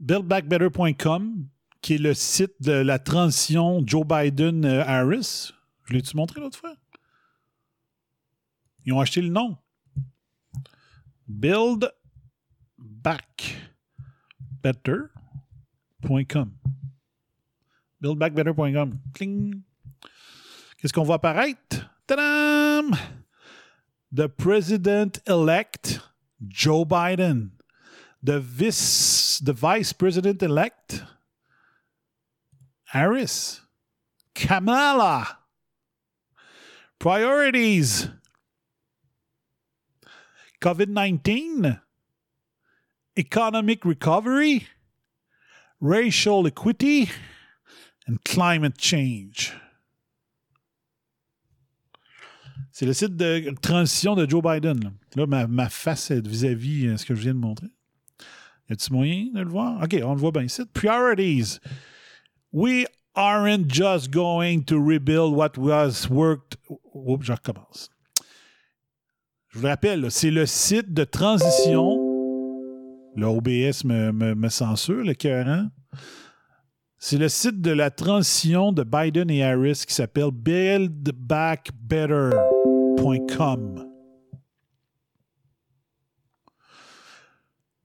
Buildbackbetter.com, qui est le site de la transition Joe Biden-Harris. Je l'ai-tu montré l'autre fois? Ils ont acheté le nom. Buildbackbetter.com. Buildbackbetter.com. Cling. Qu'est-ce qu'on voit apparaître? Tadam! The President-elect Joe Biden. The Vice, the Vice President-elect Harris. Kamala. Priorities. COVID 19. Economic recovery. Racial equity. And climate change. C'est le site de transition de Joe Biden. Là, ma, ma, vis-à-vis -vis ce que je viens de montrer. Y a-t-il moyen de le voir? OK, on le voit bien ici. Priorities. We aren't just going to rebuild what was worked. Oups, je recommence. Je vous rappelle, c'est le site de transition. Le OBS me, me, censure, le cœur. C'est le site de la transition de Biden et Harris qui s'appelle buildbackbetter.com.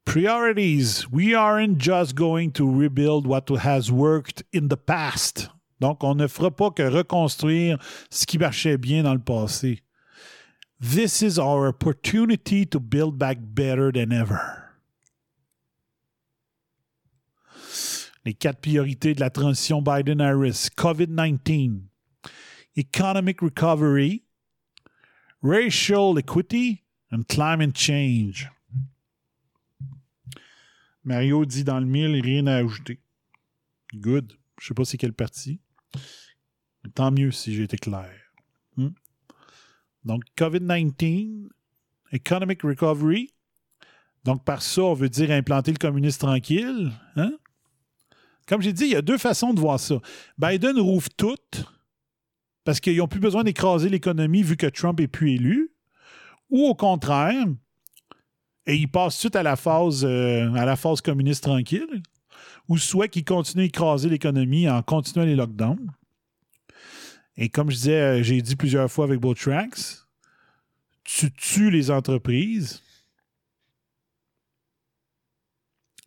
Priorities. We aren't just going to rebuild what has worked in the past. Donc, on ne fera pas que reconstruire ce qui marchait bien dans le passé. This is our opportunity to build back better than ever. Les quatre priorités de la transition Biden-Harris. COVID-19. Economic recovery. Racial equity. And climate change. Mario dit dans le mille, rien à ajouter. Good. Je sais pas c'est quelle partie. Tant mieux si j'ai été clair. Hmm? Donc, COVID-19, Economic Recovery. Donc, par ça, on veut dire implanter le communiste tranquille. Hein? Comme j'ai dit, il y a deux façons de voir ça. Biden rouvre tout parce qu'ils n'ont plus besoin d'écraser l'économie vu que Trump est plus élu. Ou au contraire, et il passe tout à la phase, euh, à la phase communiste tranquille, ou soit qu'il continue à écraser l'économie en continuant les lockdowns. Et comme je disais, euh, j'ai dit plusieurs fois avec Botrax, tu tues les entreprises,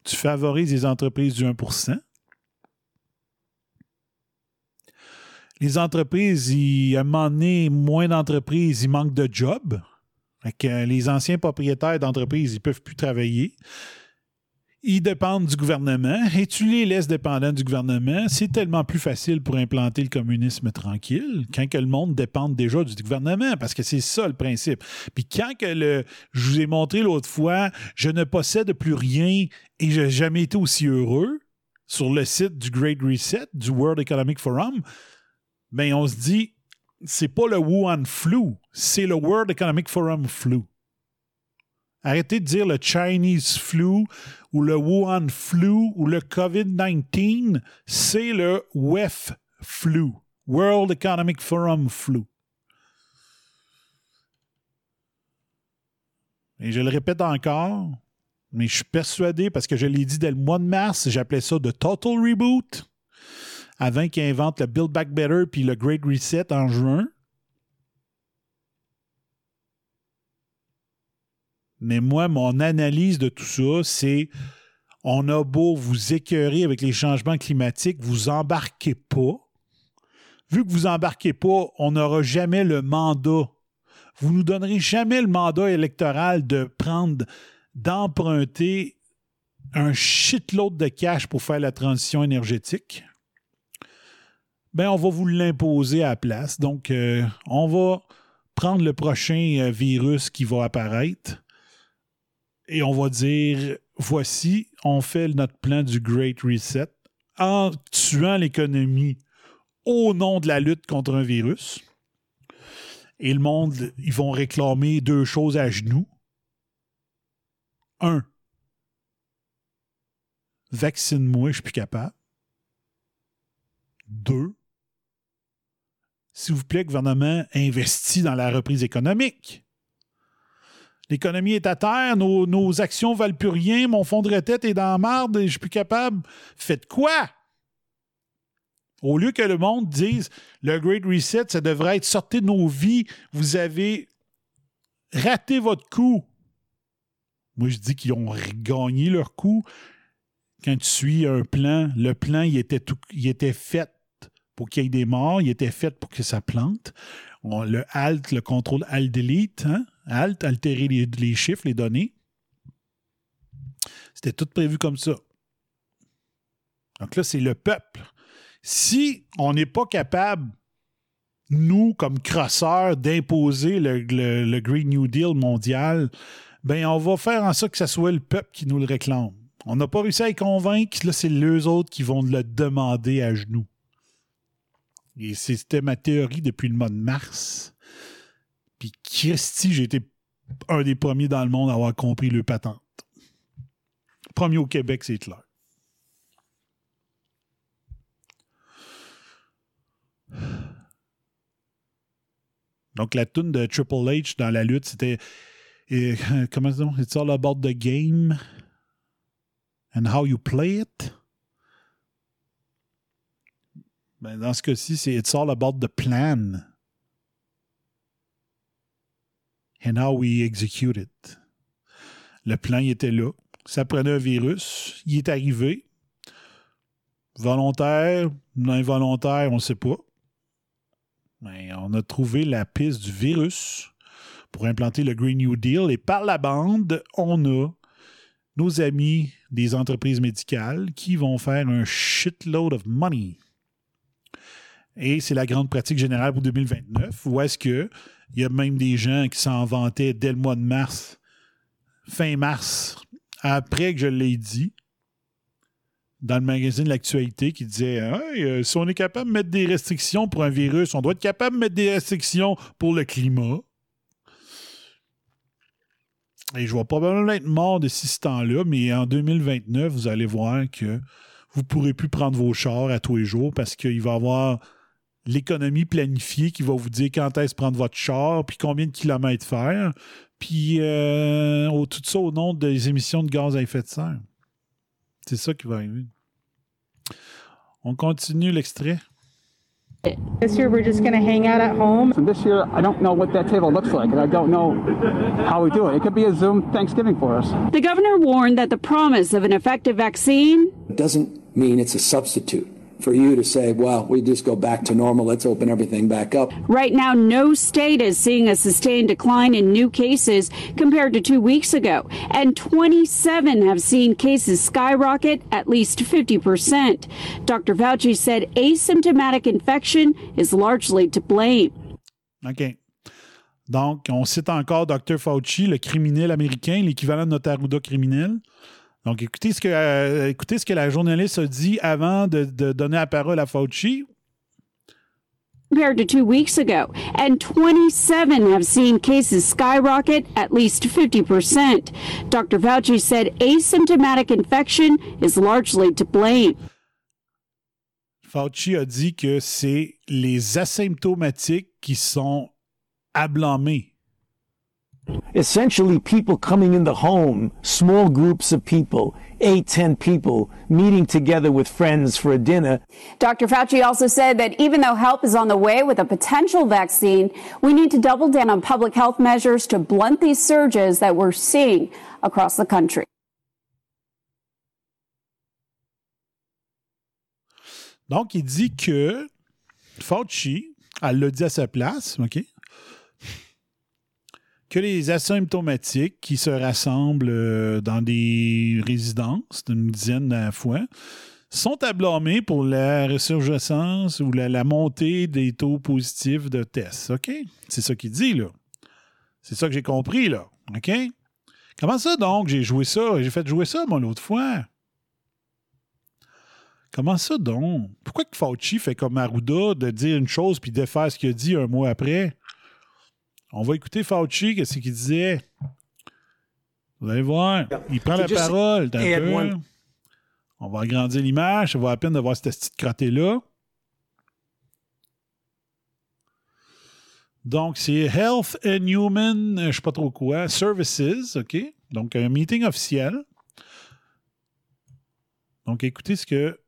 tu favorises les entreprises du 1 Les entreprises, il, à un moment donné, moins d'entreprises, il manque de jobs. Que les anciens propriétaires d'entreprises, ils ne peuvent plus travailler. Ils dépendent du gouvernement et tu les laisses dépendants du gouvernement. C'est tellement plus facile pour implanter le communisme tranquille quand le monde dépend déjà du gouvernement, parce que c'est ça le principe. Puis quand que le, je vous ai montré l'autre fois, je ne possède plus rien et je n'ai jamais été aussi heureux sur le site du Great Reset, du World Economic Forum, ben on se dit, c'est pas le Wuhan flu, c'est le World Economic Forum flu. Arrêtez de dire le Chinese flu ou le Wuhan flu ou le COVID-19, c'est le WEF flu, World Economic Forum flu. Et je le répète encore, mais je suis persuadé, parce que je l'ai dit dès le mois de mars, j'appelais ça de Total Reboot avant qu'il invente le Build Back Better puis le Great Reset en juin. Mais moi, mon analyse de tout ça, c'est on a beau vous écœurer avec les changements climatiques, vous embarquez pas. Vu que vous embarquez pas, on n'aura jamais le mandat. Vous nous donnerez jamais le mandat électoral de prendre, d'emprunter un shitload de cash pour faire la transition énergétique ben on va vous l'imposer à la place. Donc, euh, on va prendre le prochain euh, virus qui va apparaître et on va dire voici, on fait notre plan du Great Reset en tuant l'économie au nom de la lutte contre un virus. Et le monde, ils vont réclamer deux choses à genoux. Un, vaccine-moi, je suis plus capable. Deux, s'il vous plaît, gouvernement, investit dans la reprise économique. L'économie est à terre, nos, nos, actions valent plus rien, mon fonds de retraite est dans la marde et je suis plus capable. Faites quoi? Au lieu que le monde dise le Great Reset, ça devrait être sorti de nos vies, vous avez raté votre coup. Moi, je dis qu'ils ont gagné leur coup quand tu suis un plan. Le plan, il il était fait pour qu'il y ait des morts. Il était fait pour que ça plante. On, le alt, le contrôle alt-delete, hein? alt, altérer les, chiffres, les données. C'était tout prévu comme ça. Donc là, c'est le peuple. Si on n'est pas capable, nous, comme crosseurs, d'imposer le Green New Deal mondial, ben on va faire en sorte que ce soit le peuple qui nous le réclame. On n'a pas réussi à les convaincre, là, c'est les autres qui vont le demander à genoux. Et c'était ma théorie depuis le mois de mars. Puis Christy, j'ai été un des premiers dans le monde à avoir compris le patente. Premier au Québec, c'est clair. Donc, la tune de Triple H dans la lutte, c'était. et, Comment ça It's all about the game and how you play it. Ben, dans ce cas-ci, c'est It's all about the plan and how we execute it. Le plan, il était là. Ça prenait un virus. Il est arrivé. Volontaire, non involontaire, on ne sait pas. Mais on a trouvé la piste du virus pour implanter le Green New Deal et par la bande, on a nos amis des entreprises médicales qui vont faire un shitload of money. Et c'est la grande pratique générale pour 2029, où est-ce que il y a même des gens qui s'en vantaient dès le mois de mars, fin mars, après que je l'ai dit, dans le magazine L'Actualité, qui disait euh, si on est capable de mettre des restrictions pour un virus, on doit être capable de mettre des restrictions pour le climat. Et je vais probablement être mort d'ici ce temps-là, mais en 2029, vous allez voir que vous ne pourrez plus prendre vos chars à tous les jours parce qu'il va y avoir l'économie planifiée qui va vous dire quand est-ce prendre votre char, puis combien de kilomètres faire, puis euh, au- tout ça au nom des émissions de gaz à effet de serre. C'est ça qui va arriver. On continue l'extrait. This year, we're just going to hang out at home. And this year, I don't know what that table looks like, and I don't know how we do it. It could be a Zoom Thanksgiving for us. The governor warned that the promise of an effective vaccine doesn't mean it's a substitute for you to say, well, we just go back to normal, let's open everything back up. Right now, no state is seeing a sustained decline in new cases compared to two weeks ago, and 27 have seen cases skyrocket at least 50%. Dr. Fauci said asymptomatic infection is largely to blame. OK. Donc, on cite encore Dr. Fauci, le criminel américain, l'équivalent de notre Arruda criminel. Donc, écoutez ce que, euh, écoutez ce que la journaliste a dit avant de, de donner la parole à Fauci. Compared to two weeks ago, and 27 have seen cases skyrocket at least 50%. Dr. Fauci said asymptomatic infection is largely to blame. Fauci a dit que c'est les asymptomatiques qui sont à blâmer. Essentially people coming in the home, small groups of people, eight, ten people, meeting together with friends for a dinner. Dr. Fauci also said that even though help is on the way with a potential vaccine, we need to double down on public health measures to blunt these surges that we're seeing across the country. Donc, il dit que Fauci, elle l'a dit à sa place, OK? Que les asymptomatiques qui se rassemblent euh, dans des résidences d'une dizaine à la fois sont à blâmer pour la ressurgescence ou la, la montée des taux positifs de tests. OK? C'est ça qu'il dit, là. C'est ça que j'ai compris, là. OK? Comment ça, donc, j'ai joué ça? J'ai fait jouer ça, moi, l'autre fois. Comment ça donc? Pourquoi que Fauci fait comme Arruda de dire une chose puis de faire ce qu'il a dit un mois après? On va écouter Fauci, qu'est-ce qu'il disait? Vous allez voir. Il prend la parole. d'un peu. one- On va agrandir l'image. Ça vaut la peine de voir cette petite crottée-là. Donc, c'est Health and Human, euh, je ne sais pas trop quoi, Services, OK? Donc, un meeting officiel. Donc, écoutez ce que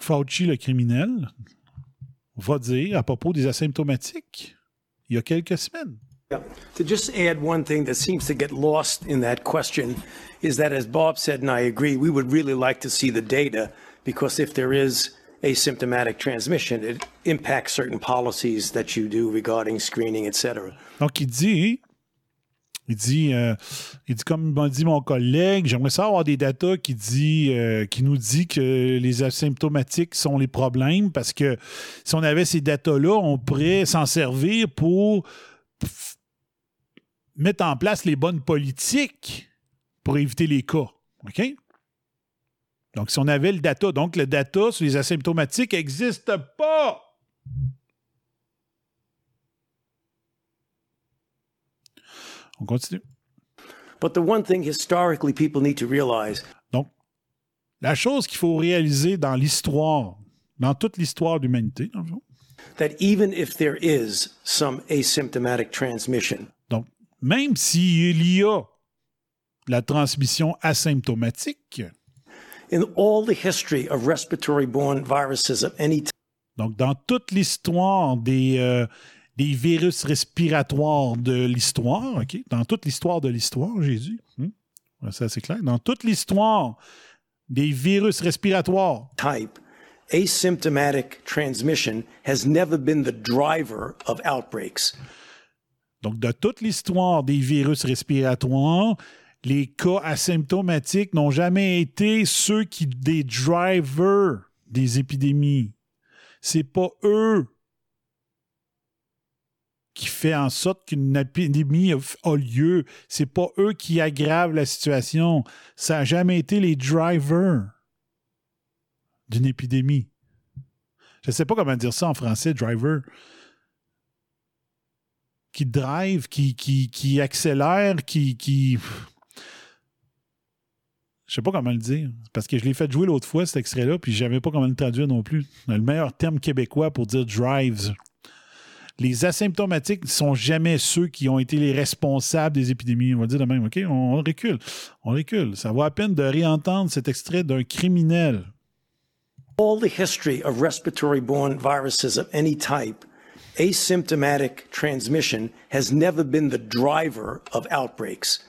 Fauci, le criminel, va dire à propos des asymptomatiques il y a quelques semaines. Yeah. To just add one thing that seems to get lost in that question is that, as Bob said, and I agree, we would really like to see the data because if there is asymptomatic transmission. It impacts certain policies that you do regarding screening, etc. Donc, il dit, il dit, euh, il dit comme m'a dit mon collègue, j'aimerais ça avoir des datas qui, euh, qui nous dit que les asymptomatiques sont les problèmes parce que si on avait ces datas-là, on pourrait s'en servir pour mettre en place les bonnes politiques pour éviter les cas. OK? Donc, si on avait le data, donc le data sur les asymptomatiques n'existe pas. On continue. But the one thing historically people need to realize Donc, la chose qu'il faut réaliser dans l'histoire, dans toute l'histoire de l'humanité, dans le fond, that even if there is some asymptomatic transmission, donc, même s'il y a la transmission asymptomatique, in all the history of respiratory borne viruses of any type, donc dans toute l'histoire des, euh, des virus respiratoires de l'histoire, OK? Dans toute l'histoire de l'histoire, Jésus, hmm? Ça c'est clair, dans toute l'histoire des virus respiratoires, type, asymptomatic transmission has never been the driver of outbreaks. Donc, de toute l'histoire des virus respiratoires, les cas asymptomatiques n'ont jamais été ceux qui des drivers des épidémies. C'est pas eux qui fait en sorte qu'une épidémie a, lieu. C'est pas eux qui aggravent la situation. Ça n'a jamais été les drivers d'une épidémie. Je ne sais pas comment dire ça en français, driver qui drive, qui, qui, qui accélère, qui. qui... Je sais pas comment le dire. Parce que je l'ai fait jouer l'autre fois, cet extrait-là, puis je savais pas comment le traduire non plus. Le meilleur terme québécois pour dire drives. Les asymptomatiques ne sont jamais ceux qui ont été les responsables des épidémies. On va dire de même, OK? On, on recule. On recule. Ça vaut à peine de réentendre cet extrait d'un criminel. All the history of respiratory borne viruses of any type, asymptomatic transmission has never been the driver of outbreaks.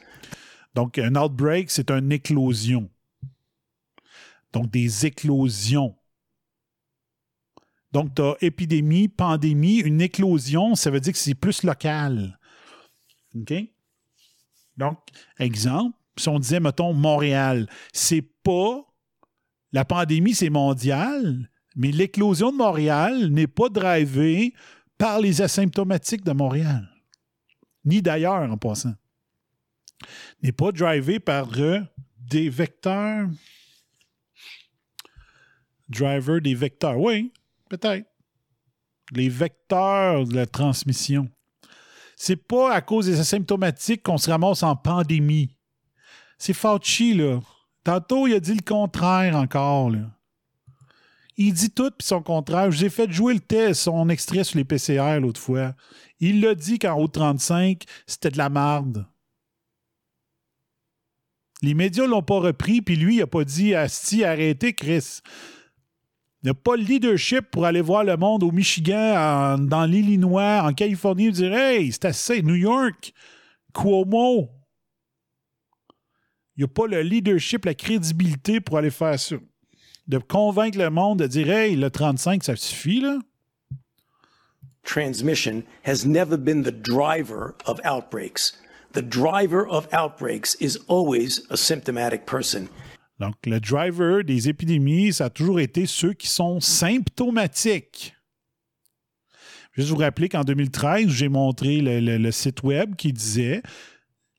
Donc, un outbreak, c'est une éclosion. Donc, des éclosions. Donc, tu as épidémie, pandémie, une éclosion, ça veut dire que c'est plus local. OK? Donc, exemple, si on disait, mettons, Montréal, c'est pas. La pandémie, c'est mondial, mais l'éclosion de Montréal n'est pas drivée par les asymptomatiques de Montréal, ni d'ailleurs en passant. N'est pas drivé par euh, des vecteurs. Driver des vecteurs. Oui, peut-être. Les vecteurs de la transmission. C'est pas à cause des asymptomatiques qu'on se ramasse en pandémie. C'est Fauci, là. Tantôt, il a dit le contraire encore, là. Il dit tout puis son contraire. Je vous ai fait jouer le test, son extrait sur les PCR l'autre fois. Il l'a dit qu'en haut de 35, c'était de la marde. Les médias l'ont pas repris, puis lui, il a pas dit Asti, arrêtez, Chris. Il n'a pas le leadership pour aller voir le monde au Michigan, dans l'Illinois, en Californie, et dire Hey, c'est assez, New York, Cuomo. Il n'a pas le leadership, la crédibilité pour aller faire ça. De convaincre le monde de dire Hey, le 35, ça suffit, là. Transmission has never been the driver of outbreaks. The driver of outbreaks is always a symptomatic person. Donc, le driver des épidémies, ça a toujours été ceux qui sont symptomatiques. Juste vous rappeler qu'en 2013, j'ai montré le, site web qui disait,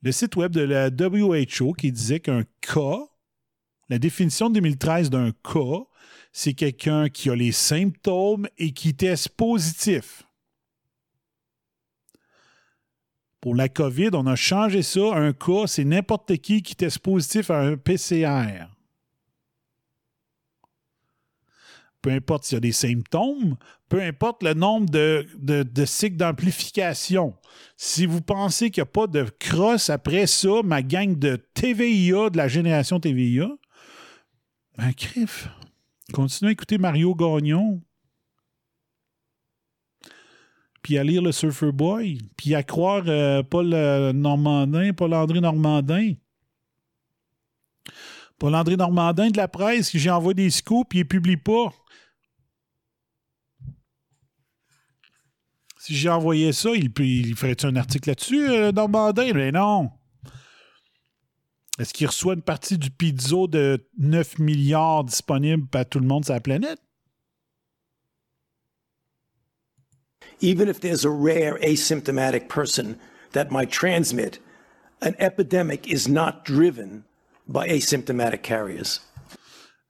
le site web de la WHO qui disait qu'un cas, la définition de 2013 d'un cas, c'est quelqu'un qui a les symptômes et qui teste positif. Pour la COVID, on a changé ça. Un cas, c'est n'importe qui qui teste positif à un PCR. Peu importe s'il y a des symptômes, peu importe le nombre de, de- cycles d'amplification. Si vous pensez qu'il n'y a pas de crosse après ça, ma gang de TVIA, de la génération TVIA, ben, crif. Continuez à écouter Mario Gagnon puis à lire le Surfer Boy, puis à croire euh, Paul euh, Normandin, Paul-André Normandin. Paul-André Normandin de la presse, j'ai envoyé des scoops, puis il ne publie pas. Si j'ai envoyé ça, il, il ferait-tu un article là-dessus, euh, Normandin? Mais non. Est-ce qu'il reçoit une partie du pizzo de 9 milliards disponible à tout le monde sur la planète? Even if there's a rare asymptomatic person that might transmit, an epidemic is not driven by asymptomatic carriers.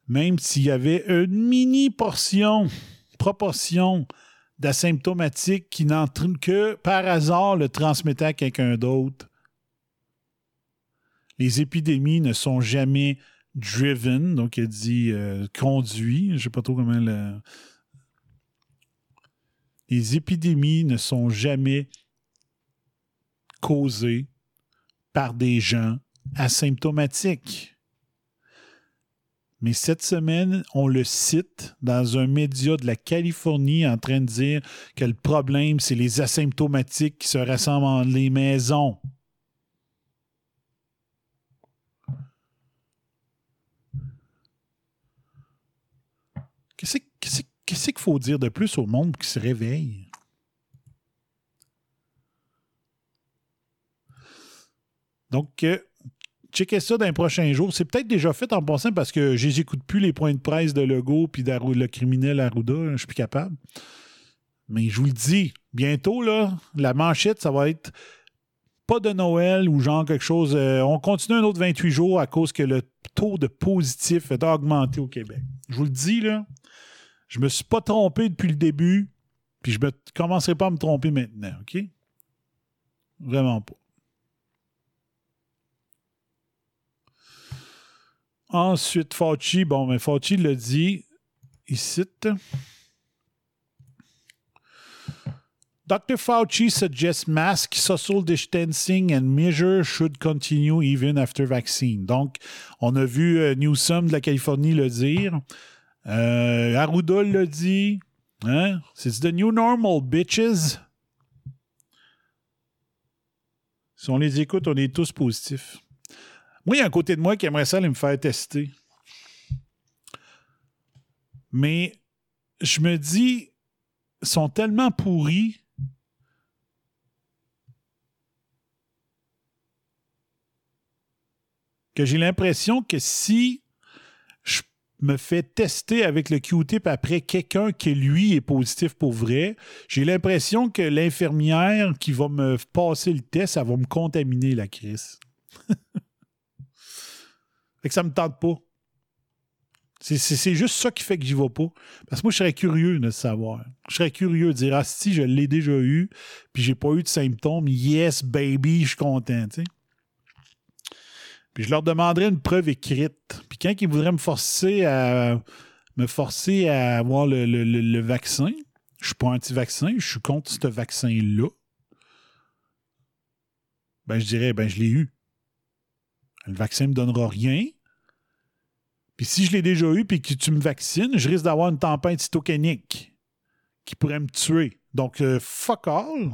Même s'il y avait une mini portion, proportion d'asymptomatiques qui n'entraînent que par hasard le transmettaient à quelqu'un d'autre, les épidémies ne sont jamais driven, donc il dit euh, conduit, je ne sais pas trop comment le. Les épidémies ne sont jamais causées par des gens asymptomatiques. Mais cette semaine, on le cite dans un média de la Californie en train de dire que le problème, c'est les asymptomatiques qui se rassemblent dans les maisons. Qu'est-ce qu'il faut dire de plus au monde qui se réveille? Donc, euh, checkez ça dans les prochains jours. C'est peut-être déjà fait en passant parce que je n'écoute plus les points de presse de Legault puis de le criminel Arruda. Je suis plus capable. Mais je vous le dis, bientôt, là, la manchette, ça va être pas de Noël ou genre quelque chose. Euh, on continue un autre 28 jours à cause que le taux de positif est augmenté au Québec. Je vous le dis, là, je me suis pas trompé depuis le début, puis je ne commencerai pas à me tromper maintenant, OK? Vraiment pas. Ensuite, Fauci, bon, mais Fauci l'a dit, il cite. Dr. Fauci suggests mask, social distancing and measures should continue even after vaccine. Donc, on a vu euh, Newsom de la Californie le dire. Euh, l'a dit. Hein? C'est the new normal, bitches. Si on les écoute, on est tous positifs. Moi, il y a un côté de moi qui aimerait ça aller me faire tester. Mais je me dis, ils sont tellement pourris. que j'ai l'impression que si je me fais tester avec le Q-tip après quelqu'un qui, lui, est positif pour vrai, j'ai l'impression que l'infirmière qui va me passer le test, ça va me contaminer la crise. Fait que ça me tente pas. C'est juste ça qui fait que j'y vais pas. Parce que moi, je serais curieux de savoir. Je serais curieux de dire Ah, si, je l'ai déjà eu, puis j'ai pas eu de symptômes, yes, baby, je suis content. Puis je leur demanderais une preuve écrite. Puis quand ils voudraient me forcer à me forcer à avoir le, le vaccin, je suis pas anti-vaccin, je suis contre ce vaccin-là. Ben, je dirais, ben, je l'ai eu. Le vaccin ne me donnera rien. Puis si je l'ai déjà eu puis que tu me vaccines, je risque d'avoir une tempête cytokinique qui pourrait me tuer. Donc, euh, fuck all.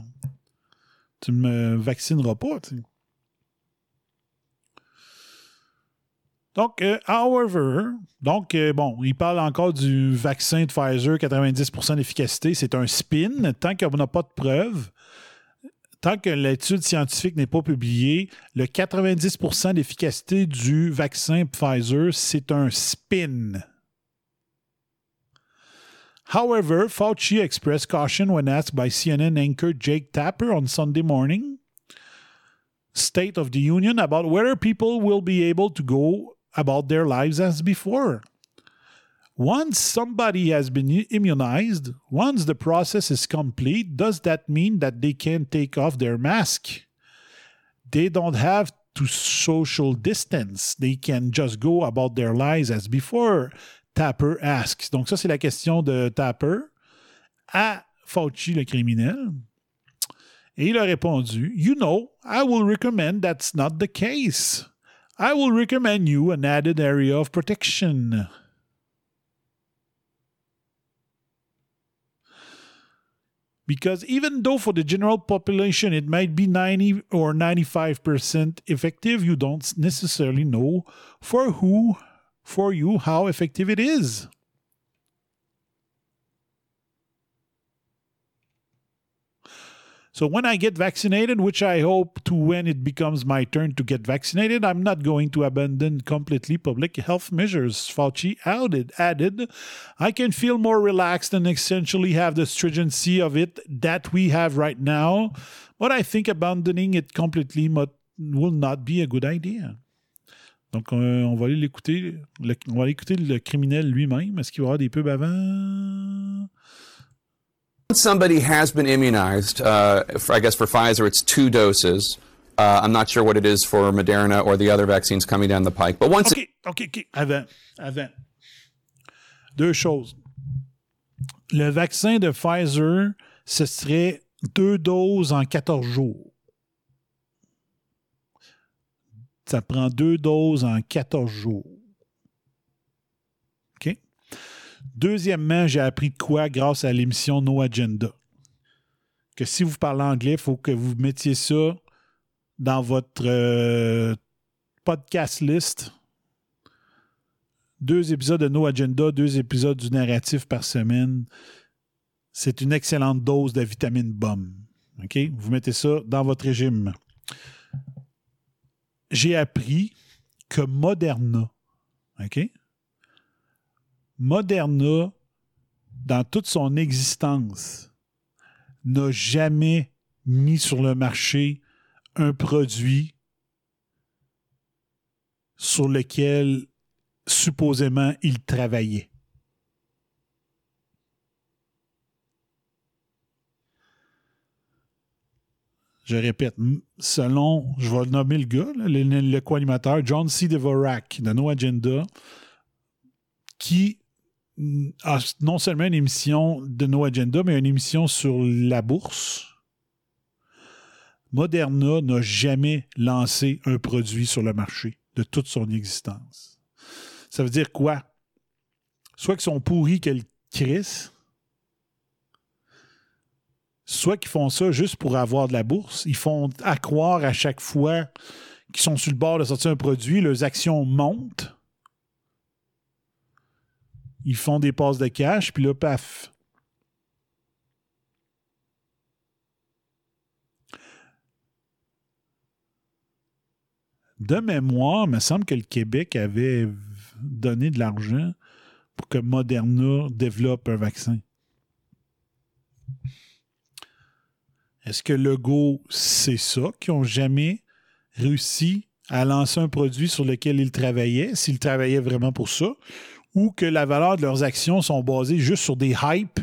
Tu me vaccineras pas. Donc, euh, however, donc, euh, bon, il parle encore du vaccin de Pfizer, 90% d'efficacité. C'est un spin. Tant qu'on n'a pas de preuves, tant que l'étude scientifique n'est pas publiée, le 90% d'efficacité du vaccin Pfizer, c'est un spin. However, Fauci expressed caution when asked by CNN anchor Jake Tapper on Sunday morning, State of the Union, about whether people will be able to go about their lives as before. Once somebody has been immunized, once the process is complete, does that mean that they can take off their mask? They don't have to social distance. They can just go about their lives as before. Tapper asks. Donc, ça, c'est la question de Tapper à Fauci, le criminel. Et il a répondu You know, I will recommend that's not the case. I will recommend you an added area of protection. Because even though for the general population it might be 90 or 95% effective, you don't necessarily know for who, for you, how effective it is. So when I get vaccinated, which I hope to when it becomes my turn to get vaccinated, I'm not going to abandon completely public health measures. Fauci added, added, I can feel more relaxed and essentially have the stringency of it that we have right now, but I think abandoning it completely will not be a good idea. Donc, euh, on va aller l'écouter. On va écouter le criminel lui-même. Est-ce qu'il va avoir des pubs avant? Once somebody has been immunized, uh, for, I guess for Pfizer it's two doses. Uh, I'm not sure what it is for Moderna or the other vaccines coming down the pike. But once. OK, OK, OK. Avant, avant. Deux choses. Le vaccin de Pfizer, ce serait deux doses en 14 jours. Ça prend deux doses en 14 jours. Deuxièmement, j'ai appris quoi grâce à l'émission No Agenda. Que si vous parlez anglais, il faut que vous mettiez ça dans votre euh, podcast list. Deux épisodes de No Agenda, deux épisodes du narratif par semaine. C'est une excellente dose de vitamine BOM. OK? Vous mettez ça dans votre régime j'ai appris que Moderna, OK? Moderna, dans toute son existence, n'a jamais mis sur le marché un produit sur lequel supposément il travaillait. je répète, selon, je vais nommer le gars, le, co-animateur, John C. Devorak de No Agenda, qui non seulement une émission de No Agenda, mais une émission sur la bourse. Moderna n'a jamais lancé un produit sur le marché de toute son existence. Ça veut dire quoi? Soit qu'ils sont pourris qu'elle crisse, soit qu'ils font ça juste pour avoir de la bourse, ils font à croire à chaque fois qu'ils sont sur le bord de sortir un produit, leurs actions montent. Ils font des passes de cash, puis là, paf. De mémoire, il me semble que le Québec avait donné de l'argent pour que Moderna développe un vaccin. Est-ce que Legault, c'est ça, qu'ils n'ont jamais réussi à lancer un produit sur lequel ils travaillaient, s'ils travaillaient vraiment pour ça, ou que la valeur de leurs actions sont basées juste sur des hypes?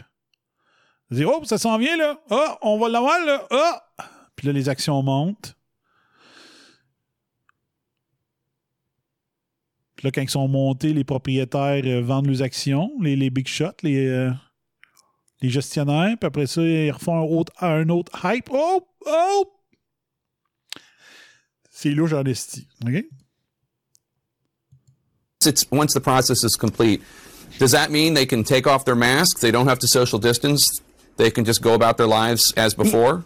Dire, oh, ça s'en vient là, oh, on va l'avoir là, oh! Puis là, les actions montent. Puis là, quand ils sont montés, les propriétaires euh, vendent leurs actions, les, les big shots, les, euh, les gestionnaires, puis après ça, ils refont un autre, un autre hype. Oh! Oh! C'est louche en esti. It's, once the process is complete, does that mean they can take off their masks? They don't have to social distance? They can just go about their lives as before?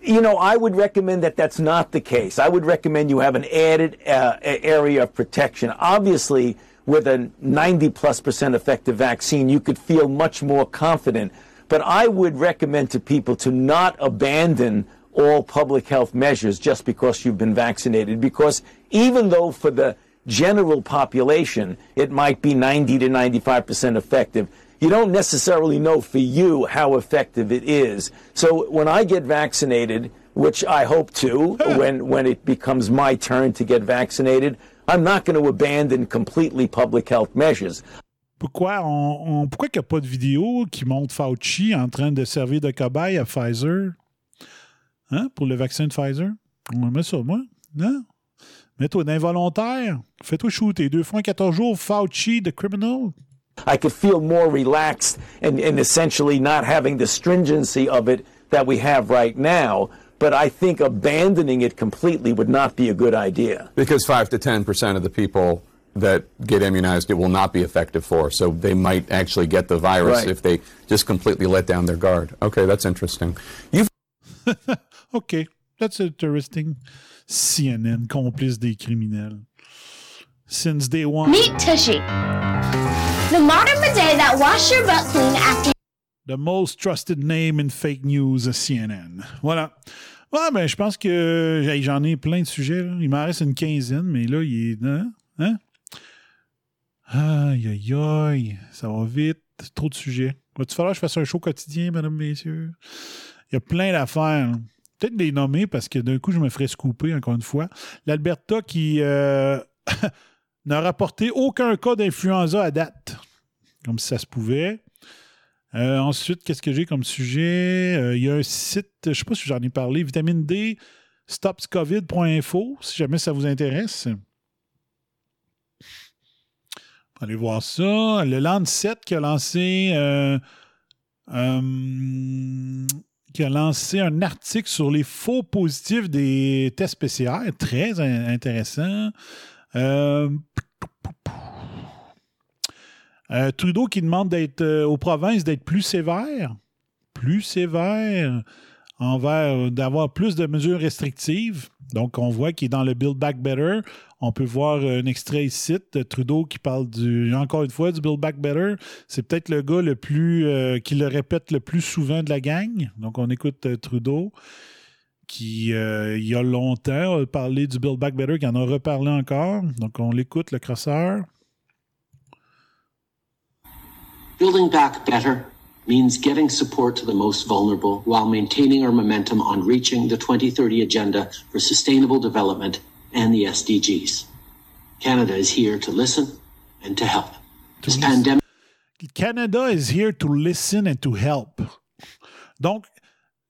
You know, I would recommend that that's not the case. I would recommend you have an added uh, area of protection. Obviously, with a 90 plus percent effective vaccine, you could feel much more confident. But I would recommend to people to not abandon all public health measures just because you've been vaccinated. Because even though for the general population it might be 90 to 95 percent effective, you don't necessarily know for you how effective it is. So when I get vaccinated, which I hope to when, when it becomes my turn to get vaccinated, I'm not going to abandon completely public health measures. Pourquoi on, on pourquoi qu'il n'y a pas de vidéo qui montre Fauci en train de servir de cobaye à Pfizer? Hein? Pour le vaccin de Pfizer? On met ça, moi. Non? Mets-toi d'involontaire. Fais-toi shooter. Deux fois en 14 jours, Fauci, the criminal. I could feel more relaxed and, and essentially not having the stringency of it that we have right now but I think abandoning it completely would not be a good idea. Because 5 to 10% of the people that get immunized it will not be effective for. So they might actually get the virus right. if they just completely let down their guard. Okay, that's interesting. You've okay, that's interesting. CNN, complice des criminels. Since day one. Meet Tushy, the modern bidet that washes your butt clean after. The most trusted name in fake news, CNN. Voilà. Ouais, ben, je pense que j'en ai plein de sujets. là. Il m'en reste une quinzaine, mais là, il est. Hein? Hein? Aïe, aïe, aïe. Ça va vite. Trop de sujets. Va-tu falloir que je fasse un show quotidien, mesdames, messieurs? Il y a plein d'affaires. Peut-être les nommer parce que d'un coup, je me ferais scooper encore une fois. L'Alberta qui euh, n'a rapporté aucun cas d'influenza à date. Comme si ça se pouvait. Euh, ensuite, qu'est-ce que j'ai comme sujet? Euh, Il y a un site, je ne sais pas si j'en ai parlé, vitamine D, stopscovid.info, si jamais ça vous intéresse. Allez voir ça. Le Lancet qui a lancé qui a lancé un article sur les faux positifs des tests PCR. Très in- intéressant. Euh, euh, Trudeau qui demande d'être euh, aux provinces d'être plus sévères. Plus sévères envers d'avoir plus de mesures restrictives. Donc, on voit qu'il est dans le Build Back Better. On peut voir un extrait ici de Trudeau qui parle encore une fois du Build Back Better. C'est peut-être le gars le plus euh, qui le répète le plus souvent de la gang. Donc, on écoute euh, Trudeau qui, euh, il y a longtemps, a parlé du Build Back Better, qui en a reparlé encore. Donc, on l'écoute, le crosseur. Building back better means getting support to the most vulnerable while maintaining our momentum on reaching the 2030 Agenda for Sustainable Development and the SDGs. Canada is here to listen and to help. This pandemic Canada is here to listen and to help. Donc,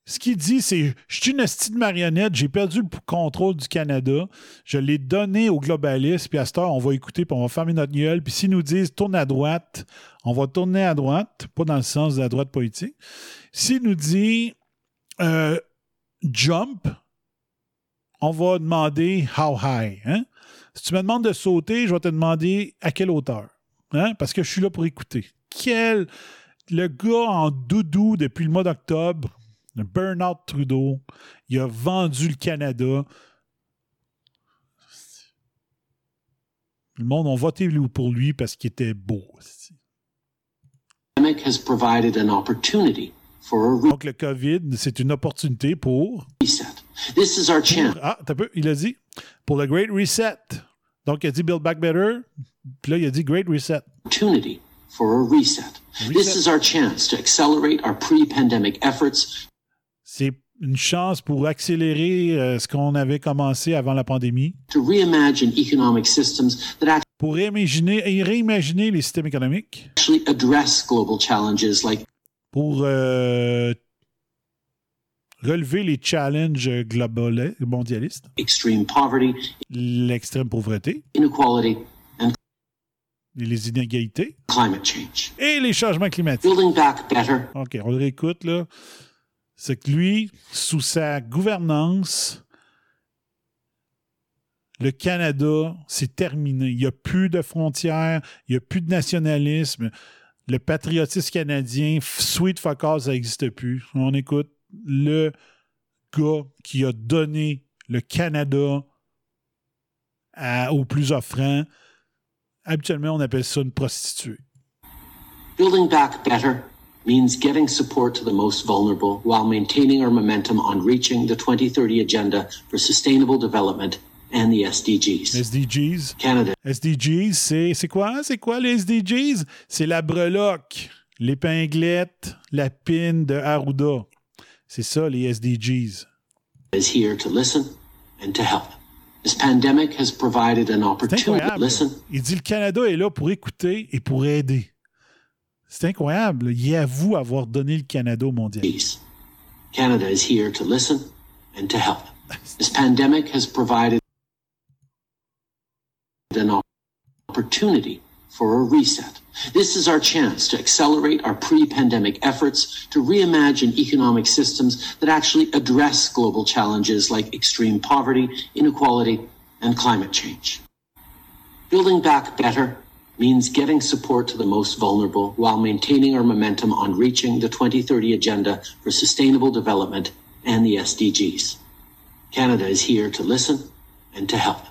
ce qu'il dit, c'est Je suis une hostie de marionnette, j'ai perdu le contrôle du Canada, je l'ai donné aux globalistes, puis à cette heure, on va écouter, puis on va fermer notre gueule, puis s'ils nous disent tourne à droite, on va tourner à droite, pas dans le sens de la droite politique. S'ils nous disent euh, jump, on va demander how high. hein? Si tu me demandes de sauter, je vais te demander à quelle hauteur. hein? Parce que je suis là pour écouter. Quel. Le gars en doudou depuis le mois d'octobre, le Burnout Trudeau, il a vendu le Canada. Le monde a voté pour lui parce qu'il était beau. has provided an opportunity for a Donc, le COVID, c'est une opportunité pour. reset. This is our chance. Ah, t'as peu, il a dit. Pour le Great Reset. Donc, il a dit Build Back Better. Puis là, il a dit Great Reset. opportunity for a reset. This is our chance to accelerate our pre-pandemic efforts C'est une chance pour accélérer euh, ce qu'on avait commencé avant la pandémie. to reimagine economic systems that Pour réimaginer, et réimaginer les systèmes économiques. actually address global challenges like Pour euh, relever les challenges mondialistes. extreme poverty, L'extrême pauvreté. inequality, and et les inégalités. Et les changements climatiques. OK, on le réécoute, là. C'est que lui, sous sa gouvernance, le Canada, c'est terminé. Il n'y a plus de frontières, il n'y a plus de nationalisme. Le patriotisme canadien, sweet fuck all, ça n'existe plus. On écoute le gars qui a donné le Canada à- aux plus offrants. Habituellement, on appelle ça une prostituée. Building back better means getting support to the most vulnerable while maintaining our momentum on reaching the 2030 Agenda for Sustainable Development and the SDGs. SDGs. Canada SDGs, c'est c'est quoi? C'est quoi les SDGs? C'est la breloque, l'épinglette, la pine de Arruda. C'est ça, les SDGs. is here to listen and to help. This pandemic has provided an C'est opportunity to incroyable. listen Il dit le Canada est là pour écouter et pour aider. C'est incroyable. Il avoue avoir donné le Canada au mondial. Canada is here to listen and to help. This pandemic has provided an op- opportunity for a reset. This is our chance to accelerate our pre-pandemic efforts to reimagine economic systems that actually address global challenges like extreme poverty, inequality, and climate change. Building back better means getting support to the most vulnerable while maintaining our momentum on reaching the 2030 Agenda for Sustainable Development and the SDGs. Canada is here to listen and to help.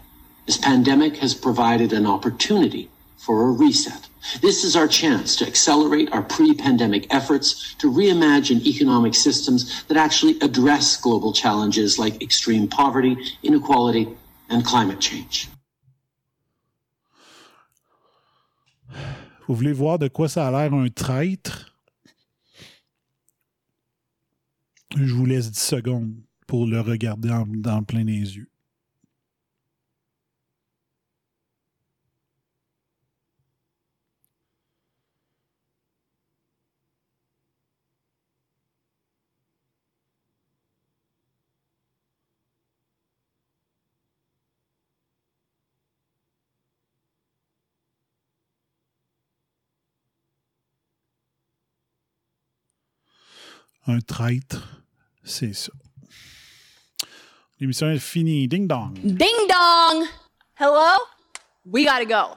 This pandemic has provided an opportunity for a reset. This is our chance to accelerate our pre-pandemic efforts to reimagine economic systems that actually address global challenges like extreme poverty, inequality, and climate change. Vous voulez voir de quoi ça a l'air un traître? Je vous laisse 10 secondes pour le regarder en, dans plein les yeux. Un traître, c'est ça. L'émission est finie. Ding dong. Ding dong! Hello? We gotta go.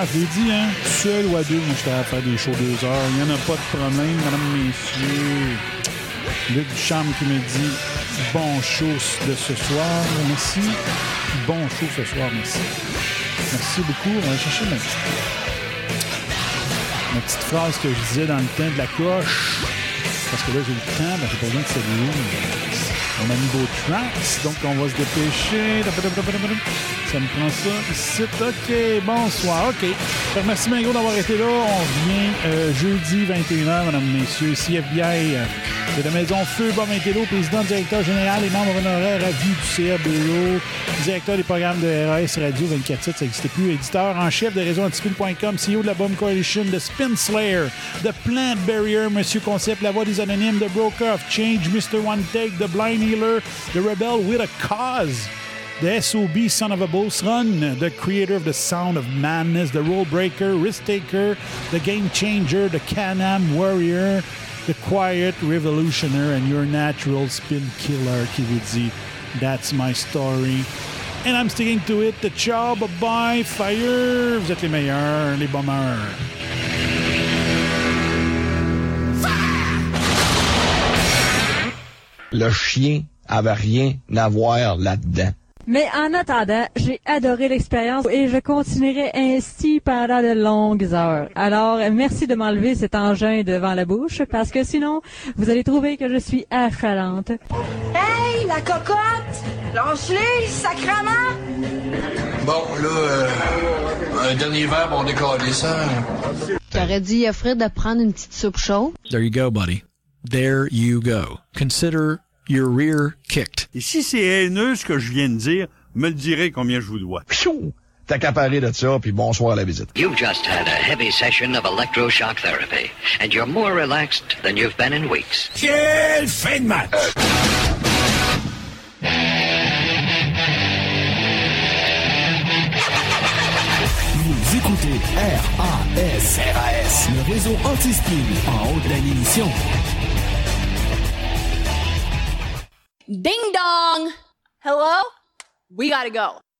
Ah, je l'ai dit, hein, seul ou à deux, moi, j'étais à faire des shows deux heures. Il n'y en a pas de problème, madame, messieurs. Luc Duchamp qui me dit bon show de ce soir, merci. Bon show ce soir, merci. Merci beaucoup. On va chercher ma petite, ma petite phrase que je disais dans le temps de la coche. Parce que là, j'ai le temps, ben, j'ai pas besoin de saluer. On a mis beau tracks, donc on va se dépêcher. Ça me prend ça ici. OK, bonsoir. OK. Merci Mingo d'avoir été là. On revient euh, jeudi 21h, mesdames messieurs. Ici FBI euh, de la Maison Feu, Bob Intello, président, directeur général et membre honoraire à vie du CRBO, directeur des programmes de RAS Radio 24 ça n'existait plus, éditeur en chef de réseau antispin.com, CEO de la Bomb Coalition, de Spin Slayer, de Plant Barrier, Monsieur Concept, La Voix des Anonymes, de Broker of Change, Mr. One Take, The Blind Healer, The Rebel with a Cause, the SOB, Son of a Boss Run, the creator of the Sound of Madness, the Rule Breaker, Risk Taker, the Game Changer, the Can-Am Warrior, the Quiet Revolutioner, and your natural spin killer qui That's my story. And I'm sticking to it. The ciao, bye-bye, fire. Vous êtes les meilleurs, les. Le chien avait rien à voir là-dedans. Mais en attendant, j'ai adoré l'expérience et je continuerai ainsi pendant de longues heures. Alors, merci de m'enlever cet engin devant la bouche parce que sinon, vous allez trouver que je suis achalante. Hey, la cocotte! Lance-les, sacrement! Bon, là, euh, un dernier verre, on décolle ça. J'aurais dit à Fred de prendre une petite soupe chaude. There you go, buddy. There you go. Consider your rear kicked. Et si c'est haineux ce que je viens de dire, me le direz combien je vous dois. Pfiou! T'as qu'à parler de ça, puis bonsoir à la visite. You've just had a heavy session of electroshock therapy, and you're more relaxed than you've been in weeks. Quelle fin de match! Vous écoutez RAS, RAS, le réseau anti-spin en haute d'émission. Ding dong! Hello? We gotta go.